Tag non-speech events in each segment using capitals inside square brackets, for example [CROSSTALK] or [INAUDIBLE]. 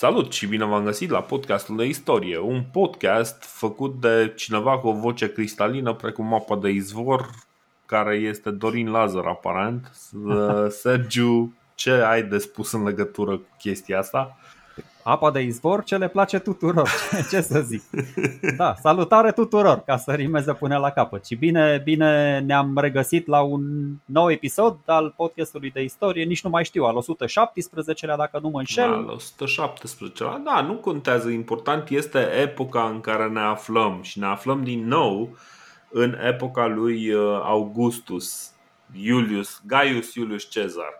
Salut și bine v-am găsit la podcastul de istorie, un podcast făcut de cineva cu o voce cristalină precum apa de izvor, care este Dorin Lazar aparent. [LAUGHS] Sergiu, ce ai de spus în legătură cu chestia asta? Apa de izvor ce le place tuturor, [LAUGHS] ce să zic. Da, salutare tuturor, ca să rimeze până la capăt. Și bine, bine ne-am regăsit la un nou episod al podcastului de istorie, nici nu mai știu, al 117-lea, dacă nu mă înșel. Da, al 117-lea, da, nu contează, important este epoca în care ne aflăm și ne aflăm din nou în epoca lui uh, Augustus, Iulius, Gaius Iulius Cezar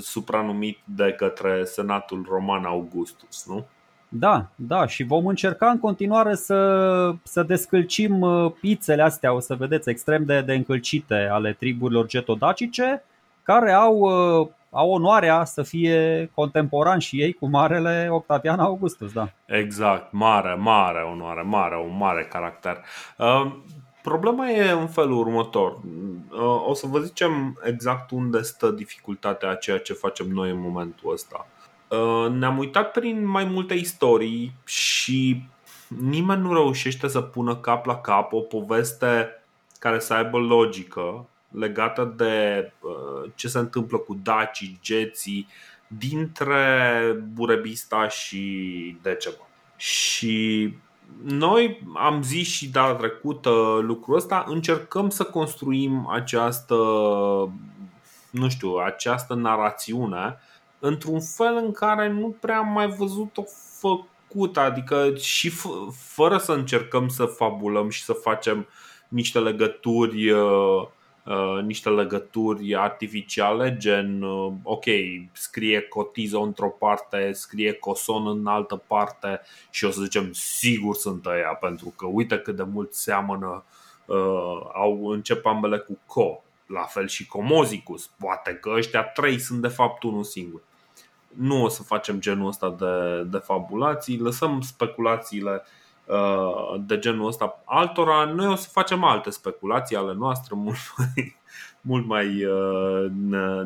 supranumit de către Senatul Roman Augustus, nu? Da, da, și vom încerca în continuare să, să descălcim uh, pițele astea, o să vedeți, extrem de, de încălcite ale triburilor getodacice, care au, uh, au onoarea să fie contemporani și ei cu marele Octavian Augustus. Da. Exact, mare, mare onoare, mare, un mare caracter. Uh, Problema e în felul următor. Uh, o să vă zicem exact unde stă dificultatea a ceea ce facem noi în momentul ăsta. Uh, ne-am uitat prin mai multe istorii și nimeni nu reușește să pună cap la cap o poveste care să aibă logică legată de uh, ce se întâmplă cu dacii, geții dintre Burebista și Decebal. Și noi am zis și data trecută lucrul ăsta, încercăm să construim această, nu știu, această narațiune într-un fel în care nu prea am mai văzut-o făcută, adică și f- fără să încercăm să fabulăm și să facem niște legături uh, Uh, niște legături artificiale, gen, uh, ok, scrie cotizo într-o parte, scrie coson în altă parte și o să zicem sigur sunt ăia, pentru că uite cât de mult seamănă, uh, au încep ambele cu co, la fel și comozicus, poate că ăștia trei sunt de fapt unul singur. Nu o să facem genul ăsta de, de fabulații, lăsăm speculațiile uh, Uh, de genul ăsta altora, noi o să facem alte speculații ale noastre [LAUGHS] mult mai, mult mai uh,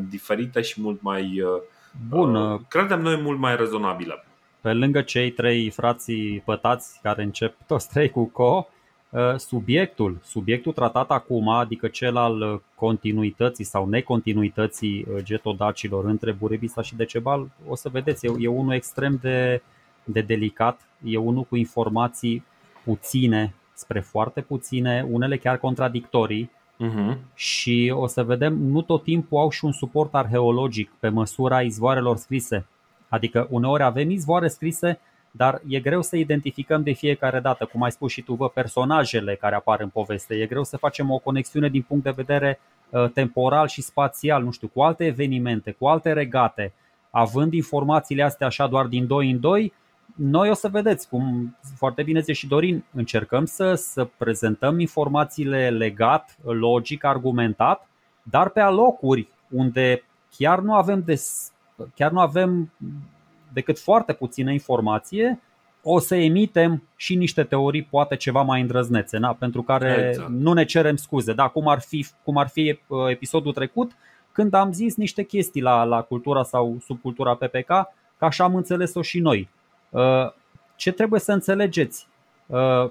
diferite și mult mai uh, Bun. Uh, credem noi mult mai rezonabile. Pe lângă cei trei frații pătați care încep toți trei cu co, uh, subiectul, subiectul tratat acum, adică cel al continuității sau necontinuității getodacilor între Burebista și Decebal, o să vedeți, e, e unul extrem de de delicat, e unul cu informații puține spre foarte puține, unele chiar contradictorii uh-huh. și o să vedem, nu tot timpul au și un suport arheologic pe măsura izvoarelor scrise. Adică uneori avem izvoare scrise, dar e greu să identificăm de fiecare dată, cum ai spus și tu, vă, personajele care apar în poveste. E greu să facem o conexiune din punct de vedere uh, temporal și spațial, nu știu, cu alte evenimente, cu alte regate. Având informațiile astea așa doar din 2 în 2, noi o să vedeți, cum foarte bine zice și Dorin, încercăm să, să prezentăm informațiile legat, logic, argumentat, dar pe alocuri unde chiar nu avem, de, chiar nu avem decât foarte puțină informație, o să emitem și niște teorii poate ceva mai îndrăznețe, na? pentru care exact. nu ne cerem scuze. Da, cum ar fi, cum ar fi uh, episodul trecut, când am zis niște chestii la, la cultura sau subcultura PPK, ca așa am înțeles-o și noi. Uh, ce trebuie să înțelegeți? Uh,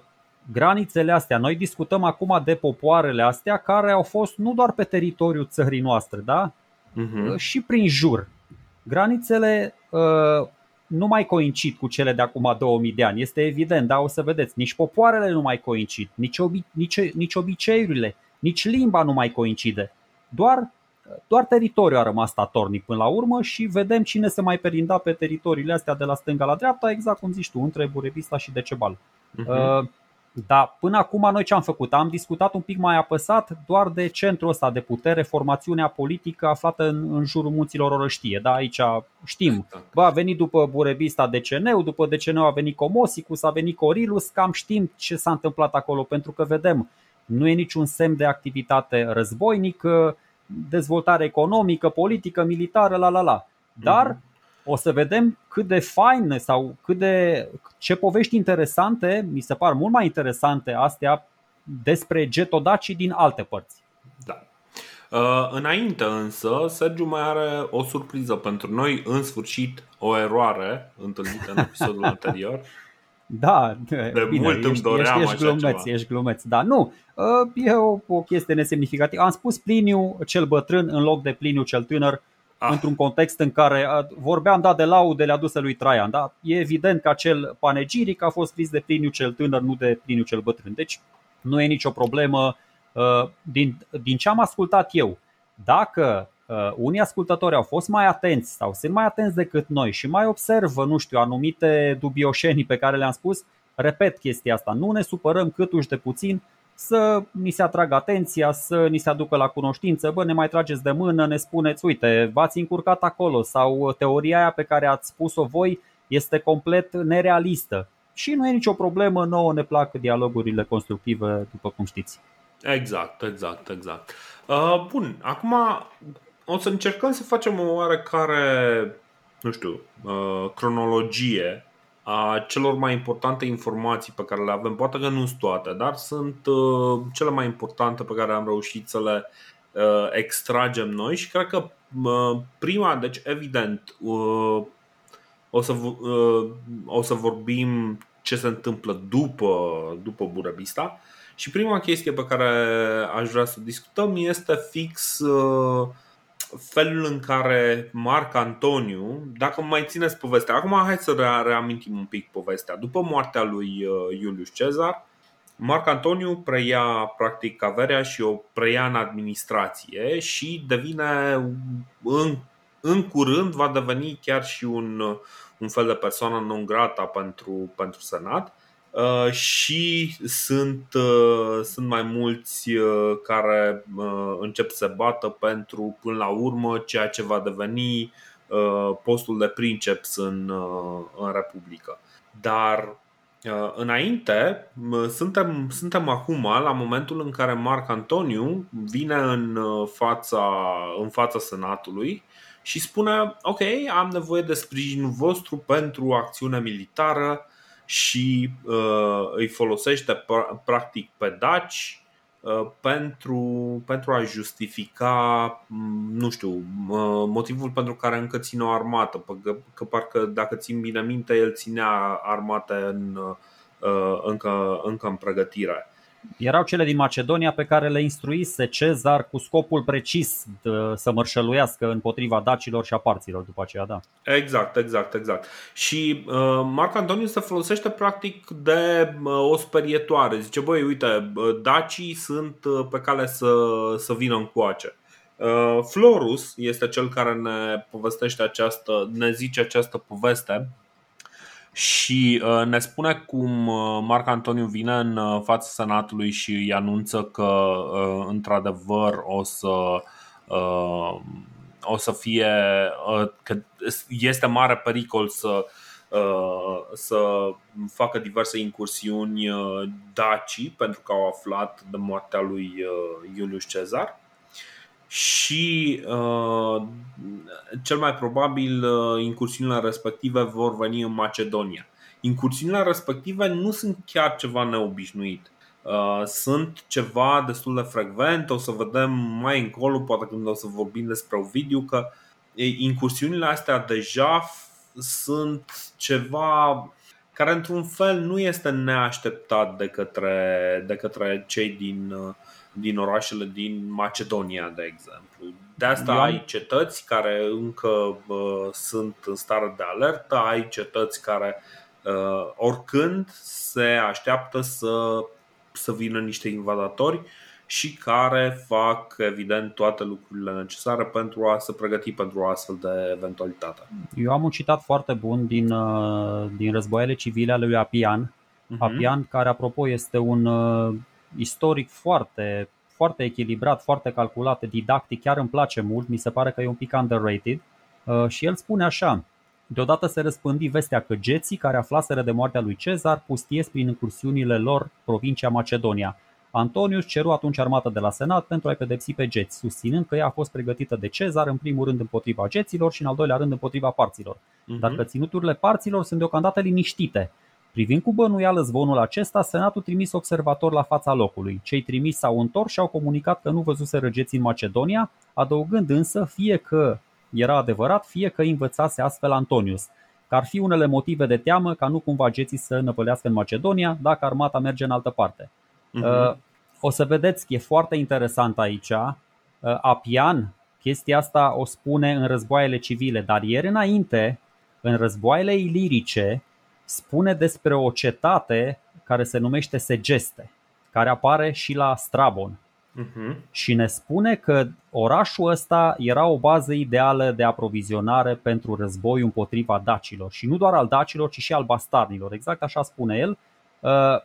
granițele astea, noi discutăm acum de popoarele astea care au fost nu doar pe teritoriul țării noastre, da? Uh-huh. Și prin jur. Granițele uh, nu mai coincid cu cele de acum 2000 de ani, este evident, dar o să vedeți, nici popoarele nu mai coincid, nici, obi- nici, nici obiceiurile, nici limba nu mai coincide. Doar doar teritoriul a rămas statornic până la urmă și vedem cine se mai perinda pe teritoriile astea de la stânga la dreapta, exact cum zici tu, între Burebista și Decebal. Uh-huh. Da, până acum noi ce am făcut? Am discutat un pic mai apăsat doar de centrul ăsta de putere, formațiunea politică aflată în, în jurul munților Orăștie. Da, aici știm. Exact. Bă, a venit după Burebista Deceneu, după Deceneu a venit Comosicus, a venit Corilus, cam știm ce s-a întâmplat acolo, pentru că vedem, nu e niciun semn de activitate războinică, dezvoltare economică, politică, militară, la la la. Dar uh-huh. o să vedem cât de faine sau cât de ce povești interesante, mi se par mult mai interesante astea despre getodacii din alte părți. Da. Uh, înainte însă, Sergiu mai are o surpriză pentru noi, în sfârșit o eroare întâlnită în episodul [LAUGHS] anterior. Da, de bine, mult îmi ești, doream ești, ești glumeț, ceva. ești glumeț. Da, nu, uh, e o, o chestie nesemnificativă. Am spus Pliniu cel bătrân în loc de Pliniu cel tânăr, ah. într-un context în care vorbeam da, de laudele aduse lui Traian. Da? E evident că acel panegiric a fost scris de Pliniu cel tânăr, nu de Pliniu cel bătrân. Deci nu e nicio problemă. Uh, din, din ce am ascultat eu, dacă uh, unii ascultători au fost mai atenți sau sunt mai atenți decât noi și mai observă, nu știu, anumite dubioșenii pe care le-am spus, repet chestia asta, nu ne supărăm câtuși de puțin să ni se atragă atenția, să ni se aducă la cunoștință, bă, ne mai trageți de mână, ne spuneți, uite, v-ați încurcat acolo sau teoria aia pe care ați spus-o voi este complet nerealistă. Și nu e nicio problemă, nouă ne plac dialogurile constructive, după cum știți. Exact, exact, exact. Uh, bun, acum o să încercăm să facem o oarecare, nu știu, uh, cronologie a celor mai importante informații pe care le avem. Poate că nu sunt toate, dar sunt uh, cele mai importante pe care am reușit să le uh, extragem noi și cred că uh, prima, deci evident, uh, o, să, uh, o să vorbim ce se întâmplă după, după Burebista. Și prima chestie pe care aș vrea să discutăm este fix uh, felul în care Marc Antoniu, dacă mai țineți povestea, acum hai să reamintim un pic povestea. După moartea lui uh, Iulius Cezar, Marc Antoniu preia practic averea și o preia în administrație și devine în, în curând va deveni chiar și un, un fel de persoană non grata pentru, pentru Senat Uh, și sunt, uh, sunt mai mulți uh, care încep să se bată pentru, până la urmă, ceea ce va deveni postul de princeps în, în Republică. Dar înainte, suntem, suntem acum la momentul în care Marc Antoniu vine în fața, în fața Senatului și spune Ok, am nevoie de sprijinul vostru pentru acțiune militară și uh, îi folosește practic pe daci uh, pentru, pentru a justifica, mm, nu știu, uh, motivul pentru care încă ține o armată. Că, că parcă, dacă țin bine minte, el ținea armate în, uh, încă, încă în pregătire erau cele din Macedonia pe care le instruise Cezar cu scopul precis de, să mărșăluiască împotriva dacilor și a parților după aceea, da. Exact, exact, exact. Și uh, Marc Antoniu se folosește practic de uh, o sperietoare. Zice, băi, uite, dacii sunt uh, pe cale să, să vină în coace. Uh, Florus este cel care ne povestește această, ne zice această poveste și uh, ne spune cum uh, Marc Antoniu vine în uh, fața Senatului și îi anunță că într-adevăr o să o să fie că este mare pericol să să facă diverse incursiuni dacii pentru că au aflat de moartea lui Iulius Cezar și uh, cel mai probabil uh, incursiunile respective vor veni în Macedonia. Incursiunile respective nu sunt chiar ceva neobișnuit. Uh, sunt ceva destul de frecvent, o să vedem mai încolo, poate când o să vorbim despre Ovidiu, că incursiunile astea deja sunt ceva care într-un fel nu este neașteptat de către, de către cei din uh, din orașele din Macedonia, de exemplu. De asta Eu... ai cetăți care încă uh, sunt în stare de alertă, ai cetăți care uh, oricând se așteaptă să, să vină niște invadatori și care fac evident toate lucrurile necesare pentru a se pregăti pentru o astfel de eventualitate. Eu am un citat foarte bun din, uh, din războaiele civile ale lui Apian. Uh-huh. Apian, care apropo este un uh, istoric foarte, foarte echilibrat, foarte calculat, didactic, chiar îmi place mult, mi se pare că e un pic underrated. Uh, și el spune așa, Deodată se răspândi vestea că geții care aflaseră de moartea lui Cezar pustiesc prin incursiunile lor provincia Macedonia. Antonius ceru atunci armata de la Senat pentru a-i pedepsi pe geți, susținând că ea a fost pregătită de Cezar în primul rând împotriva geților și în al doilea rând împotriva parților, uh-huh. dar că ținuturile parților sunt deocamdată liniștite Privind cu bănuială zvonul acesta, senatul trimis observator la fața locului. Cei trimiși s-au întors și au comunicat că nu văzuse răgeți în Macedonia, adăugând însă fie că era adevărat, fie că învățase astfel Antonius, că ar fi unele motive de teamă ca nu cumva geții să năpălească în Macedonia dacă armata merge în altă parte. Uh-huh. O să vedeți că e foarte interesant aici. Uh, Apian, chestia asta o spune în războaiele civile, dar ieri înainte, în războaiele ilirice, spune despre o cetate care se numește Segeste, care apare și la Strabon. Uh-huh. Și ne spune că orașul ăsta era o bază ideală de aprovizionare pentru război împotriva dacilor. Și nu doar al dacilor, ci și al bastarnilor. Exact așa spune el. Uh,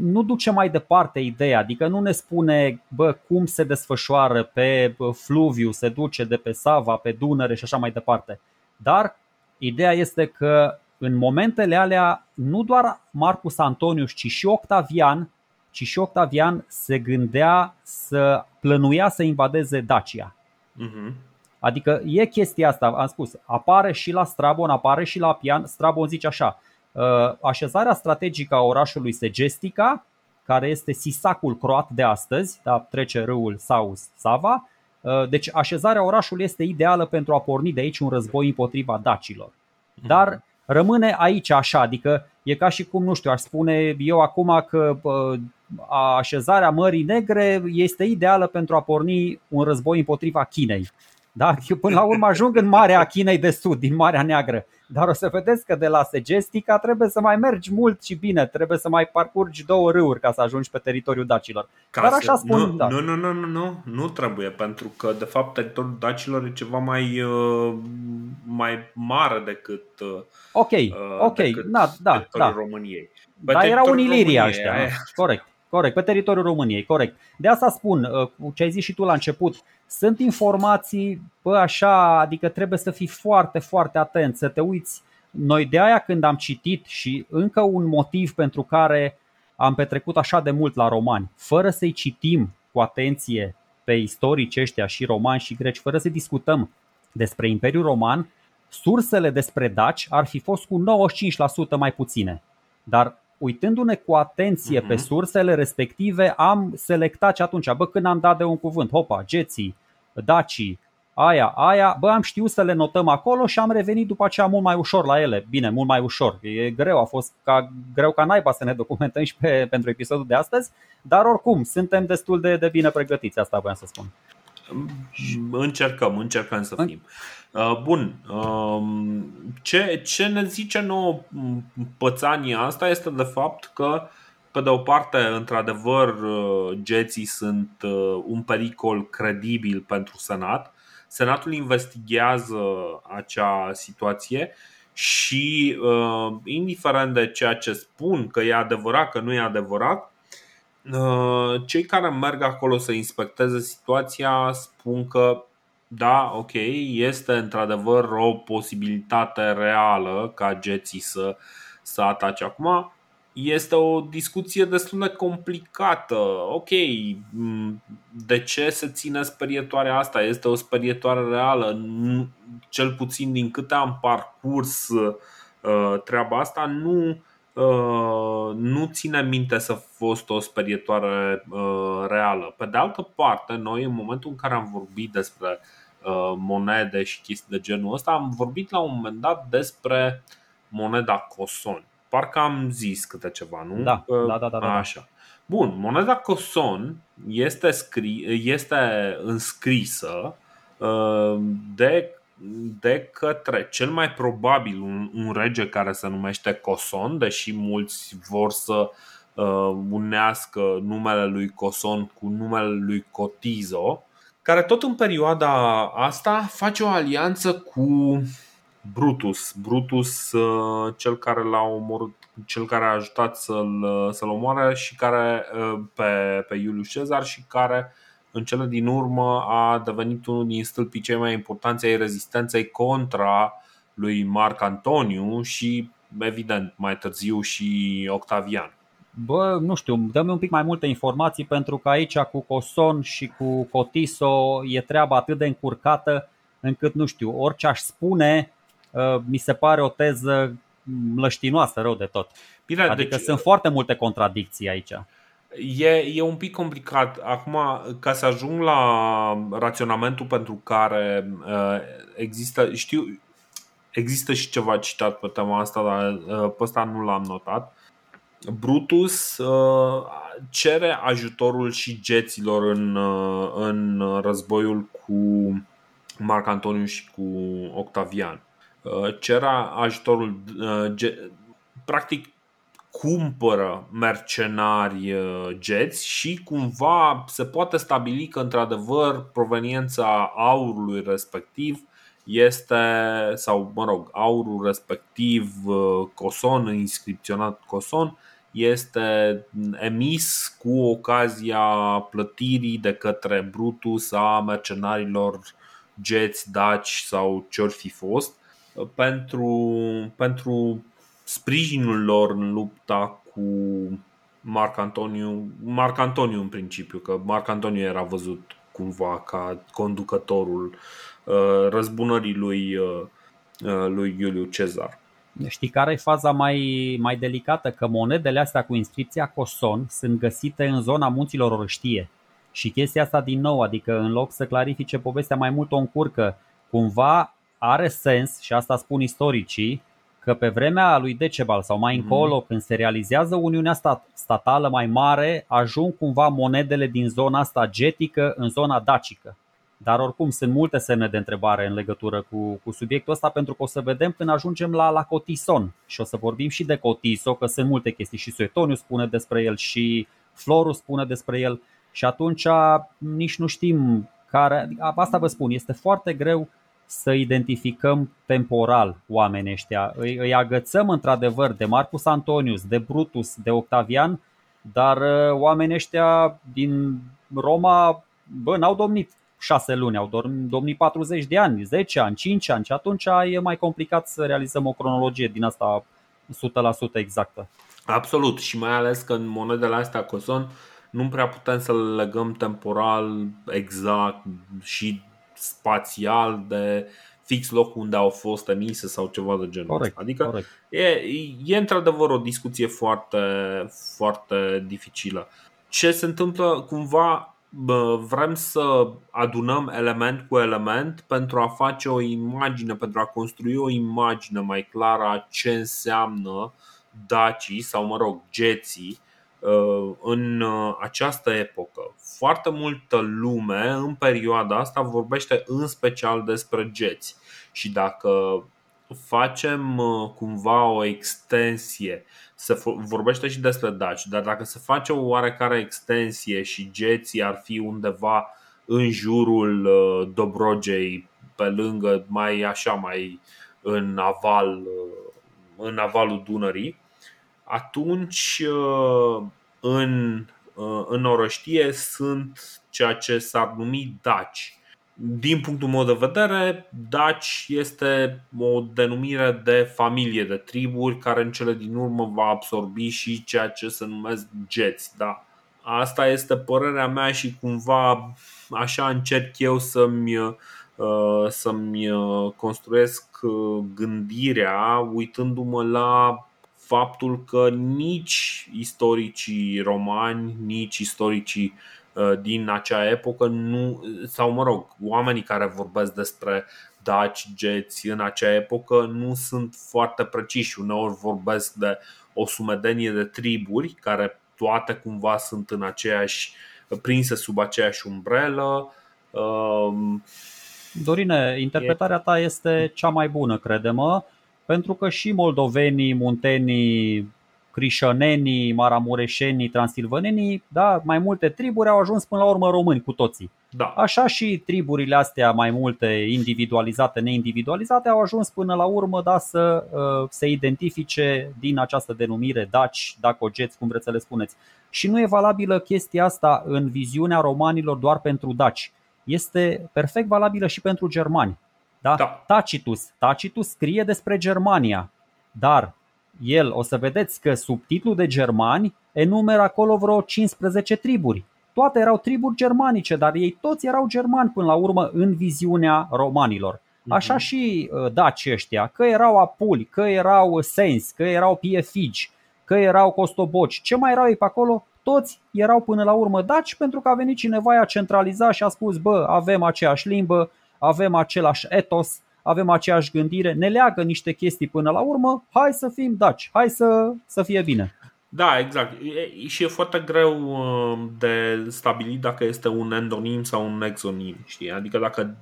nu duce mai departe ideea, adică nu ne spune bă, cum se desfășoară pe fluviu, se duce de pe Sava, pe Dunăre și așa mai departe. Dar ideea este că în momentele alea nu doar Marcus Antonius, ci și Octavian, ci și Octavian se gândea să plănuia să invadeze Dacia. Uh-huh. Adică e chestia asta, am spus, apare și la Strabon, apare și la Pian. Strabon zice așa, uh, așezarea strategică a orașului Segestica, care este sisacul croat de astăzi, da, trece râul Saus Sava, uh, deci așezarea orașului este ideală pentru a porni de aici un război împotriva dacilor. Mhm. Dar rămâne aici așa, adică e ca și cum, nu știu, aș spune eu acum că așezarea Mării Negre este ideală pentru a porni un război împotriva Chinei. Da? [LAUGHS] Până la urmă ajung în Marea Chinei de Sud, din Marea Neagră. Dar o să vedeți că de la Segestica trebuie să mai mergi mult și bine, trebuie să mai parcurgi două râuri ca să ajungi pe teritoriul dacilor. Ca Dar așa să, spun, nu, da. nu, nu, nu, nu, nu, nu trebuie, pentru că de fapt teritoriul dacilor e ceva mai, uh, mai mare decât uh, Ok, uh, ok, decât da, da, da. României. Pe Dar erau în Iliria ăștia, corect. Corect, pe teritoriul României, corect. De asta spun, uh, ce ai zis și tu la început, sunt informații, bă, așa, adică trebuie să fii foarte, foarte atent, să te uiți. Noi de aia când am citit și încă un motiv pentru care am petrecut așa de mult la romani, fără să-i citim cu atenție pe istorici ăștia și romani și greci, fără să discutăm despre Imperiul Roman, sursele despre daci ar fi fost cu 95% mai puține. Dar uitându-ne cu atenție uh-huh. pe mhm. sursele respective, am selectat și atunci, bă, când am dat de un cuvânt, hopa, geții, dacii, aia, aia, bă, am știut să le notăm acolo și am revenit după aceea mult mai ușor la ele. Bine, mult mai ușor. E greu, a fost ca, greu ca naiba să ne documentăm și pe, pentru episodul de astăzi, dar oricum, suntem destul de, de bine pregătiți, asta voiam să spun. Încercăm, încercăm să fim. Uh, bun. Um, ce, ce ne zice nouă pățania asta este de fapt că, pe de o parte, într-adevăr, uh, geții sunt uh, un pericol credibil pentru Senat. Senatul investigează acea situație și, indiferent de ceea ce spun, că e adevărat, că nu e adevărat, cei care merg acolo să inspecteze situația spun că da, ok, este într-adevăr o posibilitate reală ca geții să, să atace. Acum, este o discuție destul de complicată. Ok, de ce se ține sperietoarea asta? Este o sperietoare reală? Cel puțin din câte am parcurs uh, treaba asta, nu, uh, nu ține minte să fost o sperietoare uh, reală. Pe de altă parte, noi în momentul în care am vorbit despre Uh, monede și chestii de genul ăsta. Am vorbit la un moment dat despre moneda Coson. Parcă am zis câte ceva, nu? Da, uh, da, da, da, da. Așa. Bun, moneda Coson este, scri- este înscrisă uh, de, de către cel mai probabil un, un rege care se numește Coson, deși mulți vor să uh, unească numele lui Coson cu numele lui Cotizo, care tot în perioada asta face o alianță cu Brutus. Brutus, uh, cel care l-a omorât, cel care a ajutat să-l, să-l omoare și care uh, pe, pe Iulius Cezar și care în cele din urmă a devenit unul din stâlpii cei mai importanți ai rezistenței contra lui Marc Antoniu și, evident, mai târziu și Octavian. Bă, nu știu, dă-mi un pic mai multe informații pentru că aici cu Coson și cu Cotiso e treaba atât de încurcată încât, nu știu, orice aș spune, uh, mi se pare o teză mlăștinoasă rău de tot. Bine, adică deci, sunt foarte multe contradicții aici. E, e un pic complicat. Acum, ca să ajung la raționamentul pentru care uh, există, știu, există și ceva citat pe tema asta, dar uh, pe ăsta nu l-am notat. Brutus uh, cere ajutorul și geților în, uh, în războiul cu Marc Antoniu și cu Octavian. Uh, cera ajutorul, uh, practic cumpără mercenari uh, geți și cumva se poate stabili că într-adevăr proveniența aurului respectiv este, sau mă rog, aurul respectiv coson, inscripționat coson, este emis cu ocazia plătirii de către Brutus a mercenarilor geți, daci sau ce fi fost. Pentru, pentru sprijinul lor în lupta cu Marc Antoniu, Marc Antoniu în principiu, că Marc Antoniu era văzut cumva ca conducătorul uh, răzbunării lui, uh, uh, lui Iuliu Cezar. Știi care e faza mai, mai delicată? Că monedele astea cu inscripția Coson sunt găsite în zona munților Orăștie. Și chestia asta din nou, adică în loc să clarifice povestea mai mult o încurcă, cumva are sens, și asta spun istoricii, că pe vremea lui Decebal sau mai mhm. încolo, mm-hmm. când se realizează Uniunea stat- Statală mai mare, ajung cumva monedele din zona asta getică în zona dacică. Dar oricum sunt multe semne de întrebare în legătură cu, cu subiectul ăsta pentru că o să vedem când ajungem la, la Cotison și o să vorbim și de Cotiso, că sunt multe chestii și Suetoniu spune despre el și Florus spune despre el și atunci nici nu știm care, asta vă spun, este foarte greu să identificăm temporal oamenii ăștia. Îi, îi agățăm într-adevăr de Marcus Antonius, de Brutus, de Octavian, dar uh, oamenii ăștia din Roma bă, n-au domnit șase luni, au domnit 40 de ani, 10 ani, 5 ani și atunci e mai complicat să realizăm o cronologie din asta 100% exactă. Absolut și mai ales că în monedele astea Coson nu prea putem să le legăm temporal exact și spațial de fix locul unde au fost emise sau ceva de genul corect, Adică corect. E, e într-adevăr o discuție foarte, foarte dificilă. Ce se întâmplă cumva vrem să adunăm element cu element pentru a face o imagine, pentru a construi o imagine mai clară a ce înseamnă dacii sau, mă rog, geții Uh, în uh, această epocă. Foarte multă lume în perioada asta vorbește în special despre geți și dacă facem uh, cumva o extensie, se vorbește și despre daci, dar dacă se face o oarecare extensie și geții ar fi undeva în jurul Dobrogei, pe lângă, mai așa, mai în aval, în avalul Dunării, atunci uh, în, uh, în orăștie sunt ceea ce s-ar numi daci. Din punctul meu de vedere, daci este o denumire de familie, de triburi care în cele din urmă va absorbi și ceea ce se numesc geți. Da? Asta este părerea mea și cumva așa încerc eu să-mi, uh, să-mi construiesc gândirea uitându-mă la faptul că nici istoricii romani, nici istoricii uh, din acea epocă nu, sau mă rog, oamenii care vorbesc despre daci, geți în acea epocă nu sunt foarte preciși. Uneori vorbesc de o sumedenie de triburi care toate cumva sunt în aceeași, prinse sub aceeași umbrelă. Um, Dorine, interpretarea ta este cea mai bună, crede-mă pentru că și moldovenii, muntenii, crișănenii, maramureșenii, transilvanenii, da, mai multe triburi au ajuns până la urmă români cu toții. Da. Așa și triburile astea mai multe individualizate, neindividualizate au ajuns până la urmă da, să uh, se identifice din această denumire daci, dacogeți, cum vreți să le spuneți. Și nu e valabilă chestia asta în viziunea romanilor doar pentru daci. Este perfect valabilă și pentru germani. Da? Da. Tacitus. Tacitus scrie despre Germania, dar el, o să vedeți că sub titlul de germani enumeră acolo vreo 15 triburi. Toate erau triburi germanice, dar ei toți erau germani până la urmă în viziunea romanilor. așa uh-huh. și daci ăștia, că erau apuli, că erau sensi, că erau piefigi, că erau costoboci, ce mai erau ei pe acolo, toți erau până la urmă daci pentru că a venit cineva, a centralizat și a spus bă, avem aceeași limbă, avem același etos, avem aceeași gândire, ne leagă niște chestii până la urmă, hai să fim daci, hai să, să fie bine. Da, exact. E, și e foarte greu uh, de stabilit dacă este un endonim sau un exonim. Știi? Adică dacă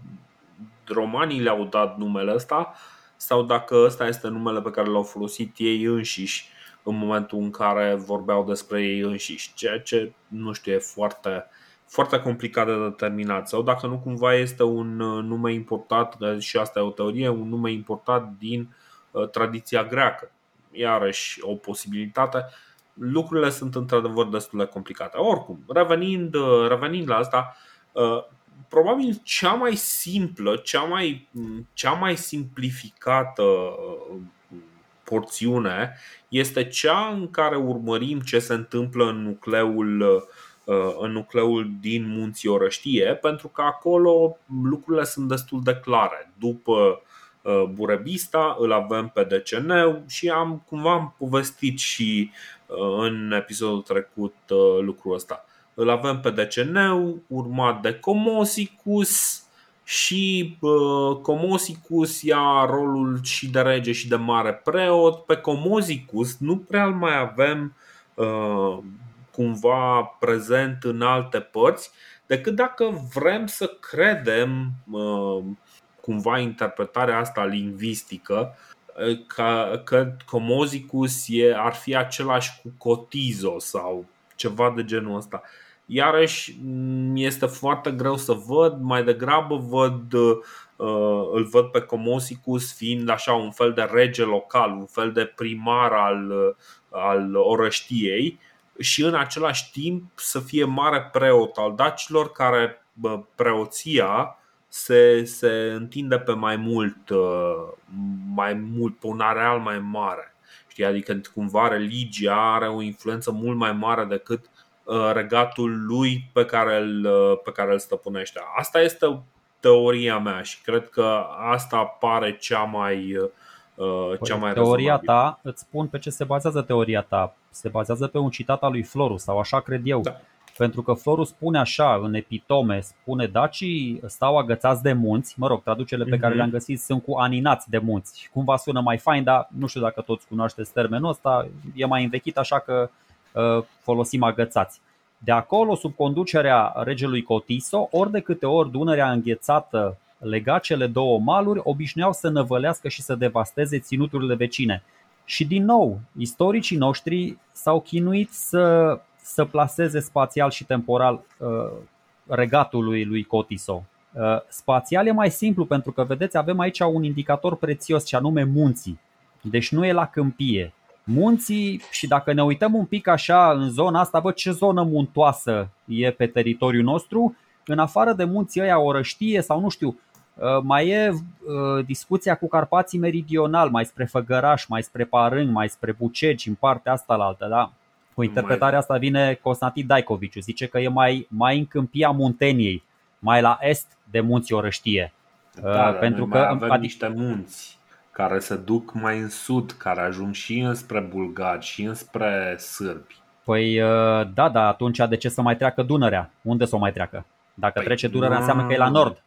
romanii le-au dat numele ăsta sau dacă ăsta este numele pe care l-au folosit ei înșiși în momentul în care vorbeau despre ei înșiși, ceea ce nu știu, e foarte, foarte complicat de determinat. Sau dacă nu cumva este un uh, nume importat, și asta e o teorie, un nume importat din uh, tradiția greacă. Iarăși o posibilitate. Lucrurile sunt într-adevăr destul de complicate. Oricum, revenind, uh, revenind la asta, probabil cea mai simplă, cea mai, cea mai simplificată porțiune este cea în care urmărim ce se întâmplă în nucleul, uh, în nucleul din Munții Orăștie, pentru că acolo lucrurile sunt destul de clare. După uh, Burebista îl avem pe Deceneu și am cumva am povestit și uh, în episodul trecut lucrul ăsta. Îl avem pe Deceneu, urmat de Comosicus, și uh, Comosicus ia rolul și de rege și de mare preot. Pe Comosicus nu prea mai avem uh, cumva prezent în alte părți, decât dacă vrem să credem uh, cumva interpretarea asta lingvistică că, că Comosicus e, ar fi același cu Cotizo sau ceva de genul ăsta. Uh, Iarăși mi este foarte greu să văd, mai degrabă văd, uh, îl văd pe Comosicus fiind așa un fel de rege local, un fel de primar al, uh, al orăștiei și în același timp să fie mare preot al dacilor care preoția se, se întinde pe mai mult, uh, mai mult, pe un areal mai mare. Știi? Adică cumva religia are o influență mult mai mare decât Uh, regatul lui pe care îl, uh, pe care îl stăpânește. Asta este teoria mea și cred că asta pare cea mai uh, cea mai Teoria ta, îți spun pe ce se bazează teoria ta. Se bazează pe un citat al lui Florus sau așa cred eu. Da. Pentru că Florus spune așa în epitome, spune dacii stau agățați de munți, mă rog, traducele pe care mhm. le-am găsit sunt cu aninați de munți. Și cumva sună mai fain, dar nu știu dacă toți cunoașteți termenul ăsta, e mai învechit, așa că Uh, folosim agățați. De acolo, sub conducerea regelui Cotiso, ori de câte ori Dunărea înghețată lega cele două maluri, obișnuiau să năvălească și să devasteze ținuturile vecine. Și din nou, istoricii noștri s-au chinuit să, să placeze spațial și temporal uh, regatul lui, lui Cotiso. Uh, spațial e mai simplu pentru că, vedeți, avem aici un indicator prețios, și anume munții. Deci nu e la câmpie munții și dacă ne uităm un pic așa în zona asta, văd ce zonă muntoasă e pe teritoriul nostru, în afară de munții ăia orăștie sau nu știu, uh, mai e uh, discuția cu Carpații Meridional, mai spre Făgăraș, mai spre Parâng, mai spre Bucegi, în partea asta la altă, da? Cu interpretarea asta vine Constantin Daicoviciu, zice că e mai, mai în câmpia Munteniei, mai la est de munții Orăștie. Da, uh, pentru că avem adic- niște munți care se duc mai în sud, care ajung și înspre bulgari și înspre sârbi. Păi uh, da, da, atunci de ce să mai treacă Dunărea? Unde să o mai treacă? Dacă păi, trece Dunărea înseamnă că e la nord.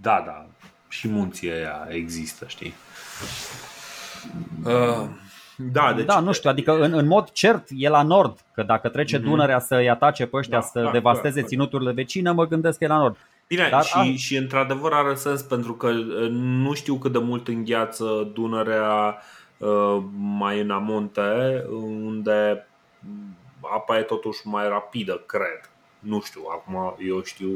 Da, da, și munții ăia există, știi? Uh, da, deci... da, nu știu, adică în, în mod cert e la nord, că dacă trece mm-hmm. Dunărea să-i atace pe ăștia, da, să da, devasteze da, ținuturile vecine, mă gândesc că e la nord. Bine, Dar și, a... și într-adevăr are sens pentru că uh, nu știu cât de mult îngheață Dunărea uh, mai în amonte, unde apa e totuși mai rapidă, cred. Nu știu, acum eu știu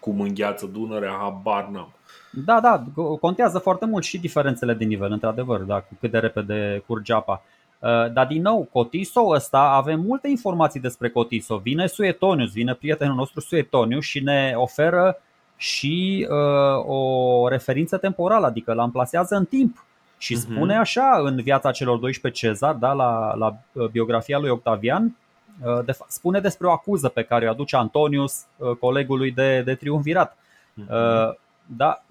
cum îngheață Dunărea, habar n-am. Da, da, contează foarte mult și diferențele de nivel, într-adevăr, da, cu cât de repede curge apa. Uh, dar din nou, Cotiso ăsta, avem multe informații despre Cotiso. Vine Suetonius, vine prietenul nostru Suetonius și ne oferă și uh, o referință temporală, adică l amplasează în timp. Și uh-huh. spune așa în viața celor 12 cezari, da, la, la uh, biografia lui Octavian, uh, de, spune despre o acuză pe care o aduce Antonius, uh, colegului de, de triumvirat. Uh-huh. da,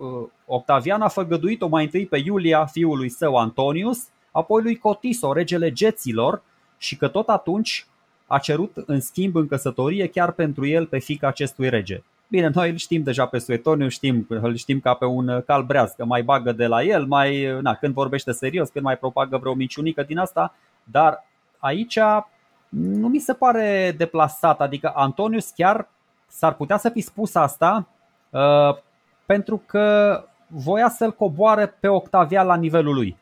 Octavian a făgăduit-o mai întâi pe Iulia, fiul lui său Antonius, apoi lui Cotiso, regele geților, și că tot atunci a cerut în schimb în căsătorie chiar pentru el pe fica acestui rege. Bine, noi îl știm deja pe Suetoniu, știm, îl știm ca pe un cal că mai bagă de la el, mai, na, când vorbește serios, când mai propagă vreo minciunică din asta, dar aici nu mi se pare deplasat, adică Antonius chiar s-ar putea să fi spus asta uh, pentru că voia să-l coboare pe Octavian la nivelul lui.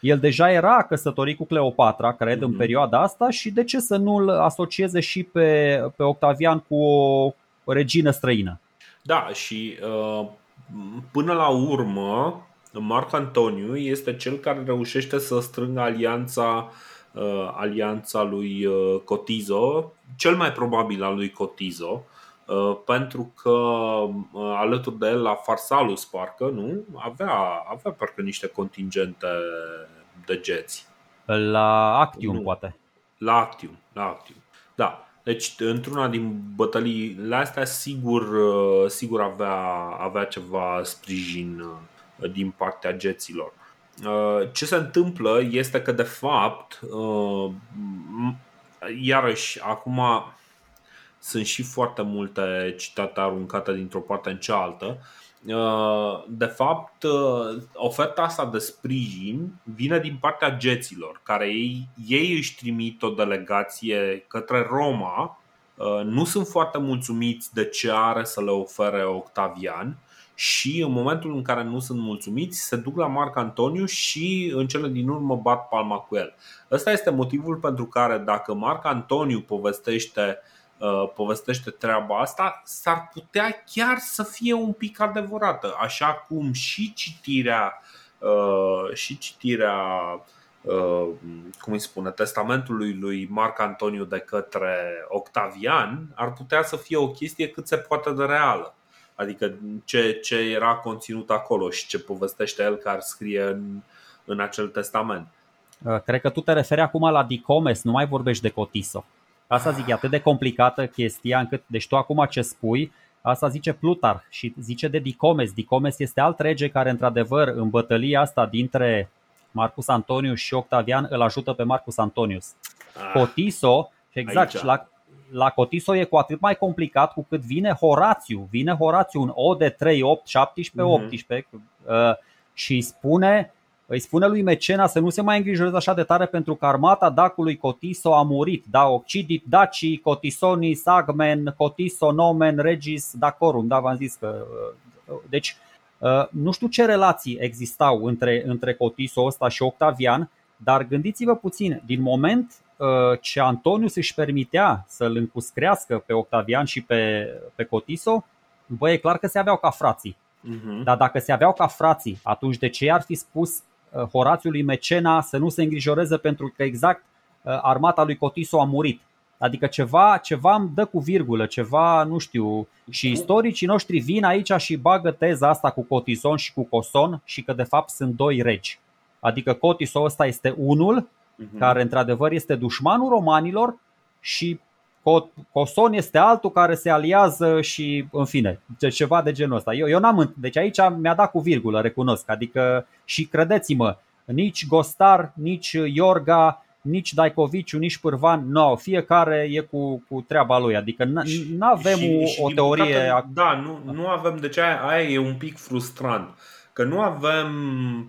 El deja era căsătorit cu Cleopatra, cred, mm-hmm. în mhm. perioada asta și de ce să nu-l asocieze și pe, pe Octavian cu o regină străină? Da, și uh, până la urmă, Marc Antoniu este cel care reușește să strângă alianța uh, alianța lui uh, Cotizo, cel mai probabil al lui Cotizo, uh, pentru că uh, alături de el la Farsalus parcă, nu? Avea, avea parcă niște contingente de geți. La Actium, nu. poate. La Actium, la Actium. Da. Deci, într-una din bătăliile astea, sigur, uh, sigur avea, avea ceva sprijin uh, din partea geților. Uh, ce se întâmplă este că, de fapt, iarăși, acum sunt și foarte multe citate aruncate dintr-o parte în cealaltă. De fapt, oferta asta de sprijin vine din partea geților, care ei, ei își trimit o delegație către Roma. Nu sunt foarte mulțumiți de ce are să le ofere Octavian și în momentul în care nu sunt mulțumiți se duc la Marc Antoniu și în cele din urmă bat palma cu el. Ăsta este motivul pentru care dacă Marc Antoniu povestește uh, povestește treaba asta, s-ar putea chiar să fie un pic adevărată, așa cum și citirea uh, și citirea uh, cum îi spune, testamentului lui Marc Antoniu de către Octavian ar putea să fie o chestie cât se poate de reală. Adică ce, ce era conținut acolo și ce povestește el care scrie în, în acel testament. Uh, cred că tu te referi acum la Dicomes, nu mai vorbești de Cotiso. Asta zic, e atât de complicată chestia încât, deci tu acum ce spui, asta zice Plutar și zice de Dicomes. Dicomes este alt rege care, într-adevăr, în bătălia asta dintre Marcus Antonius și Octavian, îl ajută pe Marcus Antonius. Ah, Cotiso, exact, aici. la, la Cotiso e cu atât mai complicat cu cât vine Horațiu, vine Horațiu un O de 3, 8, 17, 18 mm-hmm. uh, și spune, îi spune lui Mecena să nu se mai îngrijoreze așa de tare pentru că armata dacului Cotiso a murit. Da, Occidit, Daci, Cotisoni, Sagmen, Cotiso, Nomen, Regis, Dacorum. Da, v-am zis că. Uh, deci, uh, nu știu ce relații existau între, între Cotiso ăsta și Octavian, dar gândiți-vă puțin, din moment Uh, ce Antonius își permitea să-l încuscrească pe Octavian și pe, pe Cotiso, bă, e clar că se aveau ca frații. Uh-huh. Dar dacă se aveau ca frații, atunci de ce ar fi spus uh, Horațiului Mecena să nu se îngrijoreze pentru că exact uh, armata lui Cotiso a murit? Adică ceva, ceva îmi dă cu virgulă, ceva, nu știu. Și istoricii noștri vin aici și bagă teza asta cu Cotison și cu Coson și că de fapt sunt doi regi. Adică Cotiso ăsta este unul uh-huh. care într-adevăr este dușmanul romanilor și Coson este altul care se aliază și în fine, ceva de genul ăsta. Eu, eu n-am, deci aici mi-a dat cu virgulă, recunosc. Adică și credeți-mă, nici Gostar, nici Iorga, nici Daikoviciu, nici Pârvan, nu, no, fiecare e cu, cu treaba lui. Adică nu avem și, o, și, o teorie. Păcate, da, nu, nu avem, deci aia, aia e un pic frustrant că nu avem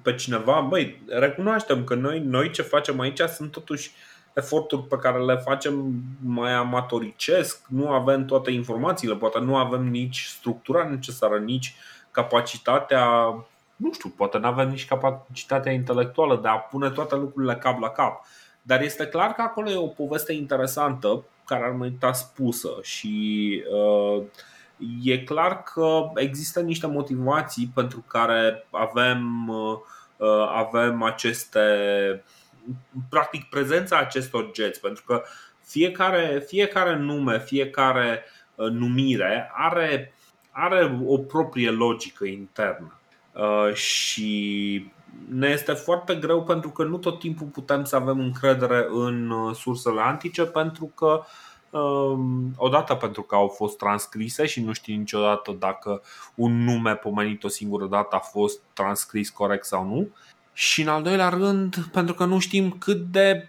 pe cineva, băi, recunoaștem că noi, noi ce facem aici sunt totuși eforturi pe care le facem mai amatoricesc, nu avem toate informațiile, poate nu avem nici structura necesară, nici capacitatea, nu știu, poate nu avem nici capacitatea intelectuală de a pune toate lucrurile cap la cap. Dar este clar că acolo e o poveste interesantă care ar merita spusă și uh, e clar că există niște motivații pentru care avem, uh, avem aceste. practic prezența acestor geți, pentru că fiecare, fiecare nume, fiecare uh, numire are, are o proprie logică internă. Uh, și ne este foarte greu pentru că nu tot timpul putem să avem încredere în sursele antice pentru că um, odată pentru că au fost transcrise și nu știi niciodată dacă un nume pomenit o singură dată a fost transcris corect sau nu. Și în al doilea rând, pentru că nu știm cât de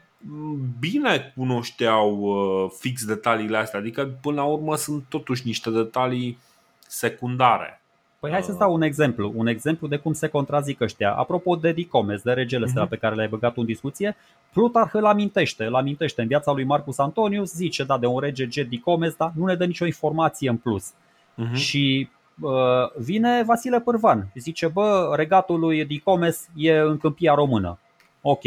bine cunoșteau uh, fix detaliile astea. Adică, până la urmă, sunt totuși niște detalii secundare. Păi hai să-ți dau un exemplu, un exemplu de cum se contrazic ăștia. Apropo de Dicomes, de regele uh-huh. pe care le-ai băgat în discuție, Plutarh îl amintește, îl amintește în viața lui Marcus Antonius, zice da de un rege G Dicomes, dar nu ne dă nicio informație în plus. Uh-huh. Și uh, vine Vasile Pârvan, zice bă, regatul lui Dicomes e în câmpia română. Ok,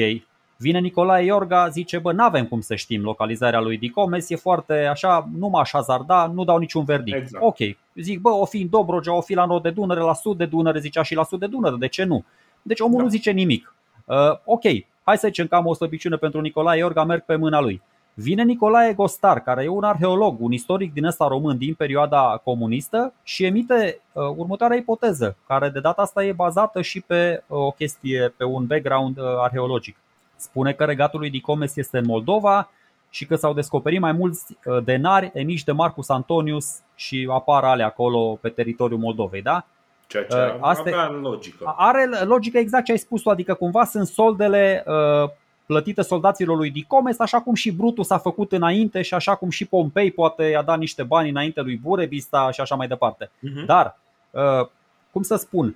Vine Nicolae Iorga, zice, bă, n-avem cum să știm localizarea lui Dicomes, e foarte așa, nu m-aș hazarda, nu dau niciun verdict. Exact. Ok, zic, bă, o fi în Dobrogea, o fi la nord de Dunăre, la sud de Dunăre, zicea și la sud de Dunăre, de ce nu? Deci omul da. nu zice nimic. Uh, ok, hai să zicem că am o slăbiciune pentru Nicolae Iorga, merg pe mâna lui. Vine Nicolae Gostar, care e un arheolog, un istoric din ăsta român din perioada comunistă și emite uh, următoarea ipoteză, care de data asta e bazată și pe uh, o chestie, pe un background uh, arheologic. Spune că regatul lui Dicomes este în Moldova și că s-au descoperit mai mulți uh, denari emiși de Marcus Antonius și apar ale acolo pe teritoriul Moldovei, da? Ceea ce uh, Asta avea logică. Are logică exact ce ai spus tu, adică cumva sunt soldele uh, plătite soldaților lui Dicomes, așa cum și Brutus a făcut înainte și așa cum și Pompei poate i-a dat niște bani înainte lui Burebista și așa mai departe. Uh-huh. Dar, uh, cum să spun,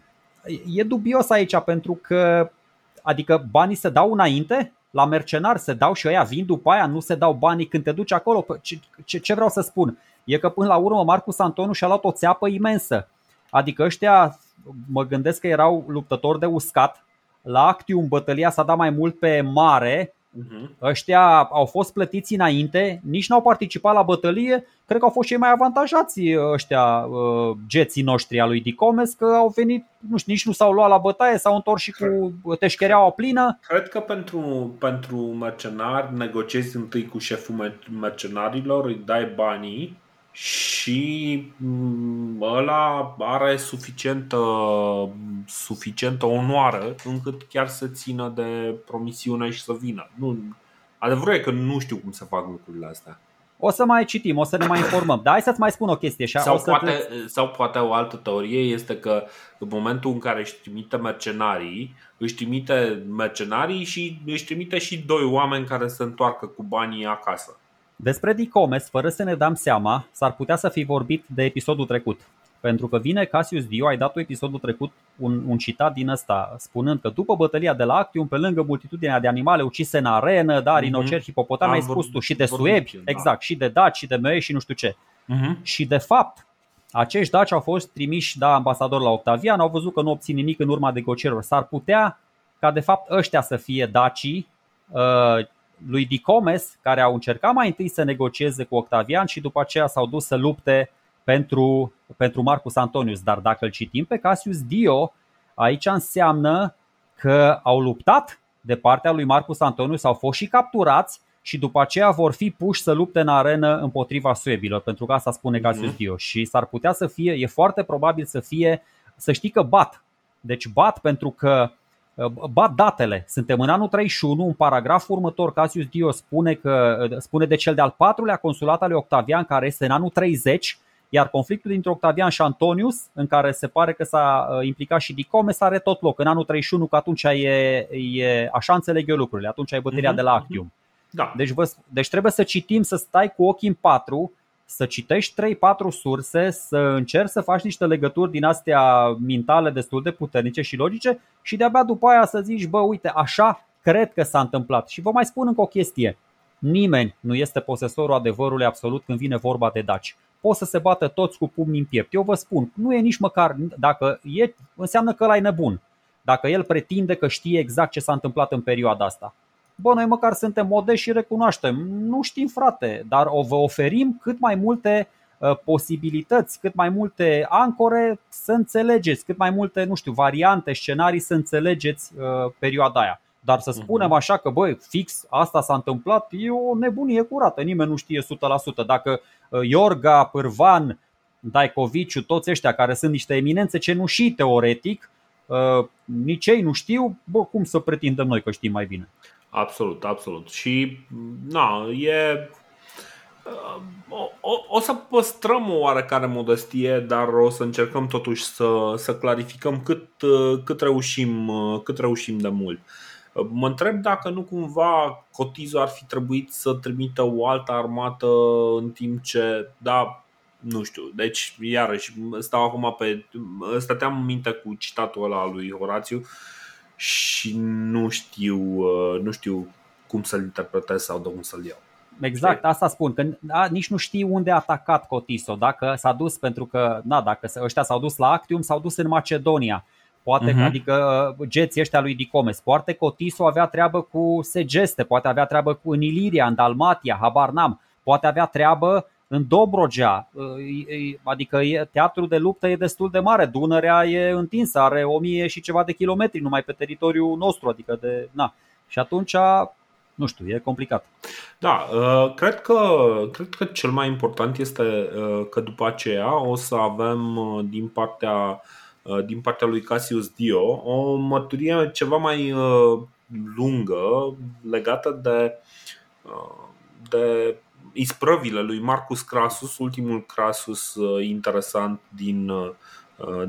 e dubios aici pentru că Adică banii se dau înainte, la mercenar se dau și ăia vin după aia, nu se dau banii când te duci acolo. Ce, ce, ce vreau să spun? E că până la urmă Marcus Antonu și-a luat o țeapă imensă. Adică ăștia, mă gândesc că erau luptători de uscat. La Actium bătălia s-a dat mai mult pe mare, Uh-huh. Ăștia au fost plătiți înainte, nici n-au participat la bătălie. Cred că au fost cei mai avantajați ăștia uh, geții noștri a lui Dicomes, că au venit, nu știu, nici nu s-au luat la bătaie, s-au întors și cu teșchereaua plină. Cred că pentru, pentru mercenari negociezi întâi cu șeful mercenarilor, îi dai banii și mm, ăla are suficientă, suficientă onoară încât chiar să țină de promisiune și să vină. Nu, adevărul e că nu știu cum să fac lucrurile astea. O să mai citim, o să ne mai informăm. Dar hai să-ți mai spun o chestie. Și sau, o să poate, te... sau poate o altă teorie este că în momentul în care își trimite mercenarii, își trimite mercenarii și își trimite și doi oameni care se întoarcă cu banii acasă. Despre Dicomes, fără să ne dăm seama, s-ar putea să fi vorbit de episodul trecut. Pentru că vine Cassius Dio, ai dat episodul trecut un, un citat din ăsta, spunând că după bătălia de la Actium, pe lângă multitudinea de animale ucise în arenă, da, rinoceri, mm-hmm. hipopotami, ai spus tu, și de suebi, da. exact, și de daci, și de mei și nu știu ce. Mm-hmm. Și de fapt, acești daci au fost trimiși, da, ambasador la Octavian, au văzut că nu obțin nimic în urma negocierilor. S-ar putea ca de fapt ăștia să fie dacii, uh, lui Dicomes, care au încercat mai întâi să negocieze cu Octavian și după aceea s-au dus să lupte pentru, pentru Marcus Antonius. Dar dacă îl citim pe Cassius Dio, aici înseamnă că au luptat de partea lui Marcus Antonius, au fost și capturați și după aceea vor fi puși să lupte în arenă împotriva suebilor, pentru că asta spune Cassius mm-hmm. Dio. Și s-ar putea să fie, e foarte probabil să fie, să știi că bat. Deci bat pentru că bat datele. Suntem în anul 31, un paragraf următor, Cassius Dio spune, că, spune de cel de-al patrulea consulat al lui Octavian, care este în anul 30, iar conflictul dintre Octavian și Antonius, în care se pare că s-a uh, implicat și Dicomes, are tot loc în anul 31, că atunci e, e așa înțeleg eu lucrurile, atunci e bătălia uh-huh, de la Actium. Da. Deci, vă, deci trebuie să citim, să stai cu ochii în patru, să citești 3-4 surse, să încerci să faci niște legături din astea mintale destul de puternice și logice și de-abia după aia să zici, bă, uite, așa cred că s-a întâmplat. Și vă mai spun încă o chestie. Nimeni nu este posesorul adevărului absolut când vine vorba de daci. Pot să se bată toți cu pumni în piept. Eu vă spun, nu e nici măcar, dacă e, înseamnă că ăla e nebun. Dacă el pretinde că știe exact ce s-a întâmplat în perioada asta bă, noi măcar suntem modești și recunoaștem. Nu știm, frate, dar o vă oferim cât mai multe uh, posibilități, cât mai multe ancore să înțelegeți, cât mai multe, nu știu, variante, scenarii să înțelegeți uh, perioada aia. Dar să spunem mhm. așa că, băi, fix asta s-a întâmplat, e o nebunie curată, nimeni nu știe 100%. Dacă uh, Iorga, Pârvan, Daicoviciu, toți ăștia care sunt niște eminențe cenușii teoretic, nici ei nu știu, bă, cum să pretindem noi că știm mai bine? Absolut, absolut. Și na, e o, o, o să păstrăm o oarecare modestie, dar o să încercăm totuși să, să clarificăm cât, cât, reușim, cât reușim de mult. Mă întreb dacă nu cumva Cotizo ar fi trebuit să trimită o altă armată în timp ce, da, nu știu, deci iarăși stau acum pe, stăteam în minte cu citatul ăla al lui Horațiu și nu știu, nu știu cum să-l interpretez sau de unde să-l iau. Exact, asta spun, că a, nici nu știi unde a atacat Cotiso, dacă s-a dus pentru că, na, dacă ăștia s-au dus la Actium, s-au dus în Macedonia. Poate, uh-huh. adică geții ăștia lui Dicomes. Poate Cotiso avea treabă cu Segeste, poate avea treabă cu în Iliria, în Dalmatia, habar n-am. Poate avea treabă în Dobrogea, adică teatrul de luptă e destul de mare, Dunărea e întinsă, are o mie și ceva de kilometri numai pe teritoriul nostru, adică de, na. Și atunci nu știu, e complicat. Da, uh, cred că, cred că cel mai important este uh, că după aceea o să avem uh, din partea, din partea lui Cassius Dio o mărturie ceva mai lungă legată de, de isprăvile lui Marcus Crassus, ultimul Crassus interesant din,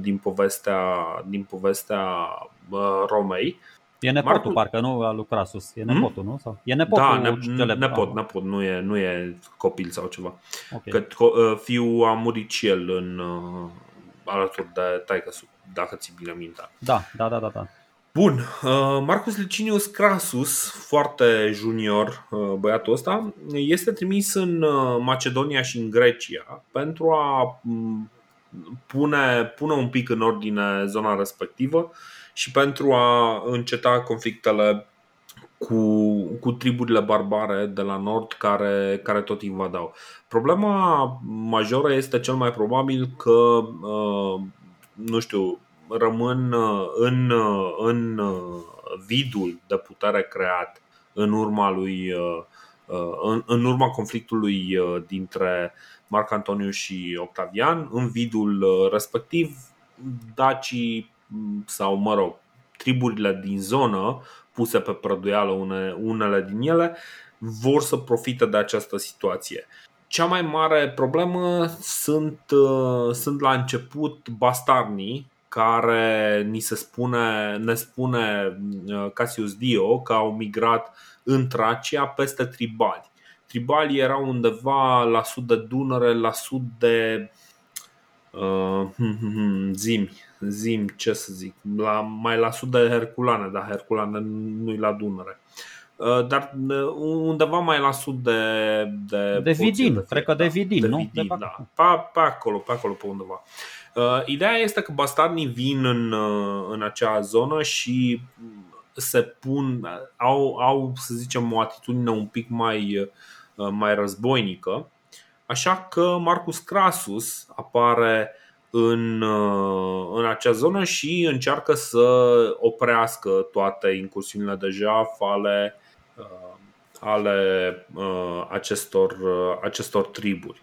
din povestea, din povestea Romei E nepotul, Marcus... parcă nu a lucrat sus. E hmm? nepotul, hmm? nu? Sau? E nepotul da, ne- nepot, nepot, nu e, nu e copil sau ceva. Okay. Că uh, fiul a murit și el în, uh, alături de taică dacă ți bine minte. Da, da, da, da. da. Bun, uh, Marcus Licinius Crasus, foarte junior băiatul ăsta, este trimis în Macedonia și în Grecia pentru a mm, pune, pune un pic în ordine zona respectivă și pentru a înceta conflictele cu, cu triburile barbare de la nord care, care tot invadau. Problema majoră este cel mai probabil că, uh, nu știu, rămân uh, în, uh, în vidul de putere creat în urma lui în, în urma conflictului dintre Marc Antoniu și Octavian, în vidul respectiv, dacii sau, mă rog, triburile din zonă puse pe prăduială une, unele din ele vor să profite de această situație. Cea mai mare problemă sunt, uh, sunt la început bastarnii care ni se spune, ne spune uh, Cassius Dio că au migrat în Tracia peste tribali. Tribalii erau undeva la sud de Dunăre, la sud de uh, hmm, hmm, hmm, zimi, zim, ce să zic, la, mai la sud de Herculane, dar Herculane nu-i la Dunăre. Uh, dar uh, undeva mai la sud de De, de Vidin, de cred că de Vidin, de nu? Vidin, de da. Pe, pe acolo, pe acolo, pe undeva. Uh, ideea este că bastarnii vin în, în acea zonă și se pun, au, au, să zicem, o atitudine un pic mai, mai războinică. Așa că Marcus Crasus apare în, uh, în acea zonă și încearcă să oprească toate incursiunile de jaf ale, uh, ale uh, acestor, acestor triburi.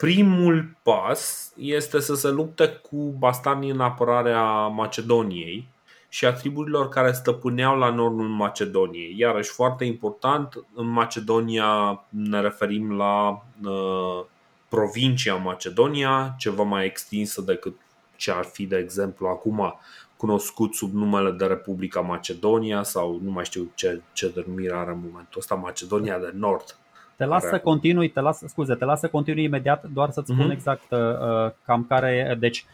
Primul pas este să se lupte cu bastanii în apărarea Macedoniei și a triburilor care stăpâneau la nordul Macedoniei. Iarăși foarte important, în Macedonia ne referim la uh, provincia Macedonia, ceva mai extinsă decât ce ar fi, de exemplu, acum cunoscut sub numele de Republica Macedonia sau nu mai știu ce, ce denumire are în momentul ăsta, Macedonia de Nord. Te las să continui, te las, scuze, te las să continui imediat, doar să-ți spun mm-hmm. exact uh, uh, cam care Deci,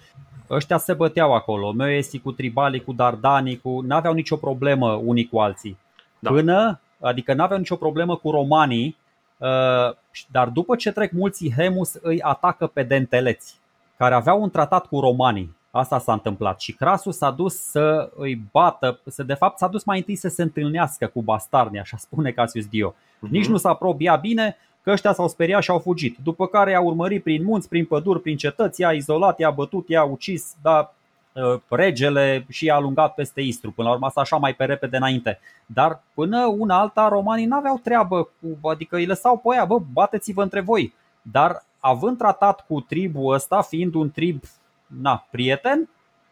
ăștia se băteau acolo, Moesii cu tribalii, cu dardanii, cu... n-aveau nicio problemă unii cu alții. Da. Până, adică n-aveau nicio problemă cu romanii, Uh, dar după ce trec mulți Hemus îi atacă pe denteleți, care aveau un tratat cu romanii. Asta s-a întâmplat și Crasus s-a dus să îi bată, să, de fapt s-a dus mai întâi să se întâlnească cu bastarni, așa spune Cassius Dio. Uh-huh. Nici nu s-a aprobia bine că ăștia s-au speriat și au fugit. După care i-a urmărit prin munți, prin păduri, prin cetăți, i-a izolat, i-a bătut, i-a ucis, dar Uh, regele și a alungat peste Istru. Până la urmă asta așa mai pe repede înainte. Dar până una alta romanii n-aveau treabă cu, adică îi lăsau pe aia, bă, bateți-vă între voi. Dar având tratat cu tribul ăsta, fiind un trib na, prieten,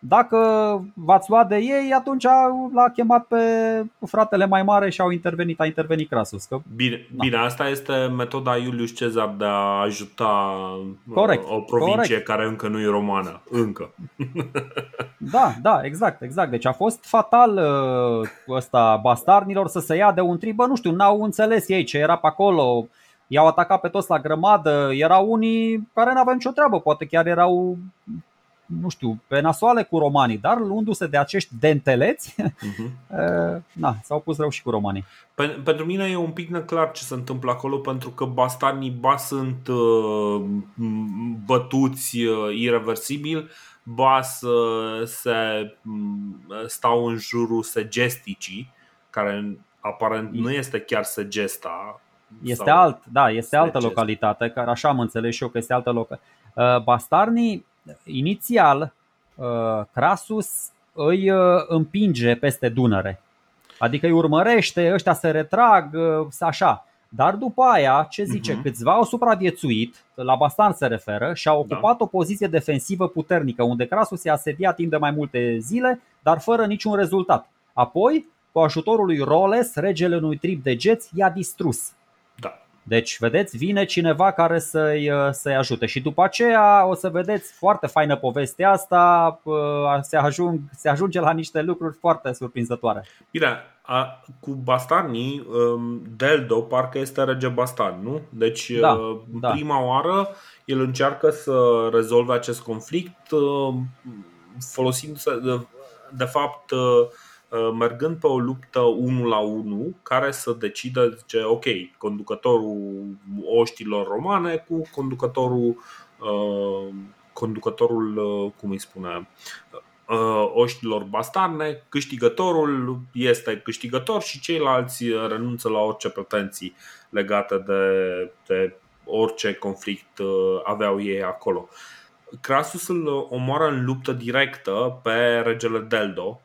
dacă v-ați luat de ei, atunci l-a chemat pe fratele mai mare și au intervenit, a intervenit Crasus. Că, bine, da. bine, asta este metoda Iulius Cezar de a ajuta corect, o provincie corect. care încă nu e romană. Încă. [LAUGHS] Da, da, exact, exact. Deci a fost fatal uh, ăsta bastarnilor să se ia de un tribă, nu știu, n-au înțeles ei ce era pe acolo, i-au atacat pe toți la grămadă, erau unii care n-aveau nicio treabă, poate chiar erau nu știu, pe nasoale cu romanii, dar luându-se de acești denteleți, uh-huh. [LAUGHS] na, s-au pus rău și cu romanii. Pentru mine e un pic neclar ce se întâmplă acolo, pentru că bastanii ba sunt uh, bătuți uh, irreversibil, ba să se stau în jurul segesticii, care aparent nu este chiar segesta. Este alt, da, este altă localitate, care așa am înțeles și eu că este altă localitate. Bastarnii inițial uh, Crasus îi uh, împinge peste Dunăre. Adică îi urmărește, ăștia se retrag, uh, așa. Dar după aia, ce zice, uh-huh. câțiva au supraviețuit, la Bastan se referă, și au ocupat da. o poziție defensivă puternică, unde Crasus i-a asediat timp de mai multe zile, dar fără niciun rezultat. Apoi, cu ajutorul lui Roles, regele unui trib de geți, i-a distrus. Deci, vedeți, vine cineva care să-i, uh, să-i ajute și după aceea o să vedeți foarte faină povestea asta, uh, se, ajung, se ajunge la niște lucruri foarte surprinzătoare. Bine, a, cu Bastani, um, Deldo parcă este rege Bastan, nu? Deci, da, uh, da. prima oară el încearcă să rezolve acest conflict folosindu-se, de, de fapt, Uh, mergând pe o luptă 1 la 1 care să decidă, zice, ok, conducătorul oștilor romane cu conducătorul, uh, conducătorul uh, cum îi spune, oștilor bastarne, câștigătorul este câștigător și ceilalți renunță la orice pretenții legate de, de orice conflict aveau ei acolo. Crasus îl omoară în luptă directă pe regele Deldo,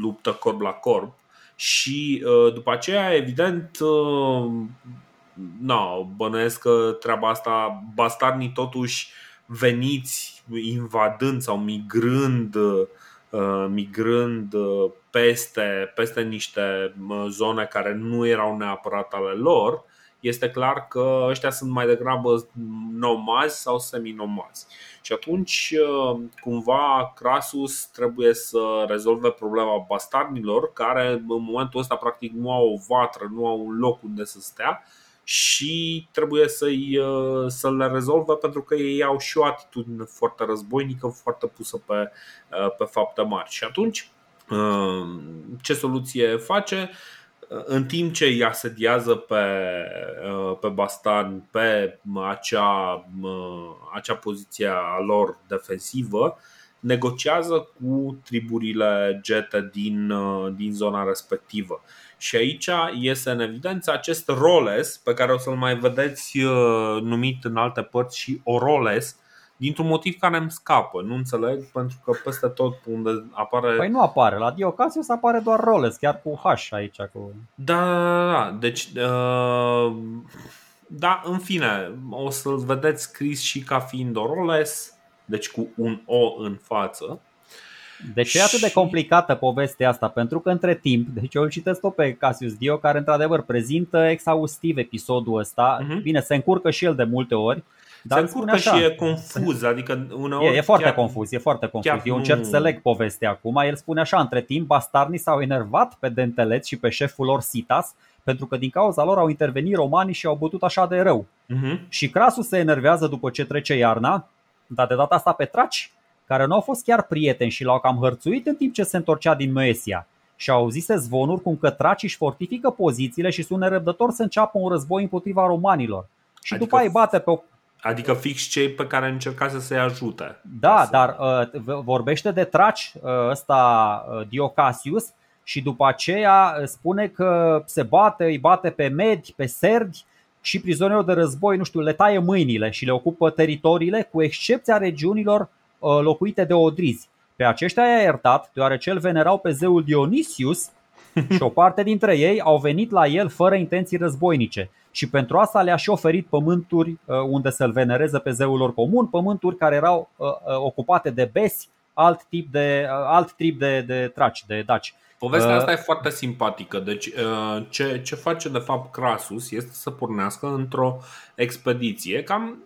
luptă corp la corp și uh, după aceea, evident, uh, no, bănuiesc că treaba asta, bastarnii totuși veniți invadând sau migrând uh, migrând peste, peste niște zone care nu erau neapărat ale lor, este clar că ăștia sunt mai degrabă nomazi sau seminomazi. Și atunci, uh, cumva, Crasus trebuie să rezolve problema bastardilor, care în momentul ăsta practic nu au o vatră, nu au un loc unde să stea și trebuie să-i, uh, să le rezolve pentru că ei au și o atitudine foarte războinică, foarte pusă pe, uh, pe fapte mari. Și atunci, ce soluție face? În timp ce îi asediază pe, uh, pe Bastan pe acea, uh, acea poziție a lor defensivă, negociază cu triburile gete din, uh, din zona respectivă. Și aici iese în evidență acest Roles, pe care o să-l mai vedeți numit în alte părți și Oroles, dintr-un motiv care îmi scapă. Nu înțeleg, pentru că peste tot unde apare. Păi nu apare. La Diocasius apare doar Roles, chiar cu H aici. Cu... Da, da, da. Deci. Uh, da, în fine, o să-l vedeți scris și ca fiind Roles, deci cu un O în față. Deci și... e atât de complicată povestea asta, pentru că între timp, deci eu îl citesc tot pe Cassius Dio, care într-adevăr prezintă exhaustiv episodul ăsta, uh-huh. bine, se încurcă și el de multe ori, dar se încurcă așa, și e confuz, adică uneori E, e foarte chiar, confuz, e foarte confuz. Eu încerc nu... să leg povestea acum. El spune așa, între timp, bastarnii s-au enervat pe Denteleț și pe șeful lor Sitas pentru că din cauza lor au intervenit romanii și au bătut așa de rău. Uh-huh. Și Crasul se enervează după ce trece iarna, dar de data asta pe traci, care nu au fost chiar prieteni și l-au cam hărțuit în timp ce se întorcea din Moesia. Și au auzise zvonuri cum că tracii își fortifică pozițiile și sunt nerăbdători să înceapă un război împotriva romanilor. Și adică după aia îi bate pe o Adică fix cei pe care încerca să se ajute. Da, dar uh, vorbește de traci uh, ăsta uh, Diocasius și după aceea uh, spune că se bate, îi bate pe medi, pe serdi și prizonierilor de război, nu știu, le taie mâinile și le ocupă teritoriile, cu excepția regiunilor uh, locuite de odrizi. Pe aceștia i-a iertat, deoarece îl venerau pe zeul Dionysius [LAUGHS] și o parte dintre ei au venit la el fără intenții războinice și pentru asta le-a și oferit pământuri uh, unde să-l venereze pe zeul lor comun, pământuri care erau uh, uh, ocupate de besi alt tip de, alt trip de, de traci, de daci. Povestea asta e foarte simpatică. Deci, ce, ce face de fapt Crasus este să pornească într-o expediție, cam,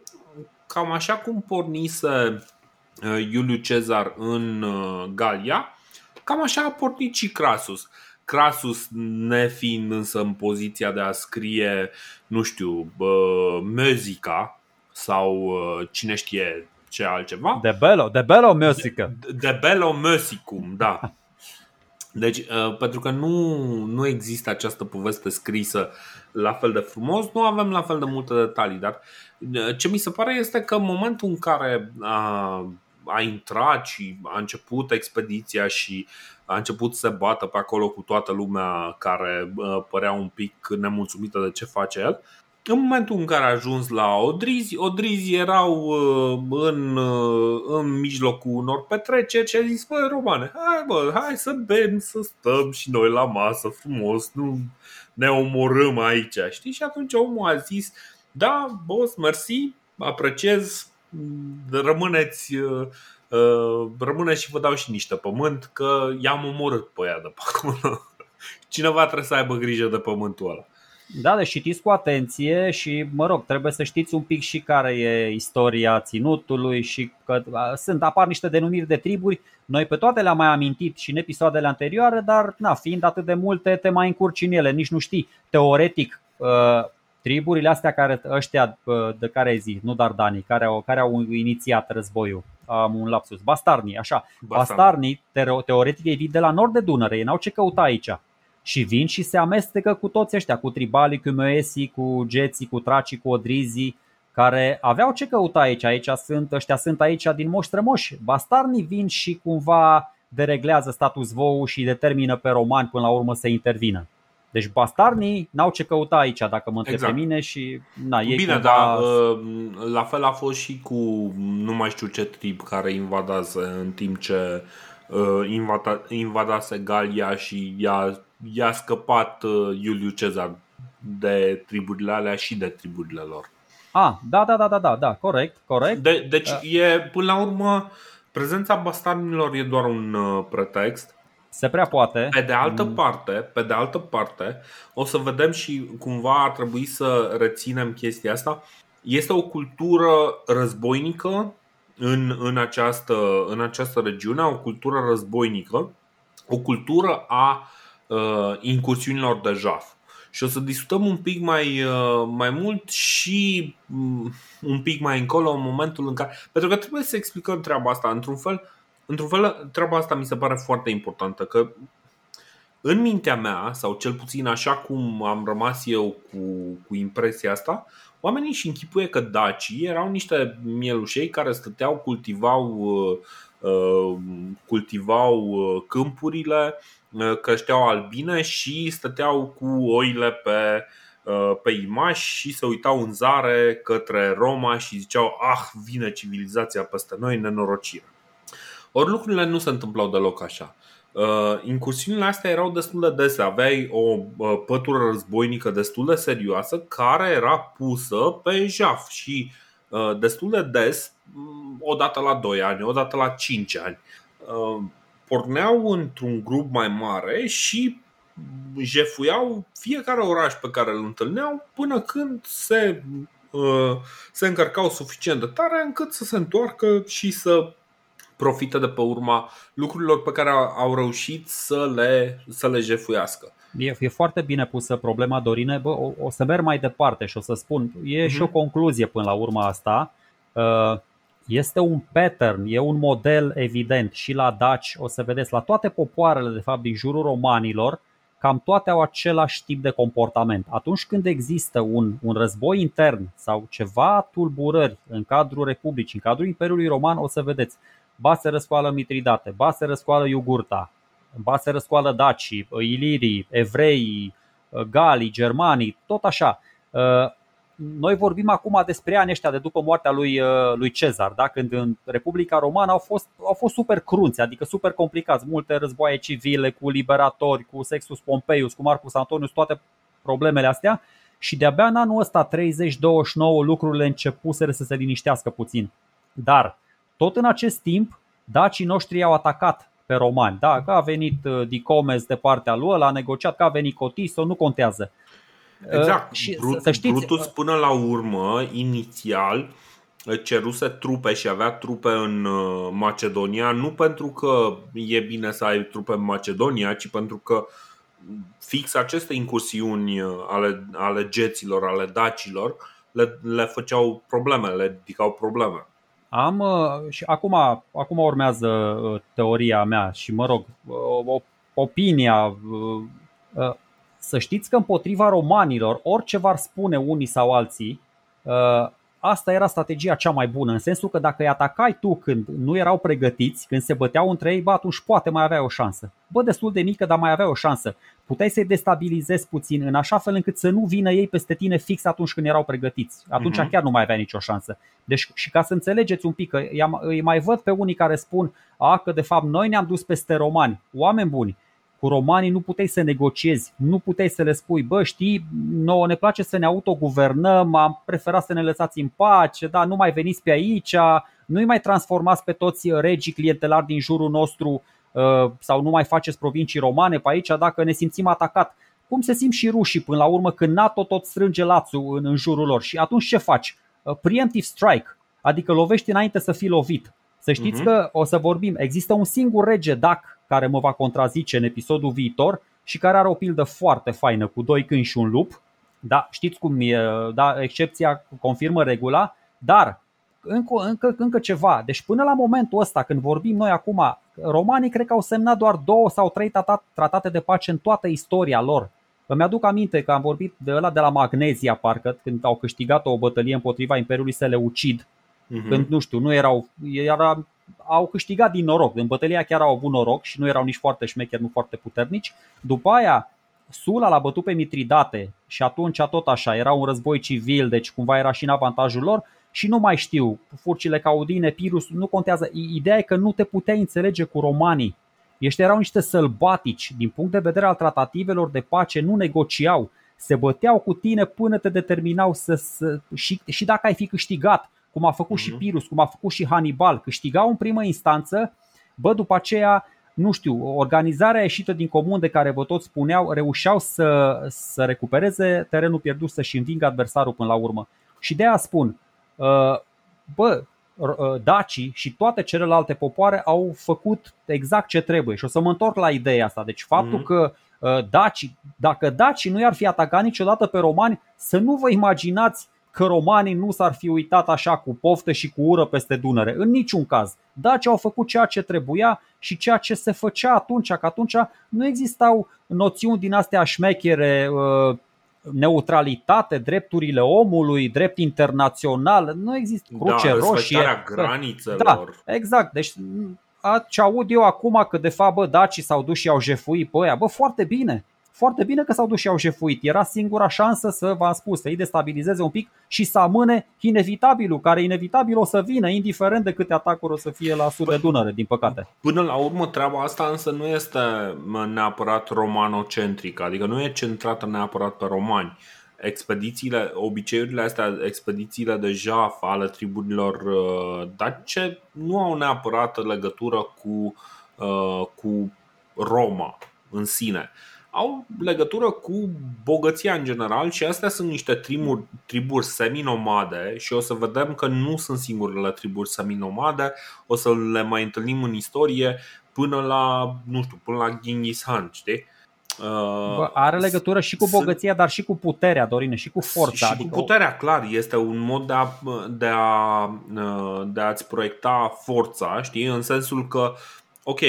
cam așa cum pornise Iuliu Cezar în Galia, cam așa a pornit și Crasus. Crasus nefiind însă în poziția de a scrie, nu știu, muzica sau cine știe ce altceva. De bello, de bello musică. De, de bello musicum, da. Deci, pentru că nu, nu există această poveste scrisă la fel de frumos, nu avem la fel de multe detalii, dar ce mi se pare este că în momentul în care a, a intrat și a început expediția și a început să se bată pe acolo cu toată lumea care părea un pic nemulțumită de ce face el. În momentul în care a ajuns la Odrizi, Odrizi erau în, în mijlocul unor petreceri și a zis, băi romane, hai bă, hai să bem, să stăm și noi la masă frumos, nu ne omorâm aici, știi? Și atunci omul a zis, da, boss, mersi, apreciez, rămâneți Uh, rămâne și vă dau și niște pământ Că i-am omorât pe ea de pe acolo [LAUGHS] Cineva trebuie să aibă grijă de pământul ăla da, deci citiți cu atenție și, mă rog, trebuie să știți un pic și care e istoria ținutului și că sunt, apar niște denumiri de triburi. Noi pe toate le-am mai amintit și în episoadele anterioare, dar, na, fiind atât de multe, te mai încurci în ele, nici nu știi. Teoretic, uh, triburile astea care ăștia de care ai zis, nu Dardanii, care au, care au inițiat războiul, am un lapsus, Bastarnii, așa. Bastarnii, teoretic, ei vin de la nord de Dunăre, ei n-au ce căuta aici. Și vin și se amestecă cu toți ăștia, cu tribalii, cu Moesii, cu Geții, cu Tracii, cu Odrizii, care aveau ce căuta aici. Aici sunt, ăștia sunt aici din moși strămoși. Bastarnii vin și cumva dereglează status quo și determină pe romani până la urmă să intervină. Deci bastarnii n-au ce căuta aici, dacă mă întreb exact. pe mine și na, ei Bine, cumva... dar uh, la fel a fost și cu nu mai știu ce trib care invadase în timp ce uh, invada, invadase Galia și i-a, i-a scăpat uh, Iuliu Cezar de triburile alea și de triburile lor. Ah, da, da, da, da, da, da, corect, corect. De, deci uh. e, până la urmă, prezența bastarnilor e doar un uh, pretext se prea poate. Pe de altă mm. parte, pe de altă parte, o să vedem și cumva ar trebui să reținem chestia asta. Este o cultură războinică în, în, această, în această regiune, o cultură războinică, o cultură a uh, incursiunilor de jaf. Și o să discutăm un pic mai, uh, mai mult și um, un pic mai încolo în momentul în care. Pentru că trebuie să explicăm treaba asta. Într-un fel, într-un fel, treaba asta mi se pare foarte importantă, că în mintea mea, sau cel puțin așa cum am rămas eu cu, cu impresia asta, oamenii și închipuie că dacii erau niște mielușei care stăteau, cultivau, uh, uh cultivau uh, câmpurile, uh, creșteau albine și stăteau cu oile pe, uh, pe imaș și se uitau în zare către Roma și ziceau Ah, vine civilizația peste noi, nenorocire. Ori lucrurile nu se întâmplau deloc așa. Uh, incursiunile astea erau destul de dese. Aveai o uh, pătură războinică destul de serioasă care era pusă pe jaf și uh, destul de des, mm, odată la 2 ani, odată la 5 ani. Porneau într-un grup mai mare și jefuiau fiecare oraș pe care îl întâlneau până când se, se încărcau suficient de tare încât să se întoarcă și să profită de pe urma lucrurilor pe care au reușit să le, să le jefuiască. E, e foarte bine pusă problema, Dorine. Bă, o, o să merg mai departe și o să spun, e uh-huh. și o mhm. concluzie până la urma asta. Uh, este un pattern, e un model evident și la daci, o să vedeți, la toate popoarele de fapt din jurul romanilor, cam toate au același tip de comportament. Atunci când există un, un război intern sau ceva tulburări în cadrul Republicii, în cadrul Imperiului Roman, o să vedeți, ba se răscoală Mitridate, ba se răscoală Iugurta, ba se răscoală Dacii, Ilirii, Evrei, Galii, Germanii, tot așa. Uh, noi vorbim acum despre anii ăștia de după moartea lui, uh, lui Cezar, da? când în Republica Romană au fost, au fost super crunți, adică super complicați, multe războaie civile cu liberatori, cu Sextus Pompeius, cu Marcus Antonius, toate problemele astea și de-abia în anul ăsta 30-29 lucrurile începuseră să se liniștească puțin. Dar tot în acest timp, dacii noștri au atacat pe romani. Da, că a venit uh, Dicomes de partea lui, a negociat, că a venit Cotiso, nu contează. Exact. Și Brut, să știți, Brutus până la urmă, inițial, ceruse trupe și avea trupe în Macedonia, nu pentru că e bine să ai trupe în Macedonia, ci pentru că fix aceste incursiuni ale, ale geților, ale dacilor, le, le făceau probleme, le ridicau probleme. Am și acum, acum urmează teoria mea și mă rog, opinia. Să știți că împotriva romanilor, orice v-ar spune unii sau alții, asta era strategia cea mai bună, în sensul că dacă îi atacai tu când nu erau pregătiți, când se băteau între ei, bă, atunci poate mai avea o șansă. Bă, destul de mică, dar mai avea o șansă. Puteai să-i destabilizezi puțin, în așa fel încât să nu vină ei peste tine fix atunci când erau pregătiți. Atunci uh-huh. chiar nu mai avea nicio șansă. Deci, și ca să înțelegeți un pic, că îi mai văd pe unii care spun a, că de fapt noi ne-am dus peste romani. Oameni buni, cu romanii nu puteai să negociezi, nu puteai să le spui, bă, știi, nouă ne place să ne autoguvernăm, am preferat să ne lăsați în pace, da, nu mai veniți pe aici, nu-i mai transformați pe toți regii clientelari din jurul nostru uh, sau nu mai faceți provincii romane pe aici dacă ne simțim atacat. Cum se simt și rușii până la urmă când NATO tot strânge lațul în, în jurul lor și atunci ce faci? Uh, preemptive strike, adică lovești înainte să fii lovit. Să știți uh-huh. că o să vorbim, există un singur rege dac care mă va contrazice în episodul viitor și care are o pildă foarte faină cu doi câini și un lup. Da, știți cum e, da, excepția confirmă regula, dar încă, încă, încă ceva. Deci până la momentul ăsta, când vorbim noi acum, romanii cred că au semnat doar două sau trei tratate de pace în toată istoria lor. Îmi aduc aminte că am vorbit de ăla de la Magnezia, parcă, când au câștigat o bătălie împotriva Imperiului Seleucid. Uh-huh. Când, nu știu, nu erau, era au câștigat din noroc. În bătălia chiar au avut noroc și nu erau nici foarte șmecheri, nu foarte puternici. După aia, Sula l-a bătut pe Mitridate și atunci tot așa, era un război civil, deci cumva era și în avantajul lor și nu mai știu, furcile caudine, Pirus, nu contează. Ideea e că nu te puteai înțelege cu romanii. Ești erau niște sălbatici, din punct de vedere al tratativelor de pace, nu negociau. Se băteau cu tine până te determinau să, să și, și dacă ai fi câștigat, cum a făcut uh-huh. și mhm. Pirus, cum a făcut și Hannibal, câștigau în primă instanță, bă, după aceea, nu știu, organizarea ieșită din comun de care vă tot spuneau, reușeau să, să recupereze terenul pierdut, să-și învingă adversarul până la urmă. Și de aia spun, uh, bă, uh, dacii și toate celelalte popoare au făcut exact ce trebuie. Și o să mă întorc la ideea asta. Deci faptul mm-hmm. că uh, dacii, dacă dacii nu i-ar fi atacat niciodată pe romani, să nu vă imaginați că romanii nu s-ar fi uitat așa cu poftă și cu ură peste Dunăre. În niciun caz. Daci au făcut ceea ce trebuia și ceea ce se făcea atunci, că atunci nu existau noțiuni din astea șmechere, uh, neutralitate, drepturile omului, drept internațional, nu există da, cruce da, roșie. granițelor. Da, exact. Deci ce aud eu acum că de fapt bă, dacii s-au dus și au jefuit pe aia, bă, foarte bine foarte bine că s-au dus și au jefuit. Era singura șansă să, v-am spus, să-i destabilizeze un pic și să amâne inevitabilul, care inevitabil o să vină, indiferent de câte atacuri o să fie la sud de Dunăre, din păcate. Până la urmă, treaba asta însă nu este neapărat romanocentrică, adică nu e centrată neapărat pe romani. Expedițiile, obiceiurile astea, expedițiile de jaf ale triburilor uh, dace nu au neapărat legătură cu, uh, cu Roma în sine au legătură cu bogăția în general și astea sunt niște triburi, triburi seminomade și o să vedem că nu sunt singurele triburi seminomade, o să le mai întâlnim în istorie până la, nu știu, până la Genghis Khan, știi? Uh, are legătură și cu bogăția, dar și cu puterea, Dorine, și cu forța. Și adică cu puterea, clar, este un mod de, a, de, a, uh, de a-ți proiecta forța, știi? În sensul că, ok,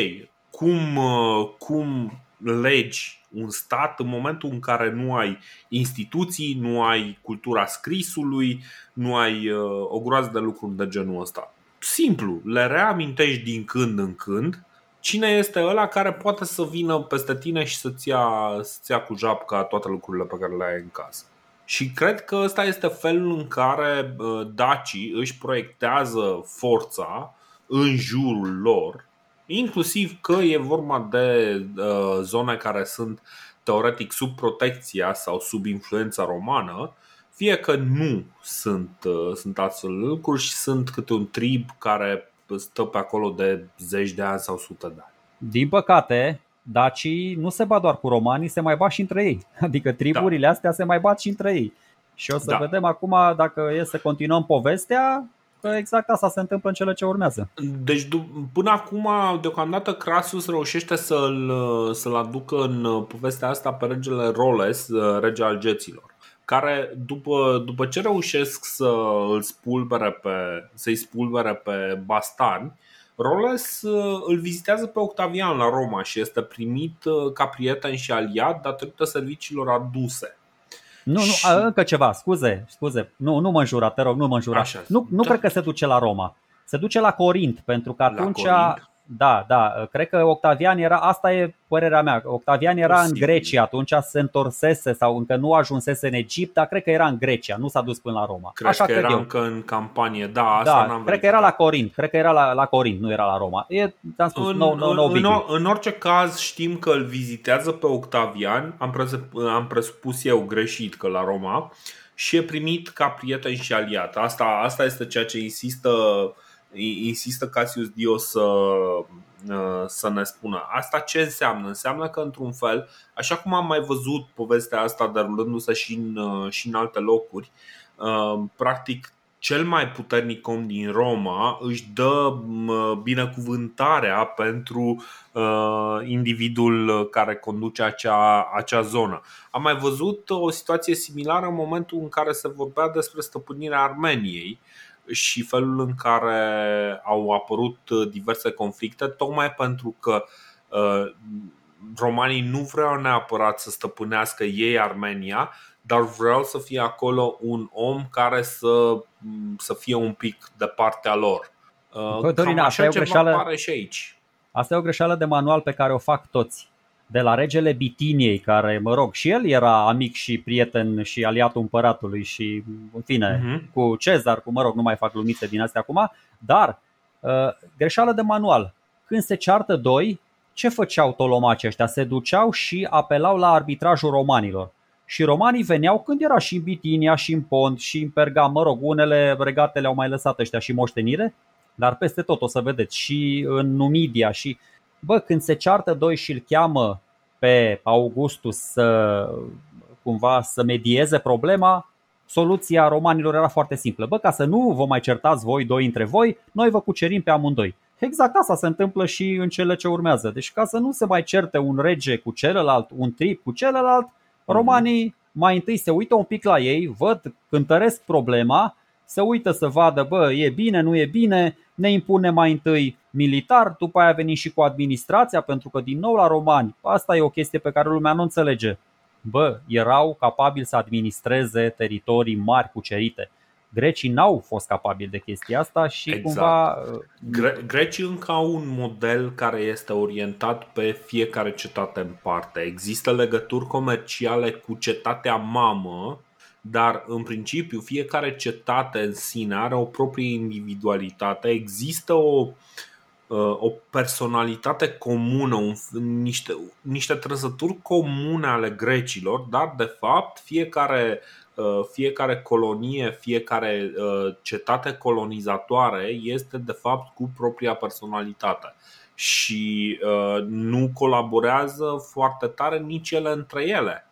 cum, uh, cum legi un stat în momentul în care nu ai instituții, nu ai cultura scrisului, nu ai uh, o groază de lucruri de genul ăsta. Simplu, le reamintești din când în când cine este ăla care poate să vină peste tine și să-ți ia, să-ți ia cu japca toate lucrurile pe care le ai în casă. Și cred că ăsta este felul în care uh, dacii își proiectează forța în jurul lor inclusiv că e vorba de uh, zone care sunt teoretic sub protecția sau sub influența romană, fie că nu sunt, uh, sunt astfel de lucruri și sunt câte un trib care stă pe acolo de zeci de ani sau sute de ani. Din păcate, dacii nu se bat doar cu romanii, se mai bat și între ei. [LAUGHS] Adică triburile da. astea se mai bat și între ei. Și o să da. vedem acum dacă e să continuăm povestea, că exact asta se întâmplă în cele ce urmează. Deci până acum, deocamdată, Crassus reușește să-l, să-l aducă în povestea asta pe regele Roles, rege al geților care după, după ce reușesc să îl spulbere pe, să-i spulbere pe Bastani, Roles îl vizitează pe Octavian la Roma și este primit ca prieten și aliat datorită serviciilor aduse. Nu, nu, și... încă ceva, scuze, scuze. Nu, nu mă înjura, te rog, nu mă înjura. Așa, nu nu da. cred că se duce la Roma. Se duce la Corint, pentru că atunci da, da, cred că Octavian era, asta e părerea mea, Octavian era Posibil. în Grecia, atunci se întorsese sau încă nu ajunsese în Egipt, dar cred că era în Grecia, nu s-a dus până la Roma. Cred Așa că cred era eu. încă în campanie, da, asta da, n-am cred verificat. că era la Corint, cred că era la, la Corint, nu era la Roma. E, am spus, în, no, no, no în, în, în orice caz știm că îl vizitează pe Octavian, am, presupus, am presupus eu greșit că la Roma, și e primit ca prieten și aliat. Asta, asta este ceea ce insistă insistă Cassius Dio să, Uh, să ne spună. Asta ce înseamnă? Înseamnă că, într-un fel, așa cum am mai văzut povestea asta derulându-se și în, uh, și în alte locuri, uh, practic cel mai puternic om din Roma își dă binecuvântarea pentru individul care conduce acea, acea zonă. Am mai văzut o situație similară în momentul în care se vorbea despre stăpânirea Armeniei și felul în care au apărut uh, diverse conflicte, tocmai pentru că uh, romanii nu vreau neapărat să stăpânească ei Armenia, dar vreau să fie acolo un om care să, să fie un pic de partea lor. Uh, Bă, Dorina, asta e o greșeală, și aici. Asta e o greșeală de manual pe care o fac toți de la regele Bitiniei, care, mă rog, și el era amic și prieten și aliatul împăratului și, în fine, uh-huh. cu Cezar, cu, mă rog, nu mai fac lumițe din astea acum, dar uh, greșeală de manual. Când se ceartă doi, ce făceau tolomacii ăștia? Se duceau și apelau la arbitrajul romanilor. Și romanii veneau când era și în Bitinia, și în Pont, și în Pergam, mă rog, unele regatele au mai lăsat ăștia și moștenire, dar peste tot o să vedeți, și în Numidia, și bă, când se ceartă doi și îl cheamă pe Augustus să cumva să medieze problema, soluția romanilor era foarte simplă. Bă, ca să nu vă mai certați voi doi între voi, noi vă cucerim pe amândoi. Exact asta se întâmplă și în cele ce urmează. Deci ca să nu se mai certe un rege cu celălalt, un trip cu celălalt, mhm. romanii mai întâi se uită un pic la ei, văd, cântăresc problema, se uită să vadă, bă, e bine, nu e bine, ne impune mai întâi militar, după aia veni și cu administrația, pentru că din nou la romani, asta e o chestie pe care lumea nu înțelege. Bă, erau capabili să administreze teritorii mari cucerite. Grecii n-au fost capabili de chestia asta și exact. cumva. Gre- Grecii încă au un model care este orientat pe fiecare cetate în parte. Există legături comerciale cu cetatea mamă, dar în principiu fiecare cetate în sine are o proprie individualitate, există o, uh, o personalitate comună, un, niște, niște trăsături comune ale grecilor, dar de fapt fiecare, uh, fiecare colonie, fiecare uh, cetate colonizatoare este de fapt cu propria personalitate și nu colaborează foarte tare nici ele între ele.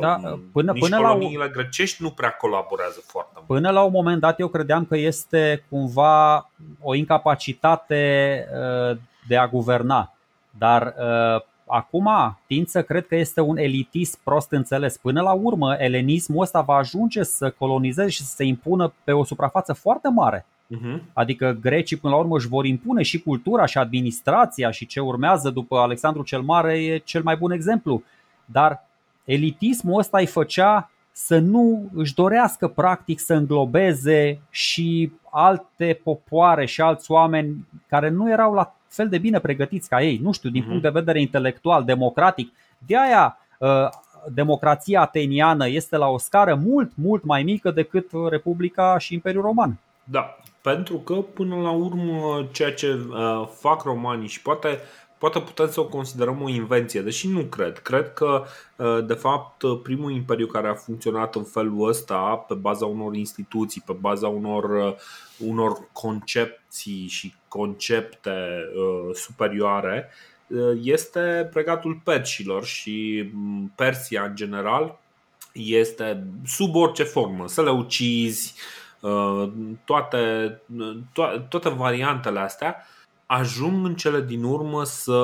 Da, uh, până, Nici până coloniile la, grecești nu prea colaborează foarte mult. Până la un moment dat eu credeam că este cumva o incapacitate uh, de a guverna. Dar uh, acum tind să cred că este un elitism prost înțeles. Până la urmă, elenismul ăsta va ajunge să colonizeze și să se impună pe o suprafață foarte mare. Uh-huh. Adică grecii până la urmă își vor impune și cultura și administrația și ce urmează după Alexandru cel Mare e cel mai bun exemplu. Dar elitismul ăsta îi făcea să nu își dorească practic să înglobeze și alte popoare și alți oameni care nu erau la fel de bine pregătiți ca ei, nu știu, din mm-hmm. punct de vedere intelectual, democratic. De aia uh, democrația ateniană este la o scară mult, mult mai mică decât Republica și Imperiul Roman. Da, pentru că până la urmă ceea ce uh, fac romanii și poate poate putem să o considerăm o invenție, deși nu cred. Cred că, de fapt, primul imperiu care a funcționat în felul ăsta, pe baza unor instituții, pe baza unor, unor concepții și concepte superioare, este pregatul perșilor și Persia în general este sub orice formă, să le ucizi, uh, toate, to- toate variantele astea ajung în cele din urmă să,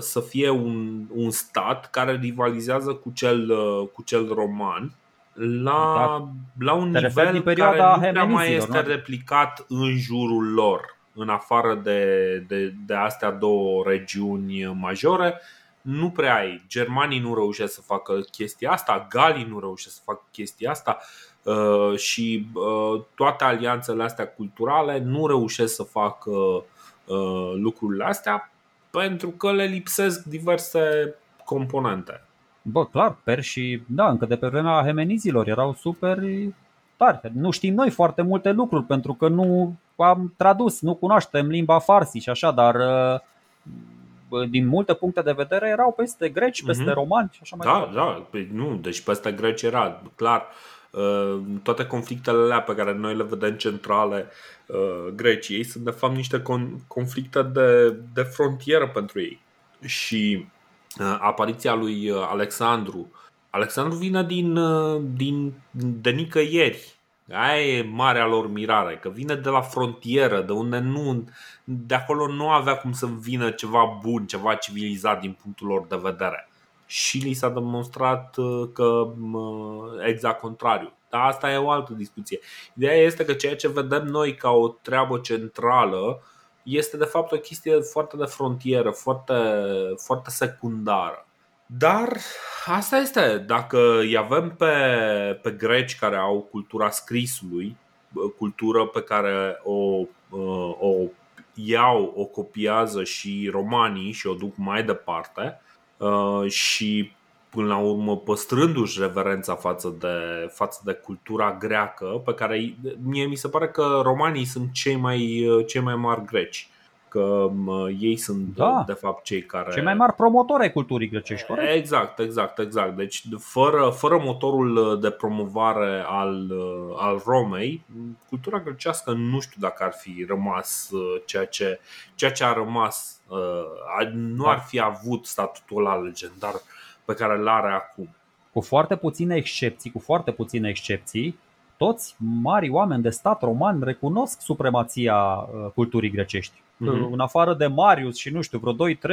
să fie un, un stat care rivalizează cu cel, uh, cu cel roman la, da. la un Te nivel care nu prea mai este nu? replicat în jurul lor, în afară de, de, de astea două regiuni majore nu prea ai. Germanii nu reușesc să facă chestia asta, galii nu reușesc să facă chestia asta uh, și uh, toate alianțele astea culturale nu reușesc să facă uh, lucrurile astea pentru că le lipsesc diverse componente. Bă, clar, și da, încă de pe vremea hemenizilor erau super tari. Nu știm noi foarte multe lucruri pentru că nu am tradus, nu cunoaștem limba farsi și așa, dar din multe puncte de vedere erau peste greci, peste mm-hmm. romani și așa mai da, departe. Da, da, păi nu, deci peste greci era clar. Uh, toate conflictele alea pe care noi le vedem centrale uh, Greciei sunt de fapt niște conflicte de, de frontieră pentru ei. Și uh, apariția lui Alexandru Alexandru vine din, din, de nicăieri Aia e marea lor mirare, că vine de la frontieră, de unde nu, de acolo nu avea cum să vină ceva bun, ceva civilizat din punctul lor de vedere. Și li s-a demonstrat uh, că exact contrariu. Dar asta e o altă discuție. Ideea este că ceea ce vedem noi ca o treabă centrală este de fapt o chestie foarte de frontieră, foarte, foarte secundară. Dar asta este, dacă îi avem pe, pe greci care au cultura scrisului, cultură pe care o, o iau, o copiază și romanii și o duc mai departe și până la urmă păstrându-și reverența față de, față de cultura greacă, pe care mie mi se pare că romanii sunt cei mai, cei mai mari greci că ei sunt da. de fapt cei care. Cei mai mari promotori ai culturii grecești, corect? Exact, exact, exact. Deci, fără, fără motorul de promovare al, al Romei, cultura grecească nu știu dacă ar fi rămas uh, ceea ce, ceea ce a rămas. Uh, nu da. ar fi avut statutul ăla legendar pe care îl are acum. Cu foarte puține excepții, cu foarte puține excepții, toți mari oameni de stat romani recunosc supremația uh, culturii grecești. Mm-hmm. În afară de Marius și nu știu, vreo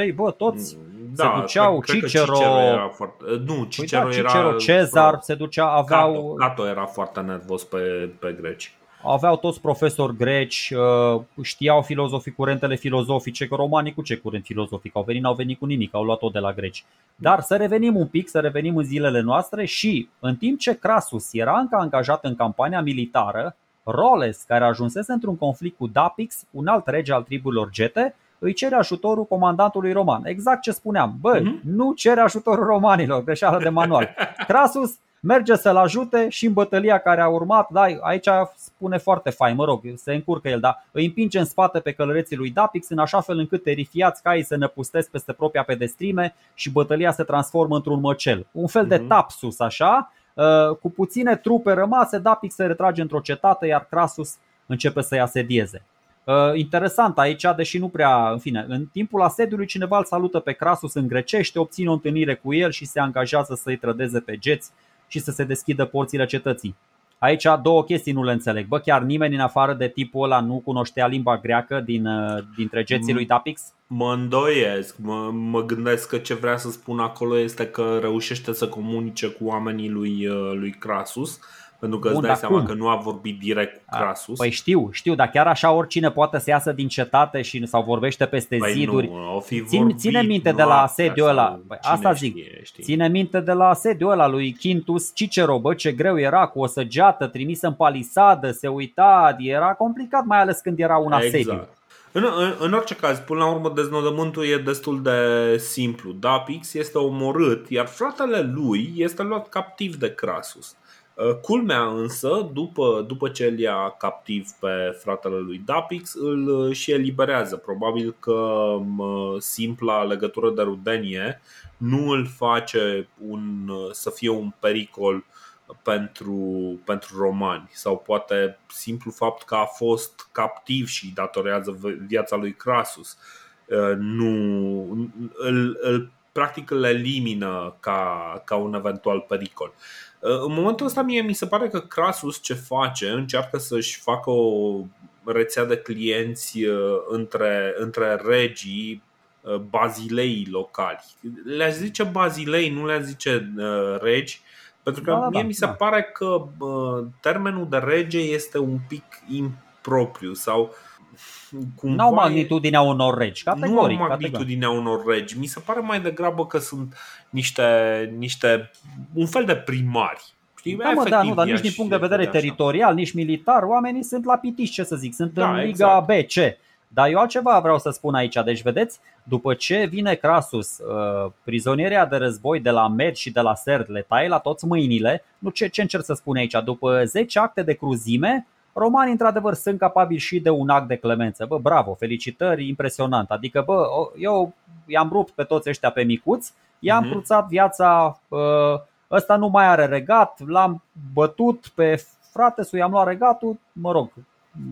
2-3, bă, toți mm, da, se duceau, cred, Cicero, Cicero era foarte, nu, Cicero, păi da, Cicero era, Cezar se ducea, aveau Cato, Cato era foarte nervos pe, pe greci aveau toți profesori greci, uh, știau filozofii, curentele filozofice, că romanii cu ce curent filozofic au venit, n-au venit cu nimic, au luat tot de la greci. Dar să revenim un pic, să revenim în zilele noastre și în timp ce Crasus era încă angajat în campania militară, Roles, care ajunsese într-un conflict cu Dapix, un alt rege al triburilor gete, îi cere ajutorul comandantului roman. Exact ce spuneam. Bă, uh-huh. nu cere ajutorul romanilor, greșeală de manual. [LAUGHS] Crasus merge să-l ajute și în bătălia care a urmat, da, aici spune foarte fain, mă rog, se încurcă el, dar îi împinge în spate pe călăreții lui Dapix în așa fel încât terifiați caii se năpustesc peste propria pedestrime și bătălia se transformă într-un măcel. Un fel de mhm. tapsus așa, uh, cu puține trupe rămase, Dapix se retrage într-o cetate, iar Crasus începe să-i asedieze. Uh, interesant aici, deși nu prea, în fine, în timpul asediului cineva îl salută pe Crasus în grecește, obține o întâlnire cu el și se angajează să-i trădeze pe geți și să se deschidă porțile cetății. Aici două chestii nu le înțeleg. Bă, chiar nimeni în afară de tipul ăla nu cunoștea limba greacă din, uh, dintre geții lui Tapix? Mă îndoiesc, mă, mă gândesc că ce vrea să spun acolo este că reușește să comunice cu oamenii lui, uh, lui Crasus pentru că Bun, îți dai seama cum? că nu a vorbit direct cu Crasus. Păi știu, știu, dar chiar așa oricine poate să iasă din cetate și sau vorbește peste păi ziduri. Nu, o fi vorbit, ține minte de la asediul ăla. Păi asta zic. Știe, știe. Ține minte de la asediul ăla lui Quintus Cicero, bă, ce greu era cu o săgeată trimisă în palisadă, se uita, era complicat, mai ales când era un asediu. Exact. În, în, în orice caz, până la urmă, deznodământul e destul de simplu. Dapix este omorât, iar fratele lui este luat captiv de Crasus. Culmea însă, după, după ce îl ia captiv pe fratele lui Dapix, îl și eliberează. Probabil că simpla legătură de rudenie nu îl face un, să fie un pericol pentru, pentru romani sau poate simplu fapt că a fost captiv și datorează viața lui Crasus uh, nu îl, îl practic îl elimină ca, ca un eventual pericol. Uh, în momentul ăsta mie mi se pare că Crasus ce face încearcă să-și facă o rețea de clienți uh, între, între regii bazilei locali. Le-aș zice bazilei, nu le-aș zice regi, pentru că Da, da, mie da, mi se da. pare că bă, termenul de rege este un pic impropriu sau cumva N-au e- magnitudinea unor regi, nu au categoric. categoric. magnitudinea unor regi. Mi se pare mai degrabă că sunt niște, niște un fel de primari. Știi? Da, mă, da, Efectiv, nu, dar nici i-aș din punct de vedere vedea așa. teritorial, nici militar, oamenii sunt la pitiș, ce să zic, sunt Da, în Liga exact. BC. Dar eu altceva vreau să spun aici. Deci, vedeți, după ce vine Crasus, uh, prizonierea de război de la Med și de la Serd le taie la toți mâinile, nu ce, ce încerc să spun aici, după 10 acte de cruzime, romanii într-adevăr sunt capabili și de un act de clemență. Bă, bravo, felicitări, impresionant. Adică, bă, o- eu i-am rupt pe toți ăștia pe micuți, i-am Mhm. cruțat viața, uh, ăsta nu mai are regat, l-am bătut pe frate i-am luat regatul, mă rog,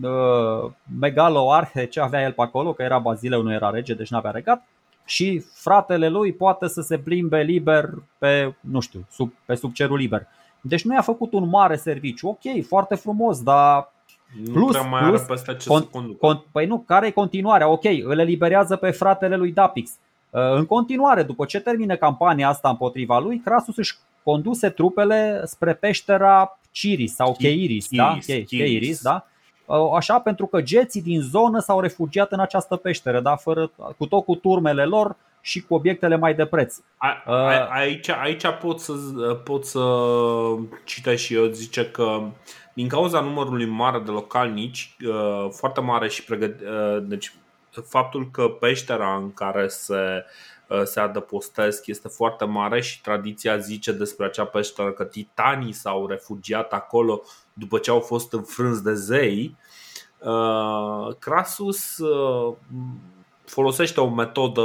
uh, Megalo Arhe, ce avea el pe acolo, că era Bazileu, nu era rege, deci nu avea regat. Și fratele lui poate să se plimbe liber pe, nu știu, sub, pe sub cerul liber. Deci nu i-a făcut un mare serviciu. Ok, foarte frumos, dar Nu Plus- prea mai plus, are peste ce con- să conducă. Con- Păi nu, care e continuarea? Ok, îl eliberează pe fratele lui Dapix. Uh, În continuare, după ce termină campania asta împotriva lui, Crasus își conduse trupele spre peștera Ciris sau Chi- Cheiris, da? Chiris, Chei- Chiris. Cheiris, da? Uh, Așa, pentru că geții din zonă s-au refugiat în această peșteră, da? Fără, cu tot cu turmele lor și cu obiectele mai de preț. A, Uh, a, aici, aici pot, să, pot să citesc și eu, zice că din cauza numărului mare de localnici, uh, foarte mare și pregăt, uh, deci faptul că peștera în care se, uh, se adăpostesc este foarte mare și tradiția zice despre acea peșteră că titanii s-au refugiat acolo după ce au fost înfrânți de zei, uh, Crasus uh, folosește o metodă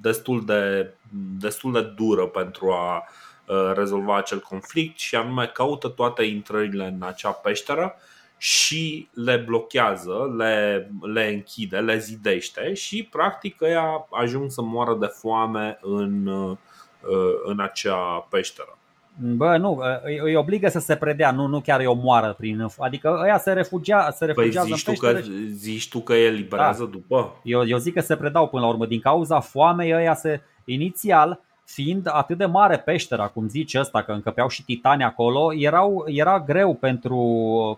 destul de, destul de dură pentru a uh, rezolva acel conflict și anume caută toate intrările în acea peșteră și le blochează, le, le închide, le zidește și practic ea ajung să moară de foame în, uh, în acea peșteră. Bă, nu, îi, îi obligă să se predea, nu, nu chiar îi omoară prin. Adică ăia se, refugia, se Păi refugiază zici tu, în că, peșteră. zici tu că eliberează după? Eu, eu zic că se predau până la urmă. Din cauza foamei, ăia se. Inițial, fiind atât de mare peștera, cum zice ăsta, că încăpeau și titani acolo, erau, era greu pentru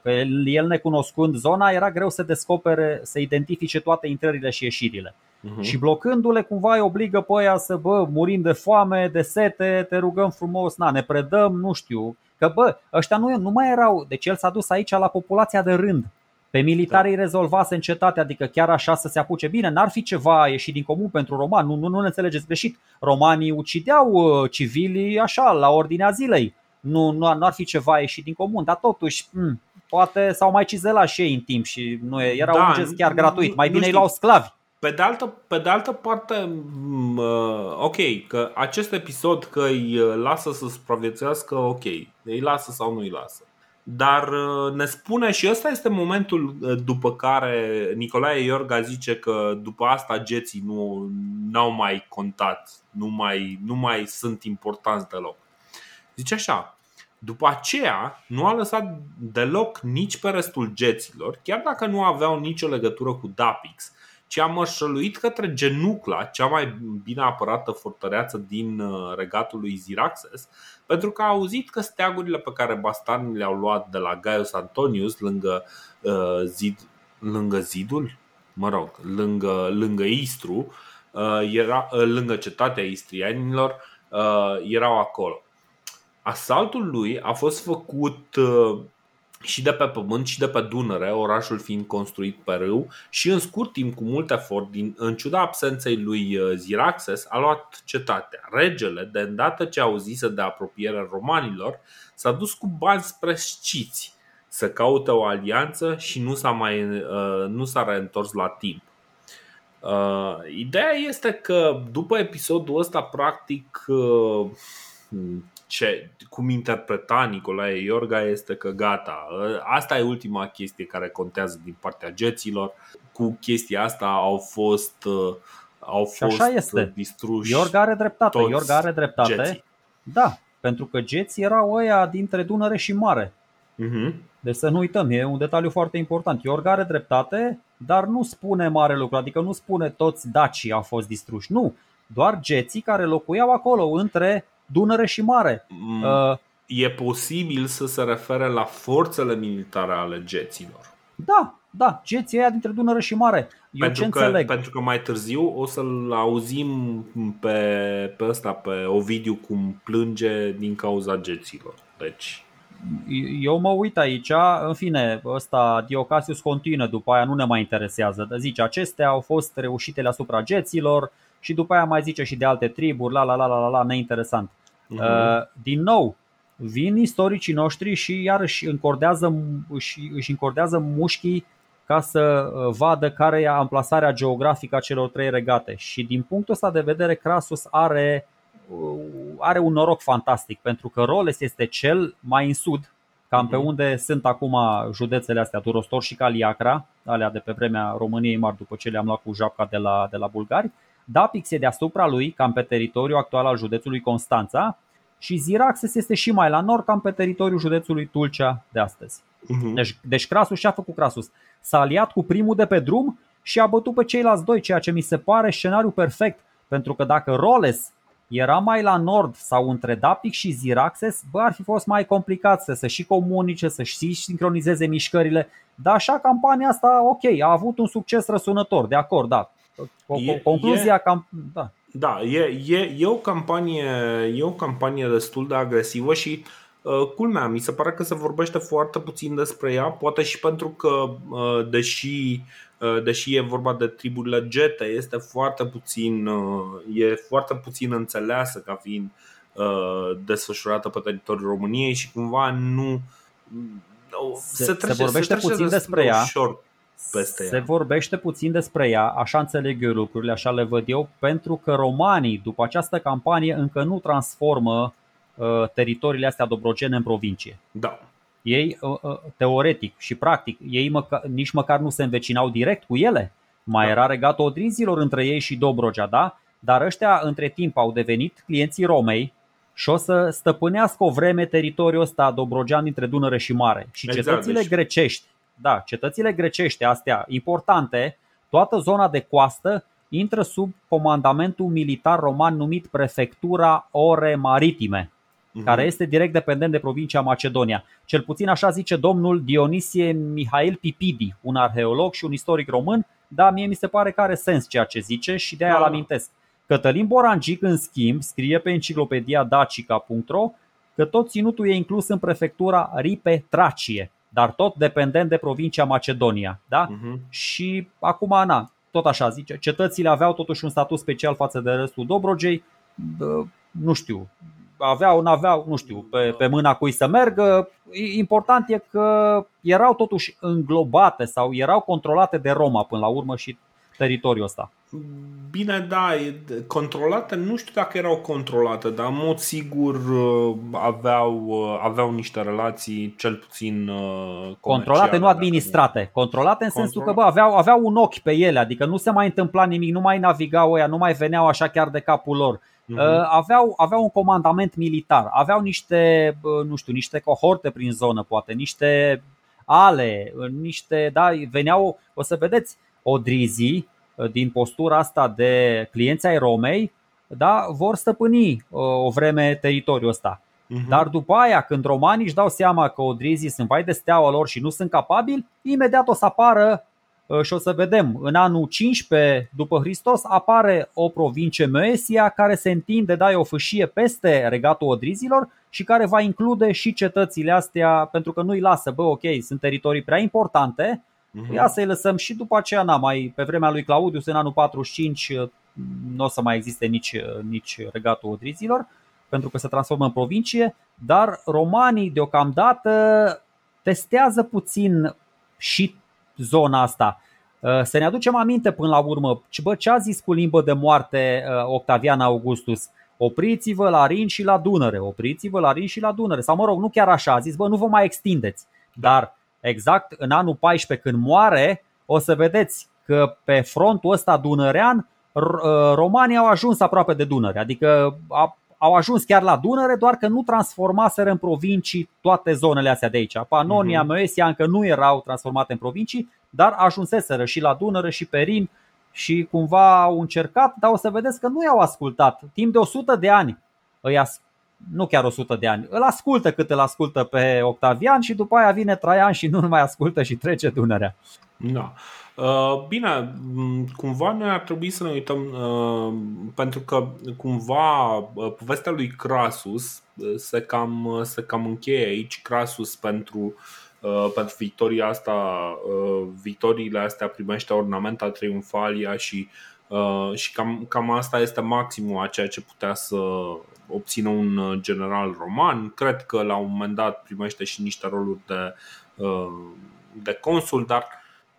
că el, el necunoscând zona, era greu să descopere, să identifice toate intrările și ieșirile. Mhm. Și blocându-le, cumva îi obligă pe aia să, bă, murim de foame, de sete, te rugăm frumos, na, ne predăm, nu știu. Că, bă, ăștia nu, nu mai erau, deci el s-a dus aici la populația de rând. Pe militari îi rezolvase în cetate, adică chiar așa să se apuce. Bine, n-ar fi ceva ieșit din comun pentru romani, nu, nu, nu ne înțelegeți greșit. Romanii ucideau uh, civilii așa, la ordinea zilei. Nu, nu, nu ar fi ceva ieșit din comun, dar totuși, m, poate s-au mai cizelat și ei în timp și nu e, era Da, un gest chiar nu- gratuit. Mai nu bine îi știu. luau sclavi. Pe de altă, pe de altă parte, m, uh, ok, că acest episod că îi uh, lasă să supraviețuiască, ok, îi lasă sau nu îi lasă. Dar uh, ne spune și ăsta este momentul uh, după care Nicolae Iorga zice că după asta geții nu au mai contat, nu mai, nu mai sunt importanți deloc. Zice așa, după aceea nu a lăsat deloc nici pe restul geților, chiar dacă nu aveau nicio legătură cu Dapix, ci a mărșăluit către Genucla, cea mai bine apărată fortăreață din uh, regatul lui Ziraxes, pentru că a auzit că steagurile pe care bastarnii le-au luat de la Gaius Antonius lângă, uh, zid, lângă zidul, mă rog, lângă, lângă Istru, uh, era, uh, lângă cetatea istrianilor, uh, erau acolo. Asaltul lui a fost făcut uh, și de pe pământ și de pe Dunăre, orașul fiind construit pe râu și în scurt timp, cu mult efort, din, în ciuda absenței lui uh, Ziraxes, a luat cetatea. Regele, de îndată ce auzise de apropierea romanilor, s-a dus cu bani spre sciți să caute o alianță și nu s-a, mai, uh, nu s-a reîntors la timp. Uh, ideea este că după episodul ăsta, practic, uh, ce, cum interpreta Nicolae Iorga este că gata, uh, asta e ultima chestie care contează din partea geților. Cu chestia asta au fost uh, au fost așa este. distruși. Iorga are dreptate. toți Iorga are dreptate. geții. Da, pentru că geții erau ăia dintre Dunăre și Mare. Mhm. Deci să nu uităm, e un detaliu foarte important. Iorga are dreptate, dar nu spune mare lucru, adică nu spune toți dacii au fost distruși. Nu, doar geții care locuiau acolo între Dunăre și Mare. Mm, Uh, E posibil să se refere la forțele militare ale geților. da, da, geții ăia dintre Dunăre și Mare. Eu pentru ce că, înțeleg? pentru că mai târziu o să-l auzim pe, pe ăsta, pe Ovidiu, cum plânge din cauza geților. Deci, Eu mă uit aici, în fine, ăsta Diocasius continuă, după aia nu ne mai interesează. Dar Zice, acestea au fost reușitele asupra geților și după aia mai zice și de alte triburi, la la la la la, la neinteresant. Mhm. Uh, Din nou, vin istoricii noștri și iarăși încordează, își, își încordează mușchii ca să uh, vadă care e amplasarea geografică a celor trei regate. Și din punctul ăsta de vedere, Crasus are, uh, are un noroc fantastic, pentru că Roles este cel mai în sud, cam pe Mhm. unde sunt acum județele astea, Turostor și Caliacra, alea de pe vremea României mari după ce le-am luat cu japca de la, de la bulgari. Dapix e deasupra lui, cam pe teritoriul actual al județului Constanța, și Ziraxes este și mai la nord, cam pe teritoriul județului Tulcea de astăzi. Mhm. Deci, deci Crasus și-a făcut Crasus. S-a aliat cu primul de pe drum și a bătut pe ceilalți doi, ceea ce mi se pare scenariu perfect. Pentru că dacă Roles era mai la nord sau între Dapix și Ziraxes, bă, ar fi fost mai complicat să se și comunice, să și sincronizeze mișcările. Dar așa campania asta, ok, a avut un succes răsunător, de acord, da. Co- E- Concluzia, cam, da. Da, e, e, e, o campanie, e o campanie destul de agresivă și uh, culmea, mi se pare că se vorbește foarte puțin despre ea, poate și pentru că, uh, deși, uh, deși e vorba de triburile gete, este foarte puțin, uh, e foarte puțin înțeleasă ca fiind uh, desfășurată pe teritoriul României și cumva nu. Se- se vorbește trece puțin destul despre de ea. Ușor peste Se ea. vorbește puțin despre ea, așa înțeleg eu lucrurile, așa le văd eu, pentru că romanii, după această campanie, încă nu transformă uh, teritoriile astea dobrogene în provincie. Da. Ei, uh, uh, teoretic și practic, ei măca, nici măcar nu se învecinau direct cu ele. Mai Da. era regatul odrinzilor între ei și Dobrogea, da? Dar ăștia, între timp, au devenit clienții Romei și o să stăpânească o vreme teritoriul ăsta dobrogean dintre Dunăre și Mare. Și Exact, cetățile deci- grecești, da, cetățile grecești astea importante, toată zona de coastă intră sub comandamentul militar roman numit Prefectura Ore Maritime Mhm. care este direct dependent de provincia Macedonia. Cel puțin așa zice domnul Dionisie Mihail Pipidi, un arheolog și un istoric român, dar mie mi se pare că are sens ceea ce zice și de aia Da, îl da. amintesc. Cătălin Borangic, în schimb, scrie pe enciclopedia dacica.ro că tot ținutul e inclus în prefectura Ripe Tracie, dar tot dependent de provincia Macedonia. Da? Mhm. Și acum, na, tot așa zice, cetățile aveau totuși un statut special față de restul Dobrogei, Bă, nu știu, aveau, n-aveau, nu știu, pe, pe mâna cui să meargă. Important e că erau totuși înglobate sau erau controlate de Roma până la urmă și teritoriul ăsta. Bine, da, e controlate, nu știu dacă erau controlate, dar în mod sigur uh, aveau, uh, aveau niște relații cel puțin uh, comerciale, Controlate, nu dacă administrate. Controlate în sensul că Control- bă, aveau, aveau un ochi pe ele, adică nu se mai întâmpla nimic, nu mai navigau ăia, nu mai veneau așa chiar de capul lor. Mhm. Uh, aveau, aveau un comandament militar, aveau niște, bă, nu știu, niște cohorte prin zonă, poate, niște ale, uh, niște, da, veneau, o să vedeți, odrizii uh, din postura asta de clienți ai Romei, da, vor stăpâni uh, o vreme teritoriul ăsta. Mhm. Dar după aia, când romanii își dau seama că odrizii sunt vai de steaua lor și nu sunt capabili, imediat o să apară Uh, și o să vedem, în anul 15 după Hristos apare o provincie Moesia care se întinde, da, o fâșie peste regatul Odrizilor și care va include și cetățile astea pentru că nu-i lasă, bă, ok, sunt teritorii prea importante, uh-huh. ia să-i lăsăm și după aceea, na, mai pe vremea lui Claudius, în anul 45, uh, nu o să mai existe nici, uh, nici regatul Odrizilor, pentru că se transformă în provincie, dar romanii deocamdată testează puțin și zona asta. Uh, să ne aducem aminte până la urmă, bă, ce a zis cu limbă de moarte uh, Octavian Augustus? Opriți-vă la Rin și la Dunăre, opriți-vă la Rin și la Dunăre. Sau mă rog, nu chiar așa, a zis, bă, nu vă mai extindeți. Dar exact în anul 14 când moare, o să vedeți că pe frontul ăsta dunărean uh, romanii au ajuns aproape de Dunăre, adică au ajuns chiar la Dunăre, doar că nu transformaseră în provincii toate zonele astea de aici. Panonia, uh-huh. Moesia încă nu erau transformate în provincii, dar ajunseseră și la Dunăre și pe Rin și cumva au încercat, dar o să vedeți că nu i-au ascultat. Timp de 100 de ani îi as- nu chiar 100 de ani, îl ascultă cât îl ascultă pe Octavian și după aia vine Traian și nu mai ascultă și trece Dunărea. Da. Uh, bine, cumva noi ar trebui să ne uităm, uh, pentru că cumva uh, povestea lui Crasus se cam, se cam încheie aici. Crasus pentru, pentru victoria asta, victoriile astea primește ornamenta triumfalia și, și cam, cam asta este maximul a ceea ce putea să obțină un general roman. Cred că la un moment dat primește și niște roluri de, de consul, dar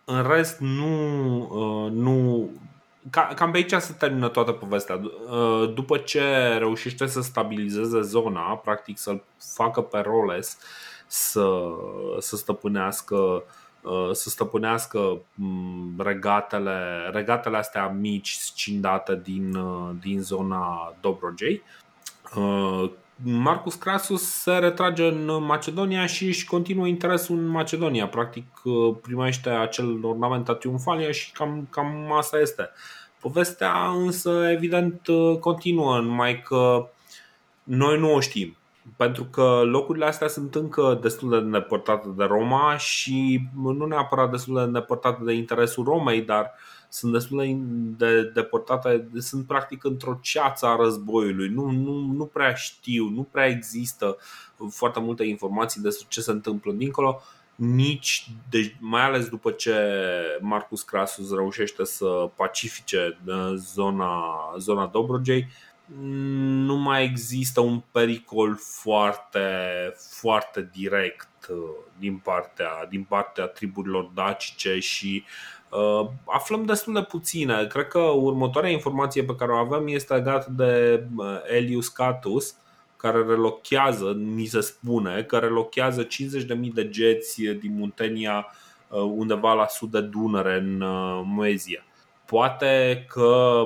în rest nu, uh, nu cam pe aici se termină toată povestea. Uh, după ce reușește să stabilizeze zona, practic să-l facă pe Roles să, să stăpânească uh, să stăpânească mm, regatele, regatele astea mici scindate din, din zona Dobrogei Marcus Crasus se retrage în Macedonia și își continuă interesul în Macedonia. Practic uh, primește acel ornament a triumfalia și cam, cam asta este. Povestea însă evident uh, continuă, numai că noi nu o știm. Pentru că locurile astea sunt încă destul de îndepărtate de Roma și nu neapărat destul de îndepărtate de interesul Romei, dar uh, sunt destul de deportate, sunt practic într-o ceață a războiului. Nu, nu, nu prea știu, nu prea există foarte multe informații despre ce se întâmplă dincolo nici, deci mai ales după ce Marcus Crasus reușește să pacifice uh, zona, zona Dobrogei, nu mai există un pericol foarte, foarte direct uh, din partea, din partea triburilor dacice și Uh, aflăm destul de puține. Cred că următoarea informație pe care o avem este legată de uh, Elius Catus, care relochează, ni se spune, că relochează 50.000 de geți din Muntenia uh, undeva la sud de Dunăre, în Moezia. Poate că.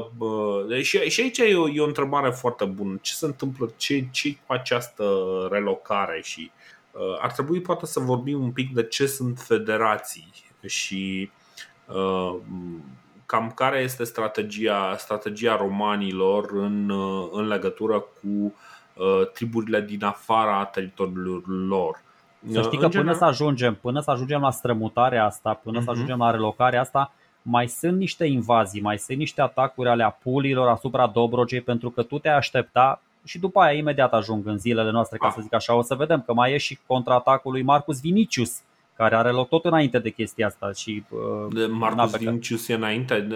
Și, și aici e o, e o întrebare foarte bună. Ce se întâmplă? Ce, ce cu această relocare? Și ar trebui poate să vorbim un pic de ce sunt federații și Uh, cam care este strategia, strategia romanilor în, uh, în legătură cu uh, triburile din afara teritoriului lor. Să știi că până să ajungem, până să ajungem la strămutarea asta, până uh-huh. să mhm. ajungem la relocarea asta, mai sunt niște invazii, mai sunt niște atacuri ale apulilor asupra Dobrogei pentru că tu te aștepta și după aia imediat ajung în zilele noastre, ca ah. să zic așa, o să vedem că mai e și contraatacul lui Marcus Vinicius care are loc tot înainte de chestia asta. Și, uh, de Marcus Vincius e înainte.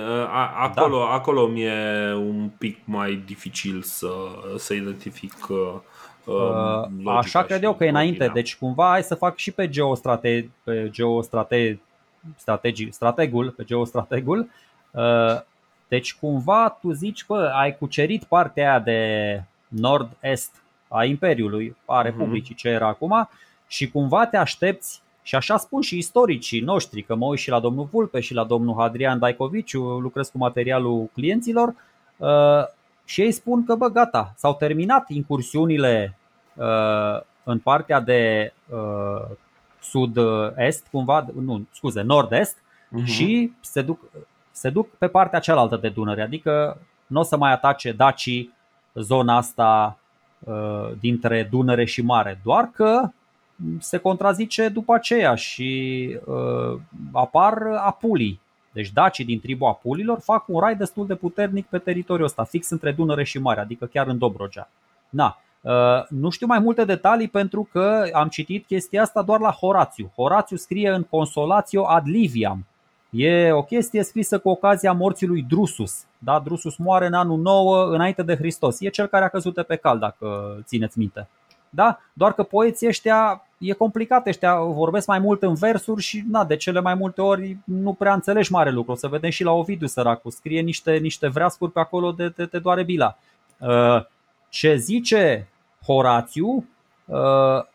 Acolo, da. acolo mi-e un pic mai dificil să, să identific uh, uh Așa cred eu că e înainte. Deci cumva hai să fac și pe geostrate, pe geostrate, strategi, strategul, pe geostrategul. Uh, deci cumva tu zici, bă, ai cucerit partea aia de nord-est a Imperiului, a mhm. Republicii, uh-huh. ce era acum, și cumva te aștepți și așa spun și istoricii noștri, că mă uit și la domnul Vulpe și la domnul Adrian Daicoviciu, lucrez cu materialul clienților uh, și ei spun că bă gata, s-au terminat incursiunile uh, în partea de uh, sud-est, cumva, nu, scuze, nord-est uh-huh. și se duc, se duc pe partea cealaltă de Dunăre, adică nu o să mai atace dacii zona asta dintre Dunăre și Mare, doar că se contrazice după aceea și uh, apar apulii. Deci dacii din tribul Apulilor fac un rai destul de puternic pe teritoriul ăsta, fix între Dunăre și Mare, adică chiar în Dobrogea. Na, Uh, nu știu mai multe detalii pentru că am citit chestia asta doar la Horațiu. Horațiu scrie în Consolatio ad Liviam. E o chestie scrisă cu ocazia morții lui Drusus. Da? Drusus moare în anul 9 înainte de Hristos. E cel care a căzut pe cal, dacă țineți minte. Da? Doar că poeții ăștia e complicat, ăștia vorbesc mai mult în versuri și na, de cele mai multe ori nu prea înțelegi mare lucru. O să vedem și la Ovidiu săracul, scrie niște, niște vreascuri pe acolo de te, te doare bila. Uh, ce zice Horațiu uh,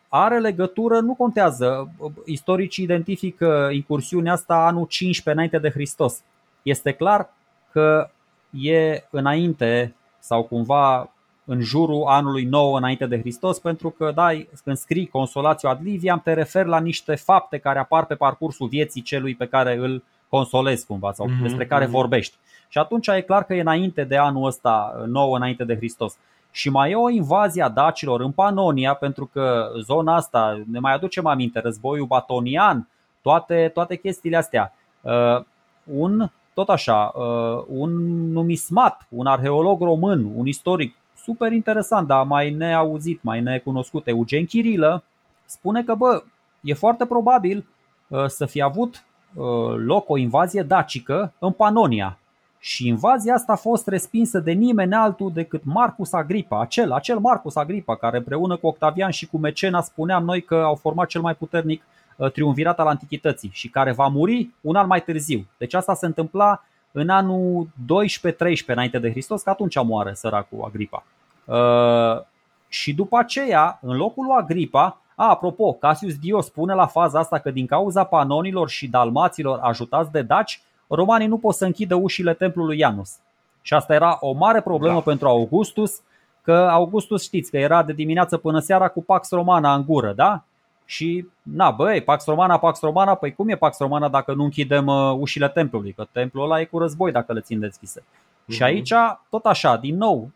are legătură, nu contează. Istoricii identifică incursiunea asta anul 15 înainte de Hristos. Este clar că e înainte sau cumva în jurul anului 9 înainte de Hristos, pentru că da, când scrii Consolatio ad Liviam te referi la niște fapte care apar pe parcursul vieții celui pe care îl consolezi cumva sau mm-hmm, despre care mm-hmm. vorbești. Și atunci e clar că e înainte de anul ăsta, 9 înainte de Hristos. Și mai e o invazie a dacilor în Panonia, pentru că zona asta, ne mai aducem aminte, războiul batonian, toate, toate chestiile astea. Uh, un, tot așa, uh, un numismat, un arheolog român, un istoric super interesant, dar mai neauzit, mai necunoscut, Eugen Chirilă, spune că, bă, e foarte probabil uh, să fi avut loc o invazie dacică în Panonia, și invazia asta a fost respinsă de nimeni altul decât Marcus Agripa, acel, acel Marcus Agripa care împreună cu Octavian și cu Mecena spuneam noi că au format cel mai puternic uh, triumvirat al antichității și care va muri un an mai târziu. Deci asta se întâmpla în anul 12-13 înainte de Hristos, că atunci moare săracul Agripa. Uh, și după aceea, în locul lui Agripa, a, apropo, Cassius Dio spune la faza asta că din cauza panonilor și dalmaților ajutați de daci, romanii nu pot să închidă ușile templului Janus. Și asta era o mare problemă da. pentru Augustus, că Augustus știți că era de dimineață până seara cu Pax Romana în gură, da? Și, na, băi, Pax Romana, Pax Romana, păi cum e Pax Romana dacă nu închidem uh, ușile templului? Că templul ăla e cu război dacă le țin deschise. Uh-huh. Și aici, tot așa, din nou,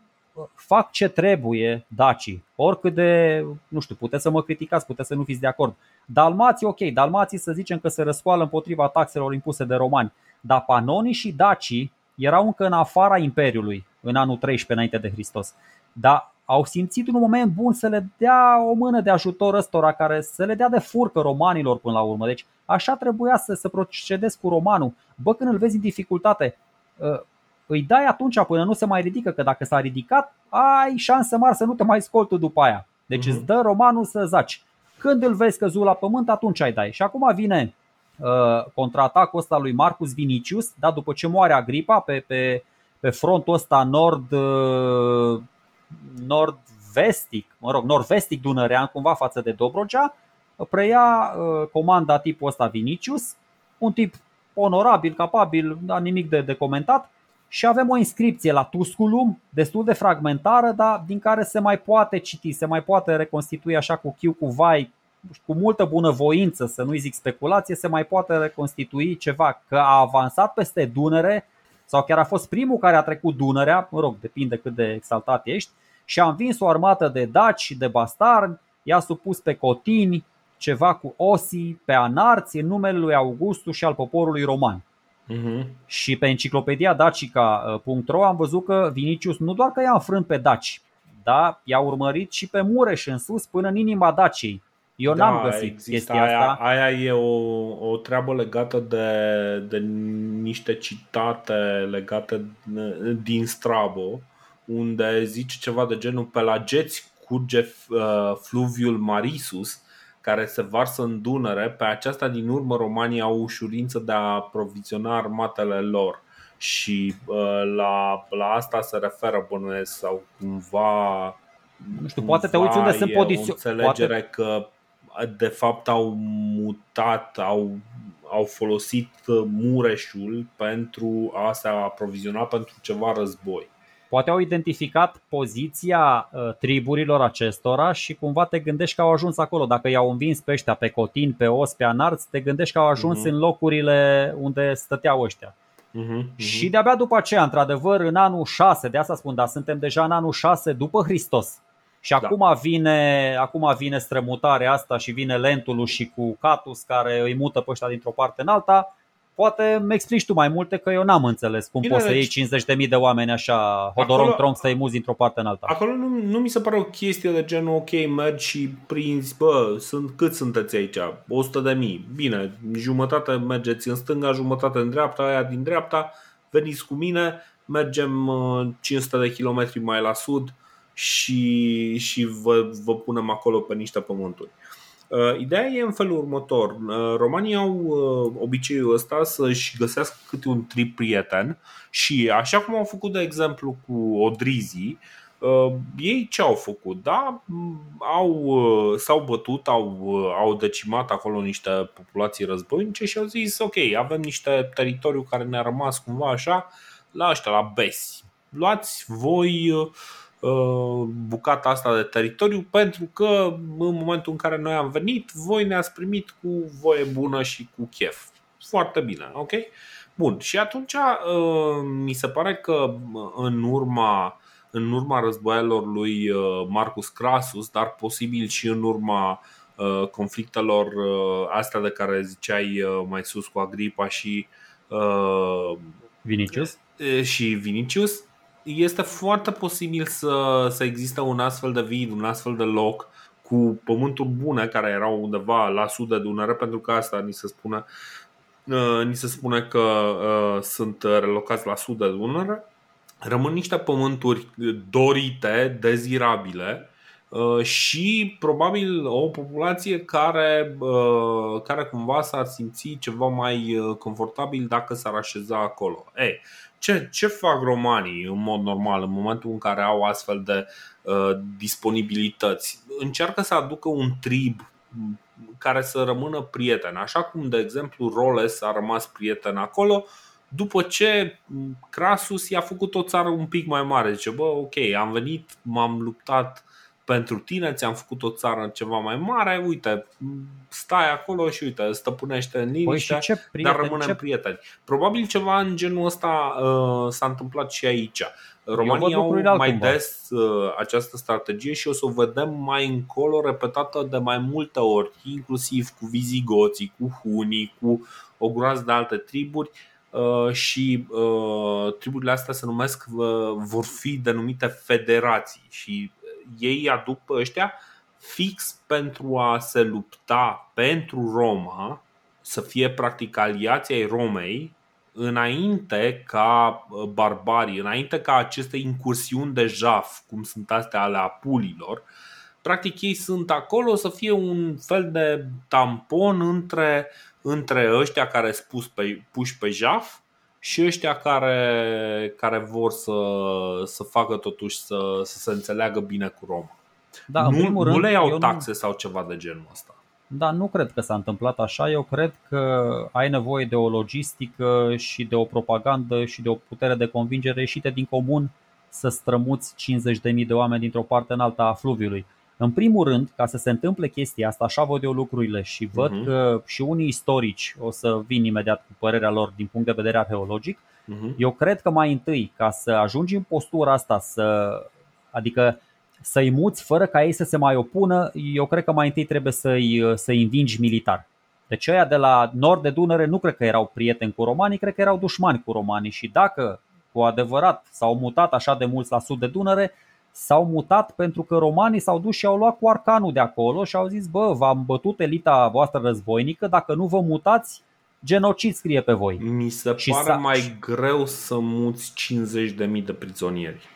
fac ce trebuie dacii. Oricât de, nu știu, puteți să mă criticați, puteți să nu fiți de acord. Dalmații, ok, dalmații să zicem că se răscoală împotriva taxelor impuse de romani. Dar panonii și dacii erau încă în afara Imperiului în anul 13 înainte de Hristos. Dar au simțit un moment bun să le dea o mână de ajutor ăstora care să le dea de furcă romanilor până la urmă. Deci așa trebuia să se procedezi cu romanul. Bă, când îl vezi în dificultate, ă, îi dai atunci până nu se mai ridică, că dacă s-a ridicat, ai șanse mari să nu te mai scoli după aia. Deci uh-huh. îți dă romanul să zaci. Când îl vezi căzut la pământ, atunci ai dai. Și acum vine Uh, contraatacul ăsta lui Marcus Vinicius, da, după ce moare Agripa pe, pe, pe frontul ăsta nord, uh, nord-vestic, mă rog, nord-vestic dunărean cumva față de Dobrogea, preia uh, comanda tipul ăsta Vinicius, un tip onorabil, capabil, dar nimic de, de comentat, și avem o inscripție la Tusculum, destul de fragmentară, dar din care se mai poate citi, se mai poate reconstitui așa cu chiu, cu vai, cu multă bunăvoință, să nu-i zic speculație, se mai poate reconstitui ceva. Că a avansat peste Dunăre sau chiar a fost primul care a trecut Dunărea, mă rog, depinde cât de exaltat ești, și a învins o armată de daci și de bastardi, i-a supus pe cotini, ceva cu osii, pe anarți în numele lui Augustus și al poporului roman. Uh-huh. Și pe enciclopedia dacica.ro am văzut că Vinicius nu doar că i-a înfrânt pe daci, dar i-a urmărit și pe Mureș în sus până în inima Daciei. Eu da, n-am găsit chestia aia, asta. Aia e o, o treabă legată de, de niște citate legate din Strabo, unde zice ceva de genul pe la geți curge uh, fluviul Marisus, care se varsă în Dunăre. Pe aceasta din urmă romanii au ușurință de a aproviziona armatele lor. Și uh, la, la asta se referă bănuiesc sau cumva nu știu, poate te uiți unde sunt poziționate. Poate... că de fapt au mutat, au, au folosit Mureșul pentru a se aproviziona pentru ceva război. Poate au identificat poziția uh, triburilor acestora și cumva te gândești că au ajuns acolo. Dacă i-au învins pe ăștia, pe Cotin, pe Os, pe Anarți, te gândești că au ajuns uh-huh. în locurile unde stăteau ăștia. Uh-huh, uh-huh. Și de-abia după aceea, într-adevăr, în anul 6, de asta spun, dar suntem deja în anul 6 după Hristos. Și da. acum, vine, acum vine strămutarea asta și vine Lentulus și cu Catus care îi mută pe ăștia dintr-o parte în alta. poate mi explici tu mai multe că eu n-am înțeles cum Bine, poți deci, să iei 50.000 de oameni așa hodorong tronc să-i muzi într-o parte în alta. Acolo nu, nu mi se pare o chestie de genul ok, mergi și prinzi, bă, sunt, cât sunteți aici? 100 de mii. Bine, jumătate mergeți în stânga, jumătate în dreapta, aia din dreapta, veniți cu mine, mergem 500 uh, de kilometri mai la sud și, și vă, vă punem acolo pe niște pământuri. Uh, ideea e în felul următor. Uh, romanii au uh, obiceiul ăsta să-și găsească câte un trip prieten și așa cum au făcut de exemplu cu odrizii, ei ce au făcut? Da, au, s-au bătut, au, au decimat acolo niște populații războinice și au zis ok, avem niște teritoriu care ne-a rămas cumva așa la ăștia, la besi. Luați voi uh, Uh, bucata asta de teritoriu pentru că în momentul în care noi am venit, voi ne-ați primit cu voie bună și cu chef. Foarte bine, ok? Bun, și atunci uh, mi se pare că în urma, în urma războaielor lui uh, Marcus Crasus, dar posibil și în urma conflictelor astea de care ziceai mai sus cu Agripa și Vinicius și Vinicius este foarte posibil să, să existe un astfel de vid, un astfel de loc cu pământuri bune care erau undeva la sud de Dunăre, pentru că asta ni se spune, uh, ni se spune că uh, sunt relocați la sud de Dunăre. Rămân niște pământuri dorite, dezirabile uh, și probabil o populație care, uh, care cumva s-ar simți ceva mai uh, confortabil dacă s-ar așeza acolo. Ei, ce, ce fac romanii în mod normal în momentul în care au astfel de uh, disponibilități? Încearcă să aducă un trib care să rămână prieten, așa cum de exemplu Roles a rămas prieten acolo după ce Crasus i-a făcut o țară un pic mai mare. Zice, bă, ok, am venit, m-am luptat pentru tine, ți-am făcut o țară ceva mai mare, uite, stai acolo și uite, stăpânește în liniște, păi ce prieten, dar rămânem ce... prieteni. Probabil ceva în genul ăsta uh, s-a întâmplat și aici. România au mai des uh, această strategie și o să o vedem mai încolo repetată de mai multe ori, inclusiv cu vizigoții, cu hunii, cu o groază de alte triburi uh, și uh, triburile astea se numesc, uh, vor fi denumite federații și ei aduc pe ăștia fix pentru a se lupta pentru Roma, să fie practic aliații ai Romei, înainte ca uh, barbarii, înainte ca aceste incursiuni de jaf, cum sunt astea ale apulilor, practic ei sunt acolo să fie un fel de tampon între, între ăștia care spus pe, puși pe jaf și ăștia care, care vor să, să facă totuși să, să se înțeleagă bine cu Roma. Da, nu, în primul nu rând, le iau taxe nu... sau ceva de genul ăsta. Da, nu cred că s-a întâmplat așa. Eu cred că ai nevoie de o logistică și de o propagandă și de o putere de convingere ieșite din comun să strămuți 50.000 de oameni dintr-o parte în alta a fluviului. În primul rând, ca să se întâmple chestia asta, așa văd eu lucrurile și văd uh-huh. că și unii istorici o să vin imediat cu părerea lor din punct de vedere arheologic. Uh-huh. Eu cred că mai întâi, ca să ajungi în postura asta, să, adică să-i muți fără ca ei să se mai opună, eu cred că mai întâi trebuie să-i, să-i învingi militar. Deci ăia de la nord de Dunăre nu cred că erau prieteni cu romanii, cred că erau dușmani cu romanii și dacă cu adevărat s-au mutat așa de mulți la sud de Dunăre, s-au mutat pentru că romanii s-au dus și au luat cu arcanul de acolo și au zis, bă, v-am bătut elita voastră războinică, dacă nu vă mutați, genocid scrie pe voi. Mi se și pare mai greu să muți 50.000 de prizonieri.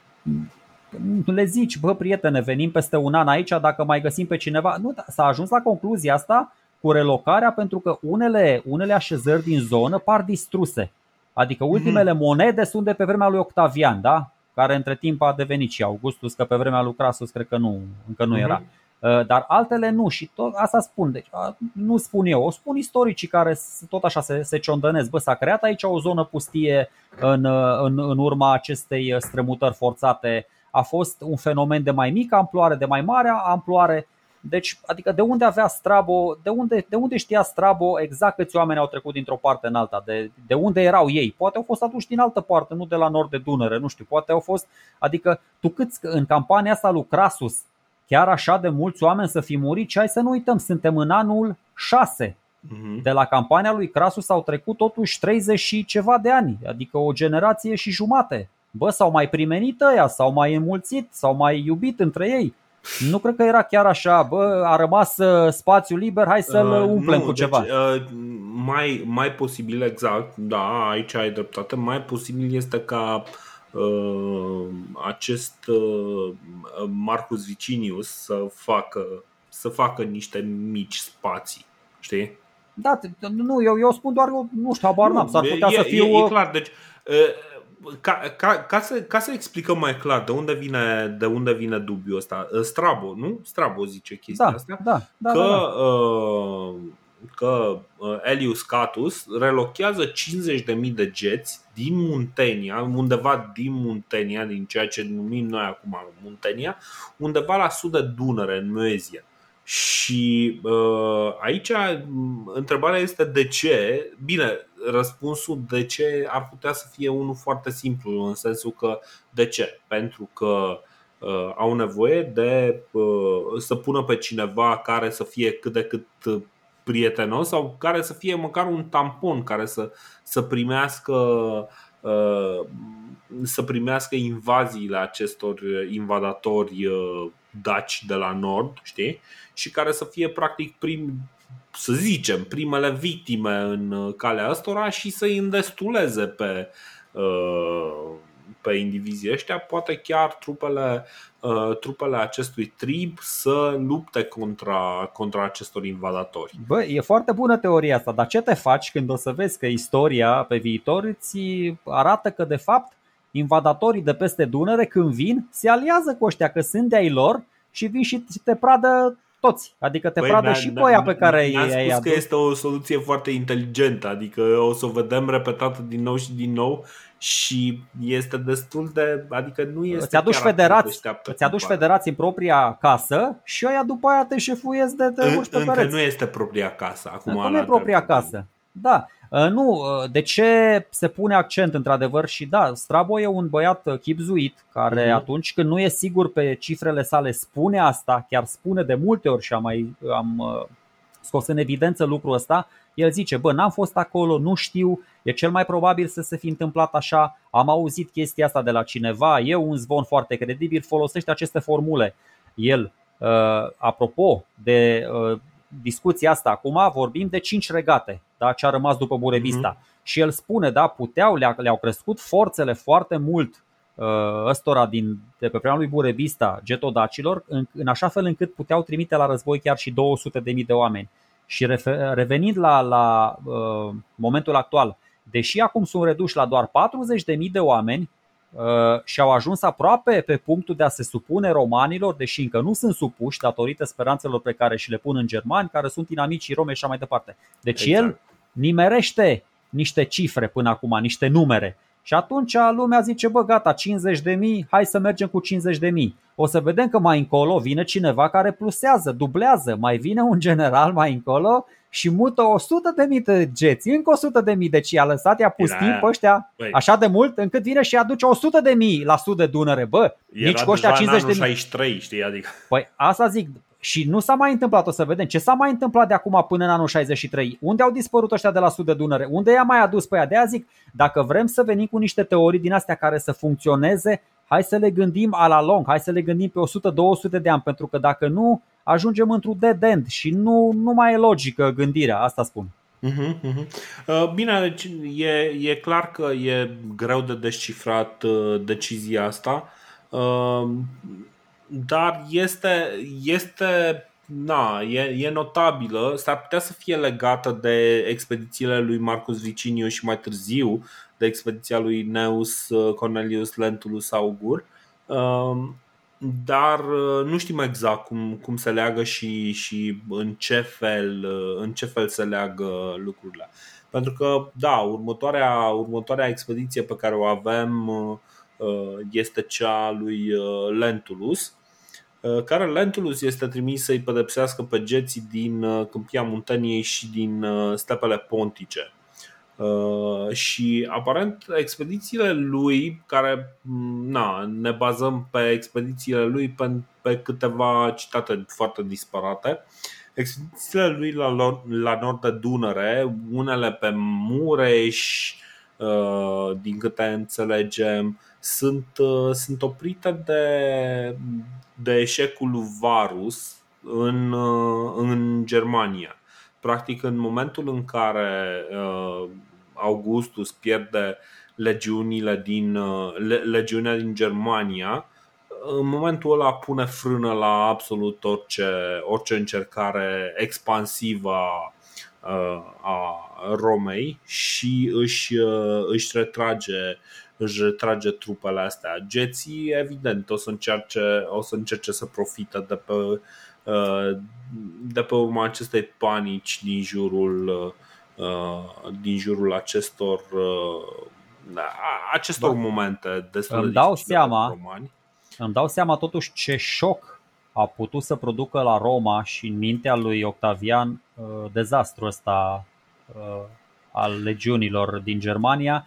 Le zici, bă, prietene, venim peste un an aici, dacă mai găsim pe cineva. Nu, da, s-a ajuns la concluzia asta cu relocarea pentru că unele, unele așezări din zonă par distruse. Adică ultimele mm-hmm. monede sunt de pe vremea lui Octavian, da? Care între timp a devenit și Augustus, că pe vremea lui Crasus cred că nu, încă nu era. Uh-huh. Dar altele nu și tot asta spun. Deci, nu spun eu, o spun istoricii care tot așa se, se ciondănesc. Bă, s-a creat aici o zonă pustie în, în, în urma acestei strămutări forțate. A fost un fenomen de mai mică amploare, de mai mare amploare deci, adică de unde avea Strabo, de unde, de unde știa Strabo exact câți oameni au trecut dintr-o parte în alta, de, de unde erau ei? Poate au fost atunci din altă parte, nu de la nord de Dunăre, nu știu, poate au fost, adică tu câți în campania asta lui Crasus, chiar așa de mulți oameni să fi murit și hai să nu uităm, suntem în anul 6 uh-huh. de la campania lui Crasus au trecut totuși 30 și ceva de ani, adică o generație și jumate. Bă, s-au mai primenit ăia, s-au mai înmulțit, s-au mai iubit între ei. Nu cred că era chiar așa, bă, a rămas uh, spațiu liber, hai să-l uh, umplem nu, cu deci, ceva. Uh, mai, mai posibil, exact, da, aici ai dreptate, mai posibil este ca uh, acest uh, Marcus Vicinius să facă, să facă niște mici spații, știi? Da, nu, eu, eu spun doar, nu știu, habar n-am, s-ar putea e, să fiu... E, e clar, deci uh, ca, ca, ca, să, ca să explicăm mai clar de unde vine, de unde vine dubiul ăsta, Strabo, nu? Strabo zice chestia da, asta. Da, da, că, da, da. Uh, că uh, Elius Catus relochează 50.000 de geți din Muntenia, undeva din Muntenia, din ceea ce numim noi acum Muntenia, undeva la sud de Dunăre, în Moezia. Și uh, aici întrebarea este de ce. Bine, răspunsul de ce ar putea să fie unul foarte simplu, în sensul că de ce? Pentru că uh, au nevoie de uh, să pună pe cineva care să fie cât de cât prietenos sau care să fie măcar un tampon care să, să primească uh, să primească invaziile acestor invadatori uh, daci de la nord, știi? Și care să fie practic prim, să zicem, primele victime în uh, calea ăstora și să îi îndestuleze pe, pe indivizii ăștia, poate chiar trupele, trupele acestui trib să lupte contra, contra acestor invadatori. Bă, e foarte bună teoria asta, dar ce te faci când o să vezi că istoria pe viitor îți arată că de fapt invadatorii de peste Dunăre când vin se aliază cu ăștia că sunt de-ai lor și vin și te pradă toți. Adică te păi, pradă și pe aia pe care i-ai spus adus. că este o soluție foarte inteligentă, adică o să o vedem repetată din nou și din nou și este destul de, adică nu este Îți aduci federați, îți aduci federații în propria casă și aia după aia te șefuiesc de te urci pe Încă pereți. nu este propria casă. Acum nu e propria casă. Da, Uh, nu, uh, de ce se pune accent într-adevăr și da, Strabo e un băiat uh, chipzuit care uh-huh. atunci când nu e sigur pe cifrele sale spune asta, chiar spune de multe ori și am mai am scos în evidență lucrul ăsta, el zice, bă, n-am fost acolo, nu știu, e cel mai probabil să se fi întâmplat așa, am auzit chestia asta de la cineva, e un zvon foarte credibil, folosește aceste formule. El, apropo de discuția asta acum, vorbim de cinci regate, da, ce a rămas după Burebista. Mm-hmm. Și el spune, da, puteau, le-au crescut forțele foarte mult uh, ăstora din, de pe vremea lui Burebista, getodacilor, în, în așa fel încât puteau trimite la război chiar și 200.000 de oameni. Și refer, revenind la, la uh, momentul actual, deși acum sunt reduși la doar 40.000 de oameni, Uh, și au ajuns aproape pe punctul de a se supune romanilor, deși încă nu sunt supuși datorită speranțelor pe care și le pun în germani, care sunt inamicii Rome și așa mai departe. Deci exact. el nimerește niște cifre până acum, niște numere. Și atunci lumea zice, bă, gata, 50 de mii, hai să mergem cu 50 de mii. O să vedem că mai încolo vine cineva care plusează, dublează, mai vine un general mai încolo și mută 100 de mii de geți, încă 100 de mii, deci i-a lăsat, i-a pustit pe ăștia Băi. așa de mult încât vine și aduce 100 de mii la sud de Dunăre. Bă, Era nici cu ăștia 50 de mii. 63, știi, adică. Păi asta zic, și nu s-a mai întâmplat, o să vedem. Ce s-a mai întâmplat de acum până în anul 63? Unde au dispărut ăștia de la sud de Dunăre? Unde i-a mai adus pe ea? De aia zic, dacă vrem să venim cu niște teorii din astea care să funcționeze, hai să le gândim a la long, hai să le gândim pe 100-200 de ani, pentru că dacă nu, ajungem într-un dead end și nu, nu mai e logică gândirea, asta spun. Uh-huh, uh-huh. Bine, deci e, e clar că e greu de descifrat uh, decizia asta, uh, dar este, este na, e, e notabilă, s-ar putea să fie legată de expedițiile lui Marcus Viciniu și mai târziu de expediția lui Neus Cornelius Lentulus Augur. Dar uh, nu știm exact cum, cum se leagă și, și în, ce fel, uh, în ce fel se leagă lucrurile. Pentru că, da, următoarea, următoarea expediție pe care o avem uh, este cea lui Lentulus, care Lentulus este trimis să-i pedepsească pe geții din Câmpia Munteniei și din stepele pontice. Uh, și aparent expedițiile lui, care na, ne bazăm pe expedițiile lui pe, pe câteva citate foarte disparate, expedițiile lui la, la nord de Dunăre, unele pe Mureș, din câte înțelegem, sunt, sunt oprite de, de eșecul Varus în, în Germania. Practic, în momentul în care Augustus pierde legiunile din, legiunea din Germania, în momentul ăla pune frână la absolut orice, orice încercare expansivă a, a Romei și își, își retrage își retrage trupele astea. Geții, evident, o să încerce, o să încerce să profite de pe, de pe urma acestei panici din jurul, din jurul acestor acestor da. momente destul de dau seama, romani îmi dau seama totuși ce șoc a putut să producă la Roma și în mintea lui Octavian uh, dezastrul ăsta uh, al legiunilor din Germania.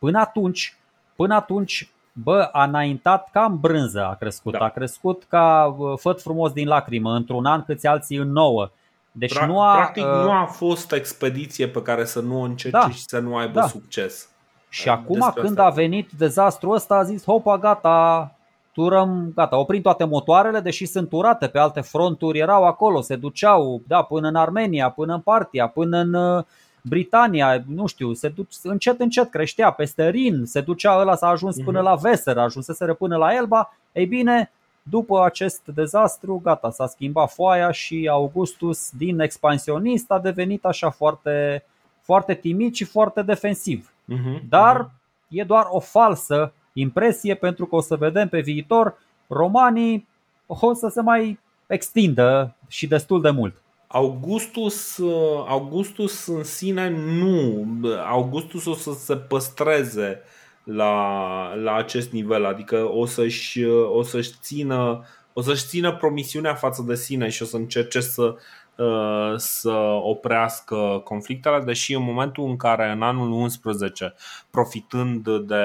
Uh, până atunci, până atunci Bă, a înaintat ca în brânză a crescut. Da. A crescut ca făt frumos din lacrimă, într-un an câți alții în nouă. Deci pra- nu a, practic uh... nu a fost expediție pe care să nu o încerci da, și să nu aibă da. succes. Și acum când asta. a venit dezastrul ăsta a zis, hopa, gata, turăm, gata, oprim toate motoarele, deși sunt turate pe alte fronturi, erau acolo, se duceau da, până în Armenia, până în Partia, până în uh, Britania, nu știu, se duce, încet, încet creștea peste Rin, se ducea ăla, s-a ajuns uh-huh. până la Veser, ajunseseră până la Elba. Ei bine, după acest dezastru, gata, s-a schimbat foaia și Augustus, din expansionist, a devenit așa foarte, foarte timid și foarte defensiv. Uh-huh. Dar uh-huh. e doar o falsă impresie pentru că o să vedem pe viitor romanii o să se mai extindă și destul de mult. Augustus, uh, Augustus în sine nu. Augustus o să se păstreze la, la acest nivel, adică o să-și, uh, o să-și țină o să-și țină promisiunea față de sine și o să încerce să Uh, să oprească conflictele, deși în momentul în care în anul 11, profitând de,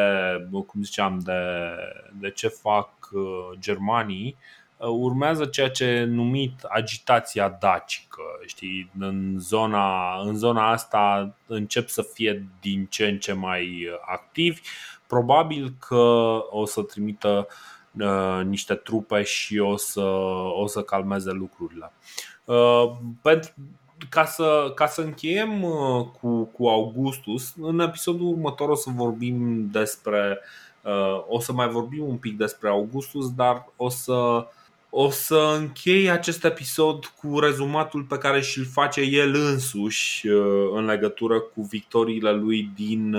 cum ziceam, de, de ce fac uh, germanii, uh, urmează ceea ce e numit agitația dacică. Știi, în zona, în zona asta încep să fie din ce în ce mai activi. Probabil că o să trimită uh, niște trupe și o să, o să calmeze lucrurile. Uh, pentru, ca să, ca să încheiem uh, cu, cu Augustus, în episodul următor o să vorbim despre. Uh, o să mai vorbim un pic despre Augustus, dar o să, o să închei acest episod cu rezumatul pe care și-l face el însuși în legătură cu victoriile lui din,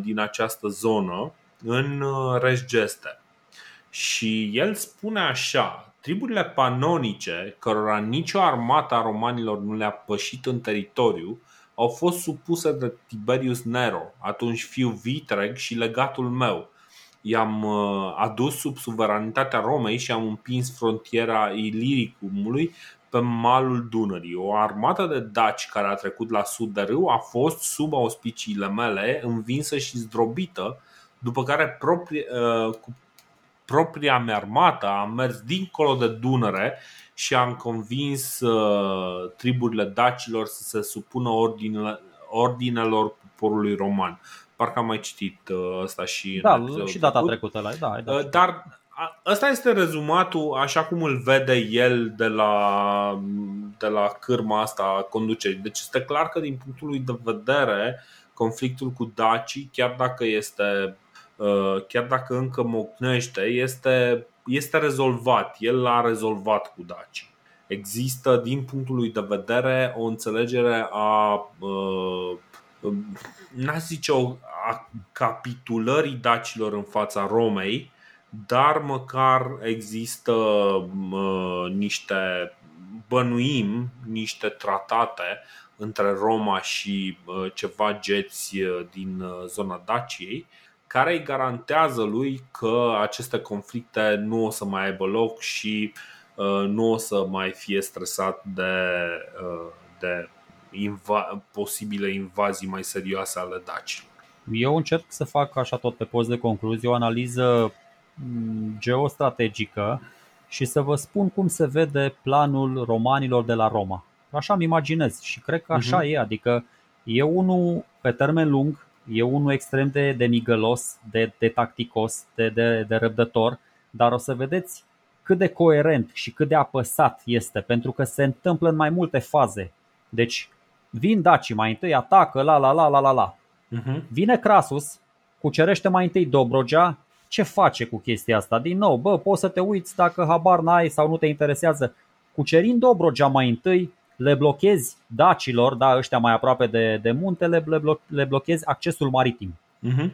din această zonă în Resgeste. Și el spune așa, Triburile panonice, cărora nicio armată a romanilor nu le-a pășit în teritoriu, au fost supuse de Tiberius Nero, atunci fiu vitreg și legatul meu. I-am uh, adus sub suveranitatea Romei și am împins frontiera Iliricumului pe malul Dunării. O armată de daci care a trecut la sud de râu a fost, sub auspiciile mele, învinsă și zdrobită, după care proprie, uh, cu propria mea armată, am mers dincolo de Dunăre și am convins uh, triburile dacilor să se supună ordine, ordinelor poporului roman. Parcă am mai citit uh, asta și Da, și data trecut. trecută la da, da. Uh, dar Ăsta este rezumatul așa cum îl vede el de la, de la cârma asta a conducerii. Deci este clar că din punctul lui de vedere conflictul cu dacii, chiar dacă este Uh, chiar dacă încă mocnește, este, este rezolvat. El l-a rezolvat cu Daci. Există, din punctul lui de vedere, o înțelegere a, uh, n-aș zice, o, a capitulării dacilor în fața Romei, dar măcar există uh, niște bănuim, niște tratate între Roma și uh, ceva geți uh, din uh, zona Daciei care îi garantează lui că aceste conflicte nu o să mai aibă loc și uh, nu o să mai fie stresat de, uh, de inva- posibile invazii mai serioase ale dacilor. Eu încerc să fac așa tot pe post de concluzie o analiză mm, geostrategică și să vă spun cum se vede planul romanilor de la Roma. Așa îmi imaginez și cred că așa uh-huh. e. Adică e unul pe termen lung, e unul extrem de, de migălos, de, de tacticos, de, de, de răbdător, dar o să vedeți cât de coerent și cât de apăsat este, pentru că se întâmplă în mai multe faze. Deci vin dacii mai întâi, atacă, la la la la la la. Uh-huh. Vine Crasus, cucerește mai întâi Dobrogea, ce face cu chestia asta? Din nou, bă, poți să te uiți dacă habar n-ai sau nu te interesează. Cucerind Dobrogea mai întâi, le blochezi dacilor, da, ăștia mai aproape de, de munte, le, blo- le blochezi accesul maritim. Uh-huh.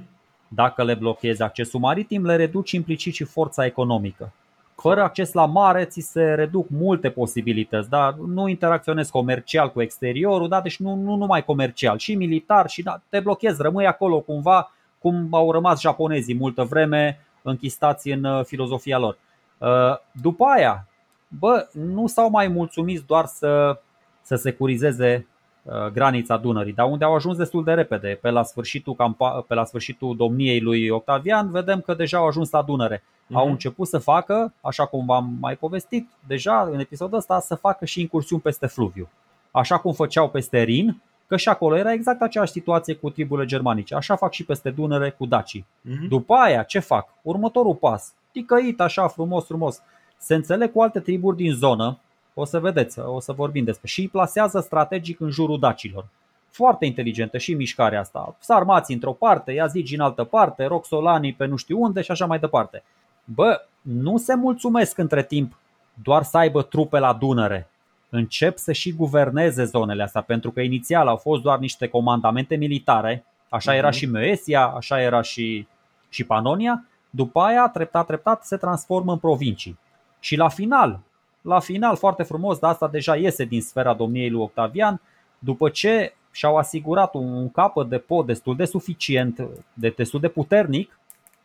Dacă le blochezi accesul maritim, le reduci implicit și forța economică. Fără acces la mare, ți se reduc multe posibilități, da? nu interacționezi comercial cu exteriorul, da? deci nu, nu numai comercial, și militar, și da, te blochezi, rămâi acolo cumva cum au rămas japonezii multă vreme închistați în uh, filozofia lor. Uh, după aia, bă, nu s-au mai mulțumit doar să, să securizeze uh, granița Dunării, dar unde au ajuns destul de repede. Pe la sfârșitul, campa- pe la sfârșitul domniei lui Octavian, vedem că deja au ajuns la Dunăre. Uh-huh. Au început să facă, așa cum v-am mai povestit deja în episodul ăsta, să facă și incursiuni peste fluviu. Așa cum făceau peste Rin, că și acolo era exact aceeași situație cu triburile germanice. Așa fac și peste Dunăre cu dacii. Uh-huh. După aia, ce fac? Următorul pas, ticăit așa frumos, frumos, se înțeleg cu alte triburi din zonă, o să vedeți, o să vorbim despre, și îi plasează strategic în jurul dacilor. Foarte inteligentă și mișcarea asta. Sarmați într-o parte, ia zici în altă parte, roxolanii pe nu știu unde și așa mai departe. Bă, nu se mulțumesc între timp doar să aibă trupe la Dunăre. Încep să și guverneze zonele astea, pentru că inițial au fost doar niște comandamente militare, așa era mhm. și Moesia, așa era și, și Panonia, după aia, treptat, treptat, se transformă în provincii. Și la final, la final, foarte frumos, dar asta deja iese din sfera domniei lui Octavian, după ce și-au asigurat un capăt de pod destul de suficient, de destul de puternic,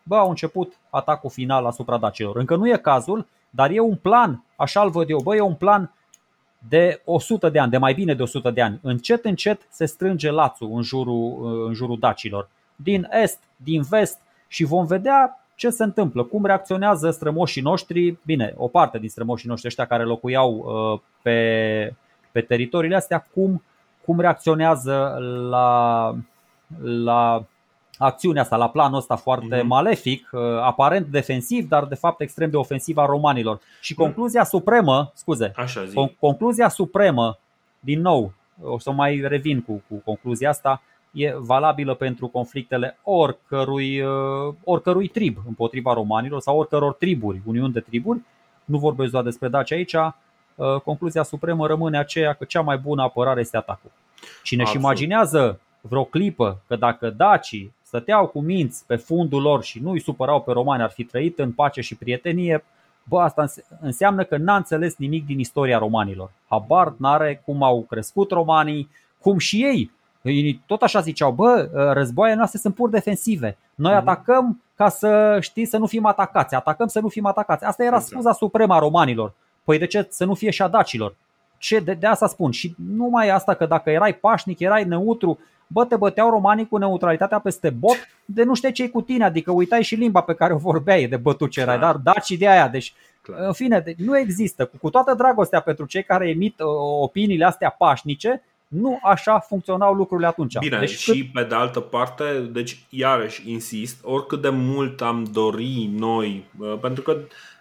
bă, au început atacul final asupra dacilor. Încă nu e cazul, dar e un plan, așa îl văd eu, bă, e un plan de 100 de ani, de mai bine de 100 de ani. Încet, încet se strânge lațul în jurul, în jurul dacilor. Din est, din vest și vom vedea ce se întâmplă, cum reacționează strămoșii noștri, bine, o parte din strămoșii noștri ăștia care locuiau uh, pe, pe teritoriile astea, cum, cum reacționează la, la acțiunea asta, la planul ăsta foarte mm-hmm. malefic, uh, aparent defensiv, dar de fapt extrem de ofensiv a romanilor. Și mm. concluzia supremă, scuze, Așa zi. concluzia supremă, din nou, o să mai revin cu, cu concluzia asta, e valabilă pentru conflictele oricărui, uh, oricărui trib împotriva romanilor sau oricăror triburi, uniuni de triburi. Nu vorbesc doar despre Daci aici. Uh, concluzia supremă rămâne aceea că cea mai bună apărare este atacul. Cine își imaginează vreo clipă că dacă dacii stăteau cu minți pe fundul lor și nu îi supărau pe romani, ar fi trăit în pace și prietenie, bă, asta înseamnă că n-a înțeles nimic din istoria romanilor. Habar n-are cum au crescut romanii, cum și ei tot așa ziceau, bă, războaiele noastre sunt pur defensive. Noi mhm. atacăm ca să știi să nu fim atacați, atacăm să nu fim atacați. Asta era exact. scuza suprema a romanilor. Păi de ce să nu fie și a dacilor? Ce, de, de asta spun. Și nu mai asta că dacă erai pașnic, erai neutru, bă, te băteau romanii cu neutralitatea peste bot, de nu știi ce cu tine, adică uitai și limba pe care o vorbeai de bătut ce erai, dar daci de aia, deci Clar. În fine, deci nu există. Cu, cu toată dragostea pentru cei care emit uh, opiniile astea pașnice, nu așa funcționau lucrurile atunci. Bine, deci și cât... pe de altă parte, deci iarăși insist, oricât de mult am dori noi, uh, pentru că,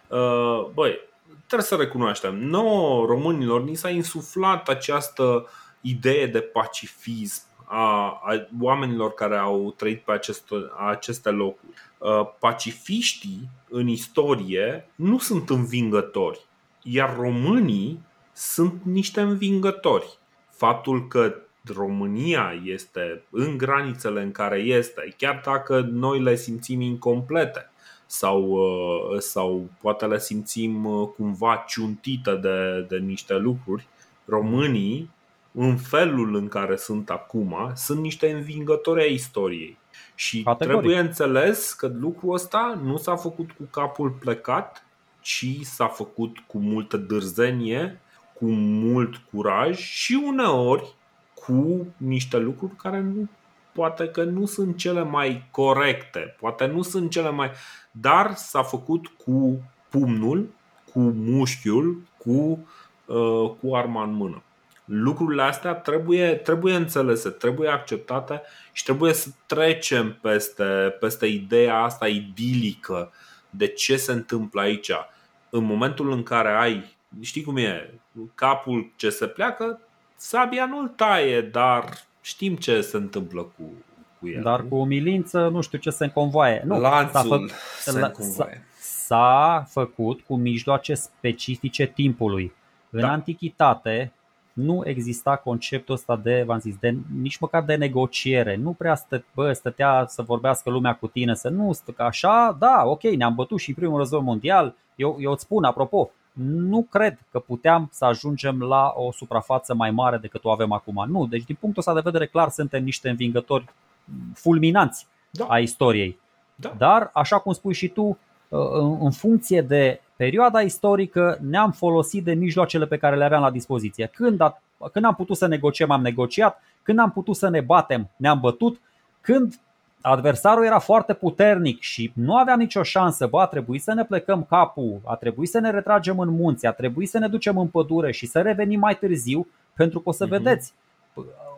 uh, băi, trebuie să recunoaștem, nouă românilor ni s-a insuflat această idee de pacifism a, a oamenilor care au trăit pe aceste, aceste locuri. Uh, pacifiștii în istorie nu sunt învingători, iar românii sunt niște învingători faptul că România este în granițele în care este, chiar dacă noi le simțim incomplete sau, uh, sau poate le simțim uh, cumva ciuntite de, de niște lucruri, românii, în felul în care sunt acum, sunt niște învingători ai istoriei. Și Categoric. trebuie înțeles că lucrul ăsta nu s-a făcut cu capul plecat, ci s-a făcut cu multă dârzenie cu mult curaj și uneori cu niște lucruri care nu poate că nu sunt cele mai corecte, poate nu sunt cele mai. dar s-a făcut cu pumnul, cu mușchiul, cu, uh, cu arma în mână. Lucrurile astea trebuie, trebuie înțelese, trebuie acceptate și trebuie să trecem peste, peste ideea asta idilică de ce se întâmplă aici. În momentul în care ai, știi cum e, capul ce se pleacă, sabia nu-l taie, dar știm ce se întâmplă cu, cu el. Dar cu umilință nu știu ce se înconvoaie. Nu, Lanțul se înconvoaie. S-a făcut cu mijloace specifice timpului. În da. antichitate nu exista conceptul ăsta de, v-am zis, de, nici măcar de negociere. Nu prea stă, bă, stătea să vorbească lumea cu tine, să nu stă că așa, da, ok, ne-am bătut și în primul război mondial. Eu, eu îți spun, apropo, nu cred că puteam să ajungem la o suprafață mai mare decât o avem acum. Nu, deci din punctul ăsta de vedere clar suntem niște învingători fulminanți da. a istoriei. Da. Dar, așa cum spui și tu, în funcție de perioada istorică ne-am folosit de mijloacele pe care le aveam la dispoziție. Când, a, când am putut să negociem, am negociat, când am putut să ne batem, ne-am bătut, când adversarul era foarte puternic și nu aveam nicio șansă, bă, a trebuit să ne plecăm capul, a trebuit să ne retragem în munți, a trebuit să ne ducem în pădure și să revenim mai târziu, pentru că o să uh-huh. vedeți,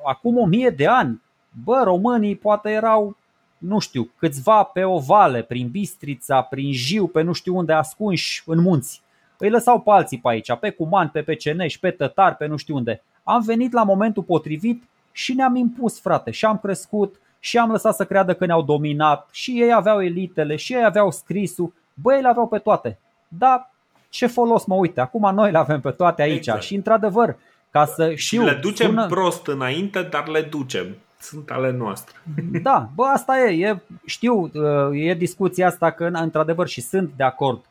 acum o mie de ani, bă, românii poate erau nu știu, câțiva pe o vale, prin Bistrița, prin Jiu, pe nu știu unde ascunși în munți. Îi lăsau pe alții pe aici, pe Cuman, pe Pecenești, pe Tătar, pe nu știu unde. Am venit la momentul potrivit și ne-am impus, frate, și am crescut și am lăsat să creadă că ne-au dominat și ei aveau elitele și ei aveau scrisul, băi, ei le aveau pe toate. Dar ce folos, mă uite, acum noi le avem pe toate aici exact. și într-adevăr, ca să știu... Și le ducem sună... prost înainte, dar le ducem sunt ale noastre. [LAUGHS] Da, bă, asta e, e știu, uh, e discuția asta că într-adevăr și sunt de acord.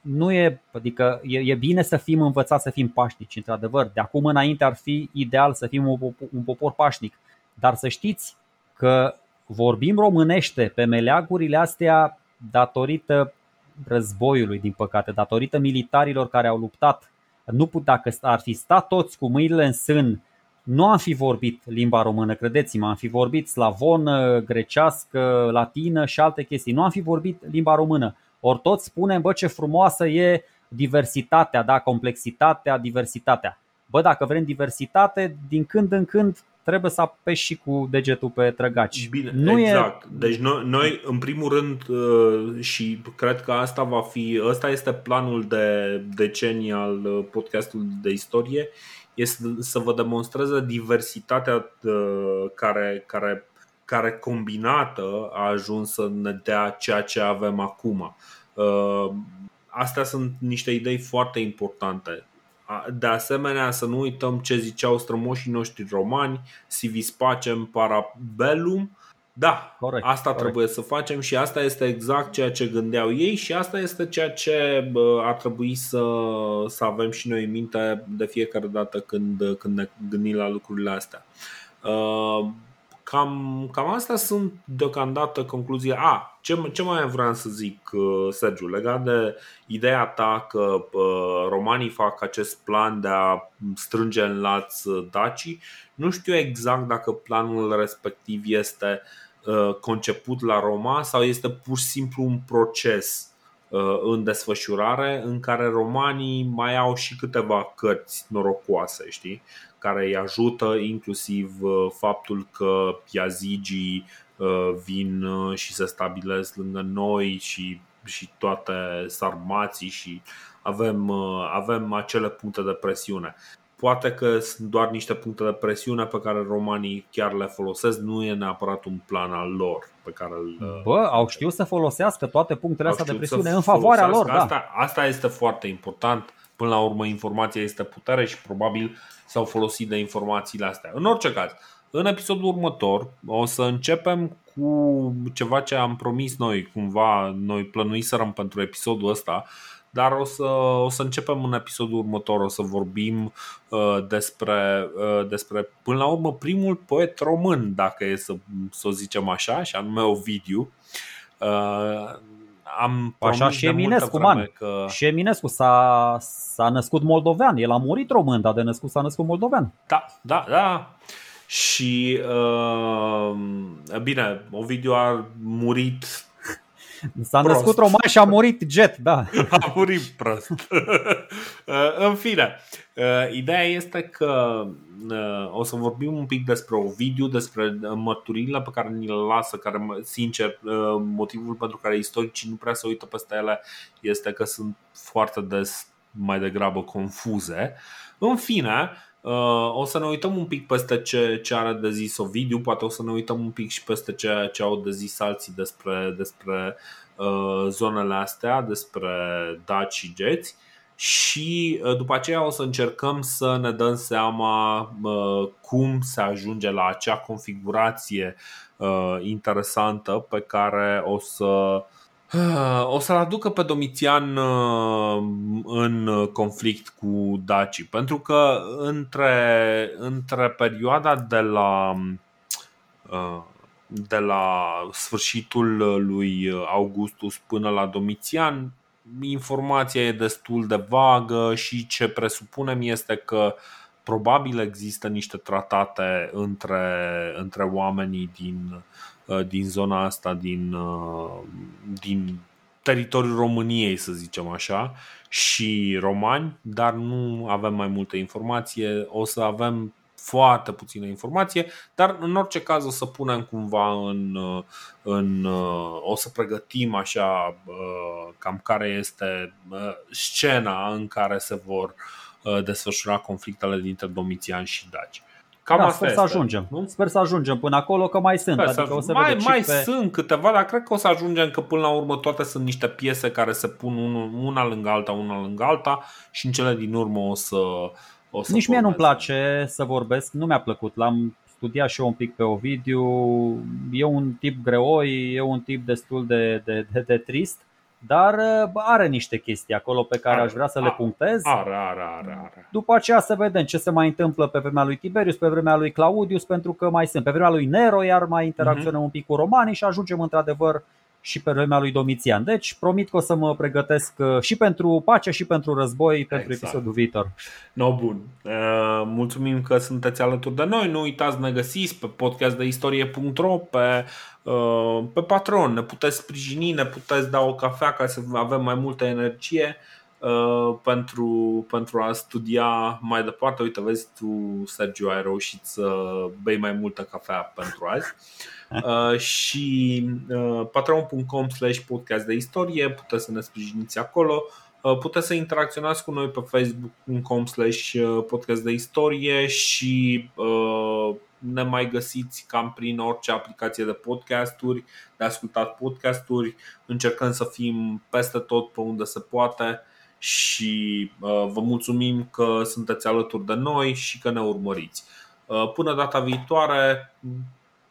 Nu e, adică e, e bine să fim învățați să fim pașnici, într-adevăr. De acum înainte ar fi ideal să fim un, un popor pașnic. Dar să știți că vorbim românește pe meleagurile astea datorită războiului, din păcate, datorită militarilor care au luptat. Nu put, dacă ar fi stat toți cu mâinile în sân nu am fi vorbit limba română, credeți-mă, am fi vorbit slavonă, grecească, latină și alte chestii. Nu am fi vorbit limba română. Ori toți spunem, bă, ce frumoasă e diversitatea, da, complexitatea, diversitatea. Bă, dacă vrem diversitate, din când în când trebuie să apeși și cu degetul pe trăgaci. Bine, nu exact. E... Deci noi, noi, în primul rând, uh, și cred că asta va fi, ăsta este planul de decenii al uh, podcastului de istorie, este să vă demonstreze diversitatea uh, care, care, care combinată a ajuns să ne dea ceea ce avem acum. Uh, astea sunt niște idei foarte importante. De asemenea, să nu uităm ce ziceau strămoșii noștri romani, si vis pacem parabellum, da, corect, asta corect. trebuie să facem și asta este exact ceea ce gândeau ei și asta este ceea ce ar trebui să, să avem și noi în minte de fiecare dată când, când ne gândim la lucrurile astea. Uh, cam, cam astea sunt deocamdată concluzia. A, ce, ce mai vreau să zic, uh, Sergiu, legat de ideea ta că uh, romanii fac acest plan de a strânge în laț dacii, nu știu exact dacă planul respectiv este uh, Uh, conceput la Roma sau este pur și simplu un proces uh, în desfășurare în care romanii mai au și câteva cărți norocoase, știi? care îi ajută inclusiv uh, faptul că piazigii vin și se stabilesc lângă noi și, și toate sarmații și avem, avem acele puncte de presiune. Poate că sunt doar niște puncte de presiune pe care romanii chiar le folosesc, nu e neapărat un plan al lor pe care îl. Bă, au știut să folosească toate punctele astea de presiune în favoarea lor. Da. Asta, da. asta este foarte important. Până la urmă, informația este putere și probabil s-au folosit de informațiile astea. În orice caz, în episodul următor o să începem cu ceva ce am promis noi, cumva noi plănuiserăm pentru episodul ăsta dar o să, o să începem în episodul următor, o să vorbim uh, despre, uh, despre, până la urmă, primul poet român, dacă e să, să o zicem așa, și anume Ovidiu. Uh, am Așa și Șeminescu, man. Că... Și Șeminescu s-a, s-a născut moldovean. El a murit român, dar de născut s-a născut moldovean. Da, da, da. Și uh, bine, Ovidiu a murit S-a prost. născut roman și a murit jet, da. [LAUGHS] A murit prost. [LAUGHS] În fine, ideea este că o să vorbim un pic despre Ovidiu, despre mărturile pe care ni le lasă, care, sincer, motivul pentru care istoricii nu prea se uită peste ele este că sunt foarte des mai degrabă confuze. În fine, o să ne uităm un pic peste ce, ce are de zis Ovidiu, poate o să ne uităm un pic și peste ce, ce au de zis alții despre, despre uh, zonele astea, despre daci și geți. Și uh, după aceea o să încercăm să ne dăm seama uh, cum se ajunge la acea configurație uh, interesantă pe care o să o să-l aducă pe Domitian în conflict cu Daci, pentru că între, între perioada de la de la sfârșitul lui Augustus până la Domitian informația e destul de vagă și ce presupunem este că probabil există niște tratate între, între oamenii din, uh, din zona asta, din, uh, din teritoriul României, să zicem așa, și romani, dar nu avem mai multă informație. O să avem foarte puțină informație, dar în orice caz o să punem cumva în, în o să pregătim așa cam care este scena în care se vor desfășura conflictele dintre Domitian și Daci. Cam da, sper este, să ajungem. Nu? Sper să ajungem până acolo, că mai sunt. Sper adică o să mai mai pe... sunt câteva, dar cred că o să ajungem că până la urmă toate sunt niște piese care se pun una lângă alta, una lângă alta și în cele din urmă o să, o să Nici mie nu-mi place să vorbesc, nu mi-a plăcut. L-am studiat și eu un pic pe Ovidiu. E un tip greoi, e un tip destul de, de, de, de trist, dar are niște chestii acolo pe care are, aș vrea să le punctez. Are, are, are, are. După aceea să vedem ce se mai întâmplă pe vremea lui Tiberius, pe vremea lui Claudius, pentru că mai sunt. Pe vremea lui Nero iar mai interacționăm uh-huh. un pic cu romanii și ajungem într-adevăr și pe vremea lui Domitian. Deci promit că o să mă pregătesc uh, și pentru pace și pentru război exact. pentru episodul viitor. No, bun. Uh, mulțumim că sunteți alături de noi. Nu uitați, ne găsiți pe podcast de istorie.ro, pe, uh, pe Patron. Ne puteți sprijini, ne puteți da o cafea ca să avem mai multă energie pentru, pentru a studia mai departe. Uite, vezi tu, Sergio, ai reușit să bei mai multă cafea pentru azi. [LAUGHS] Uh, și uh, patreon.com slash podcast de istorie, puteți să ne sprijiniți acolo. Uh, puteți să interacționați cu noi pe facebook.com slash podcast de istorie și ne mai găsiți cam prin orice aplicație de podcasturi, de ascultat podcasturi. Încercăm să fim peste tot pe unde se poate și vă mulțumim că sunteți alături de noi și că ne urmăriți. Până data viitoare,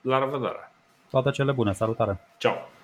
la revedere! Toate cele bune, salutare! Ciao!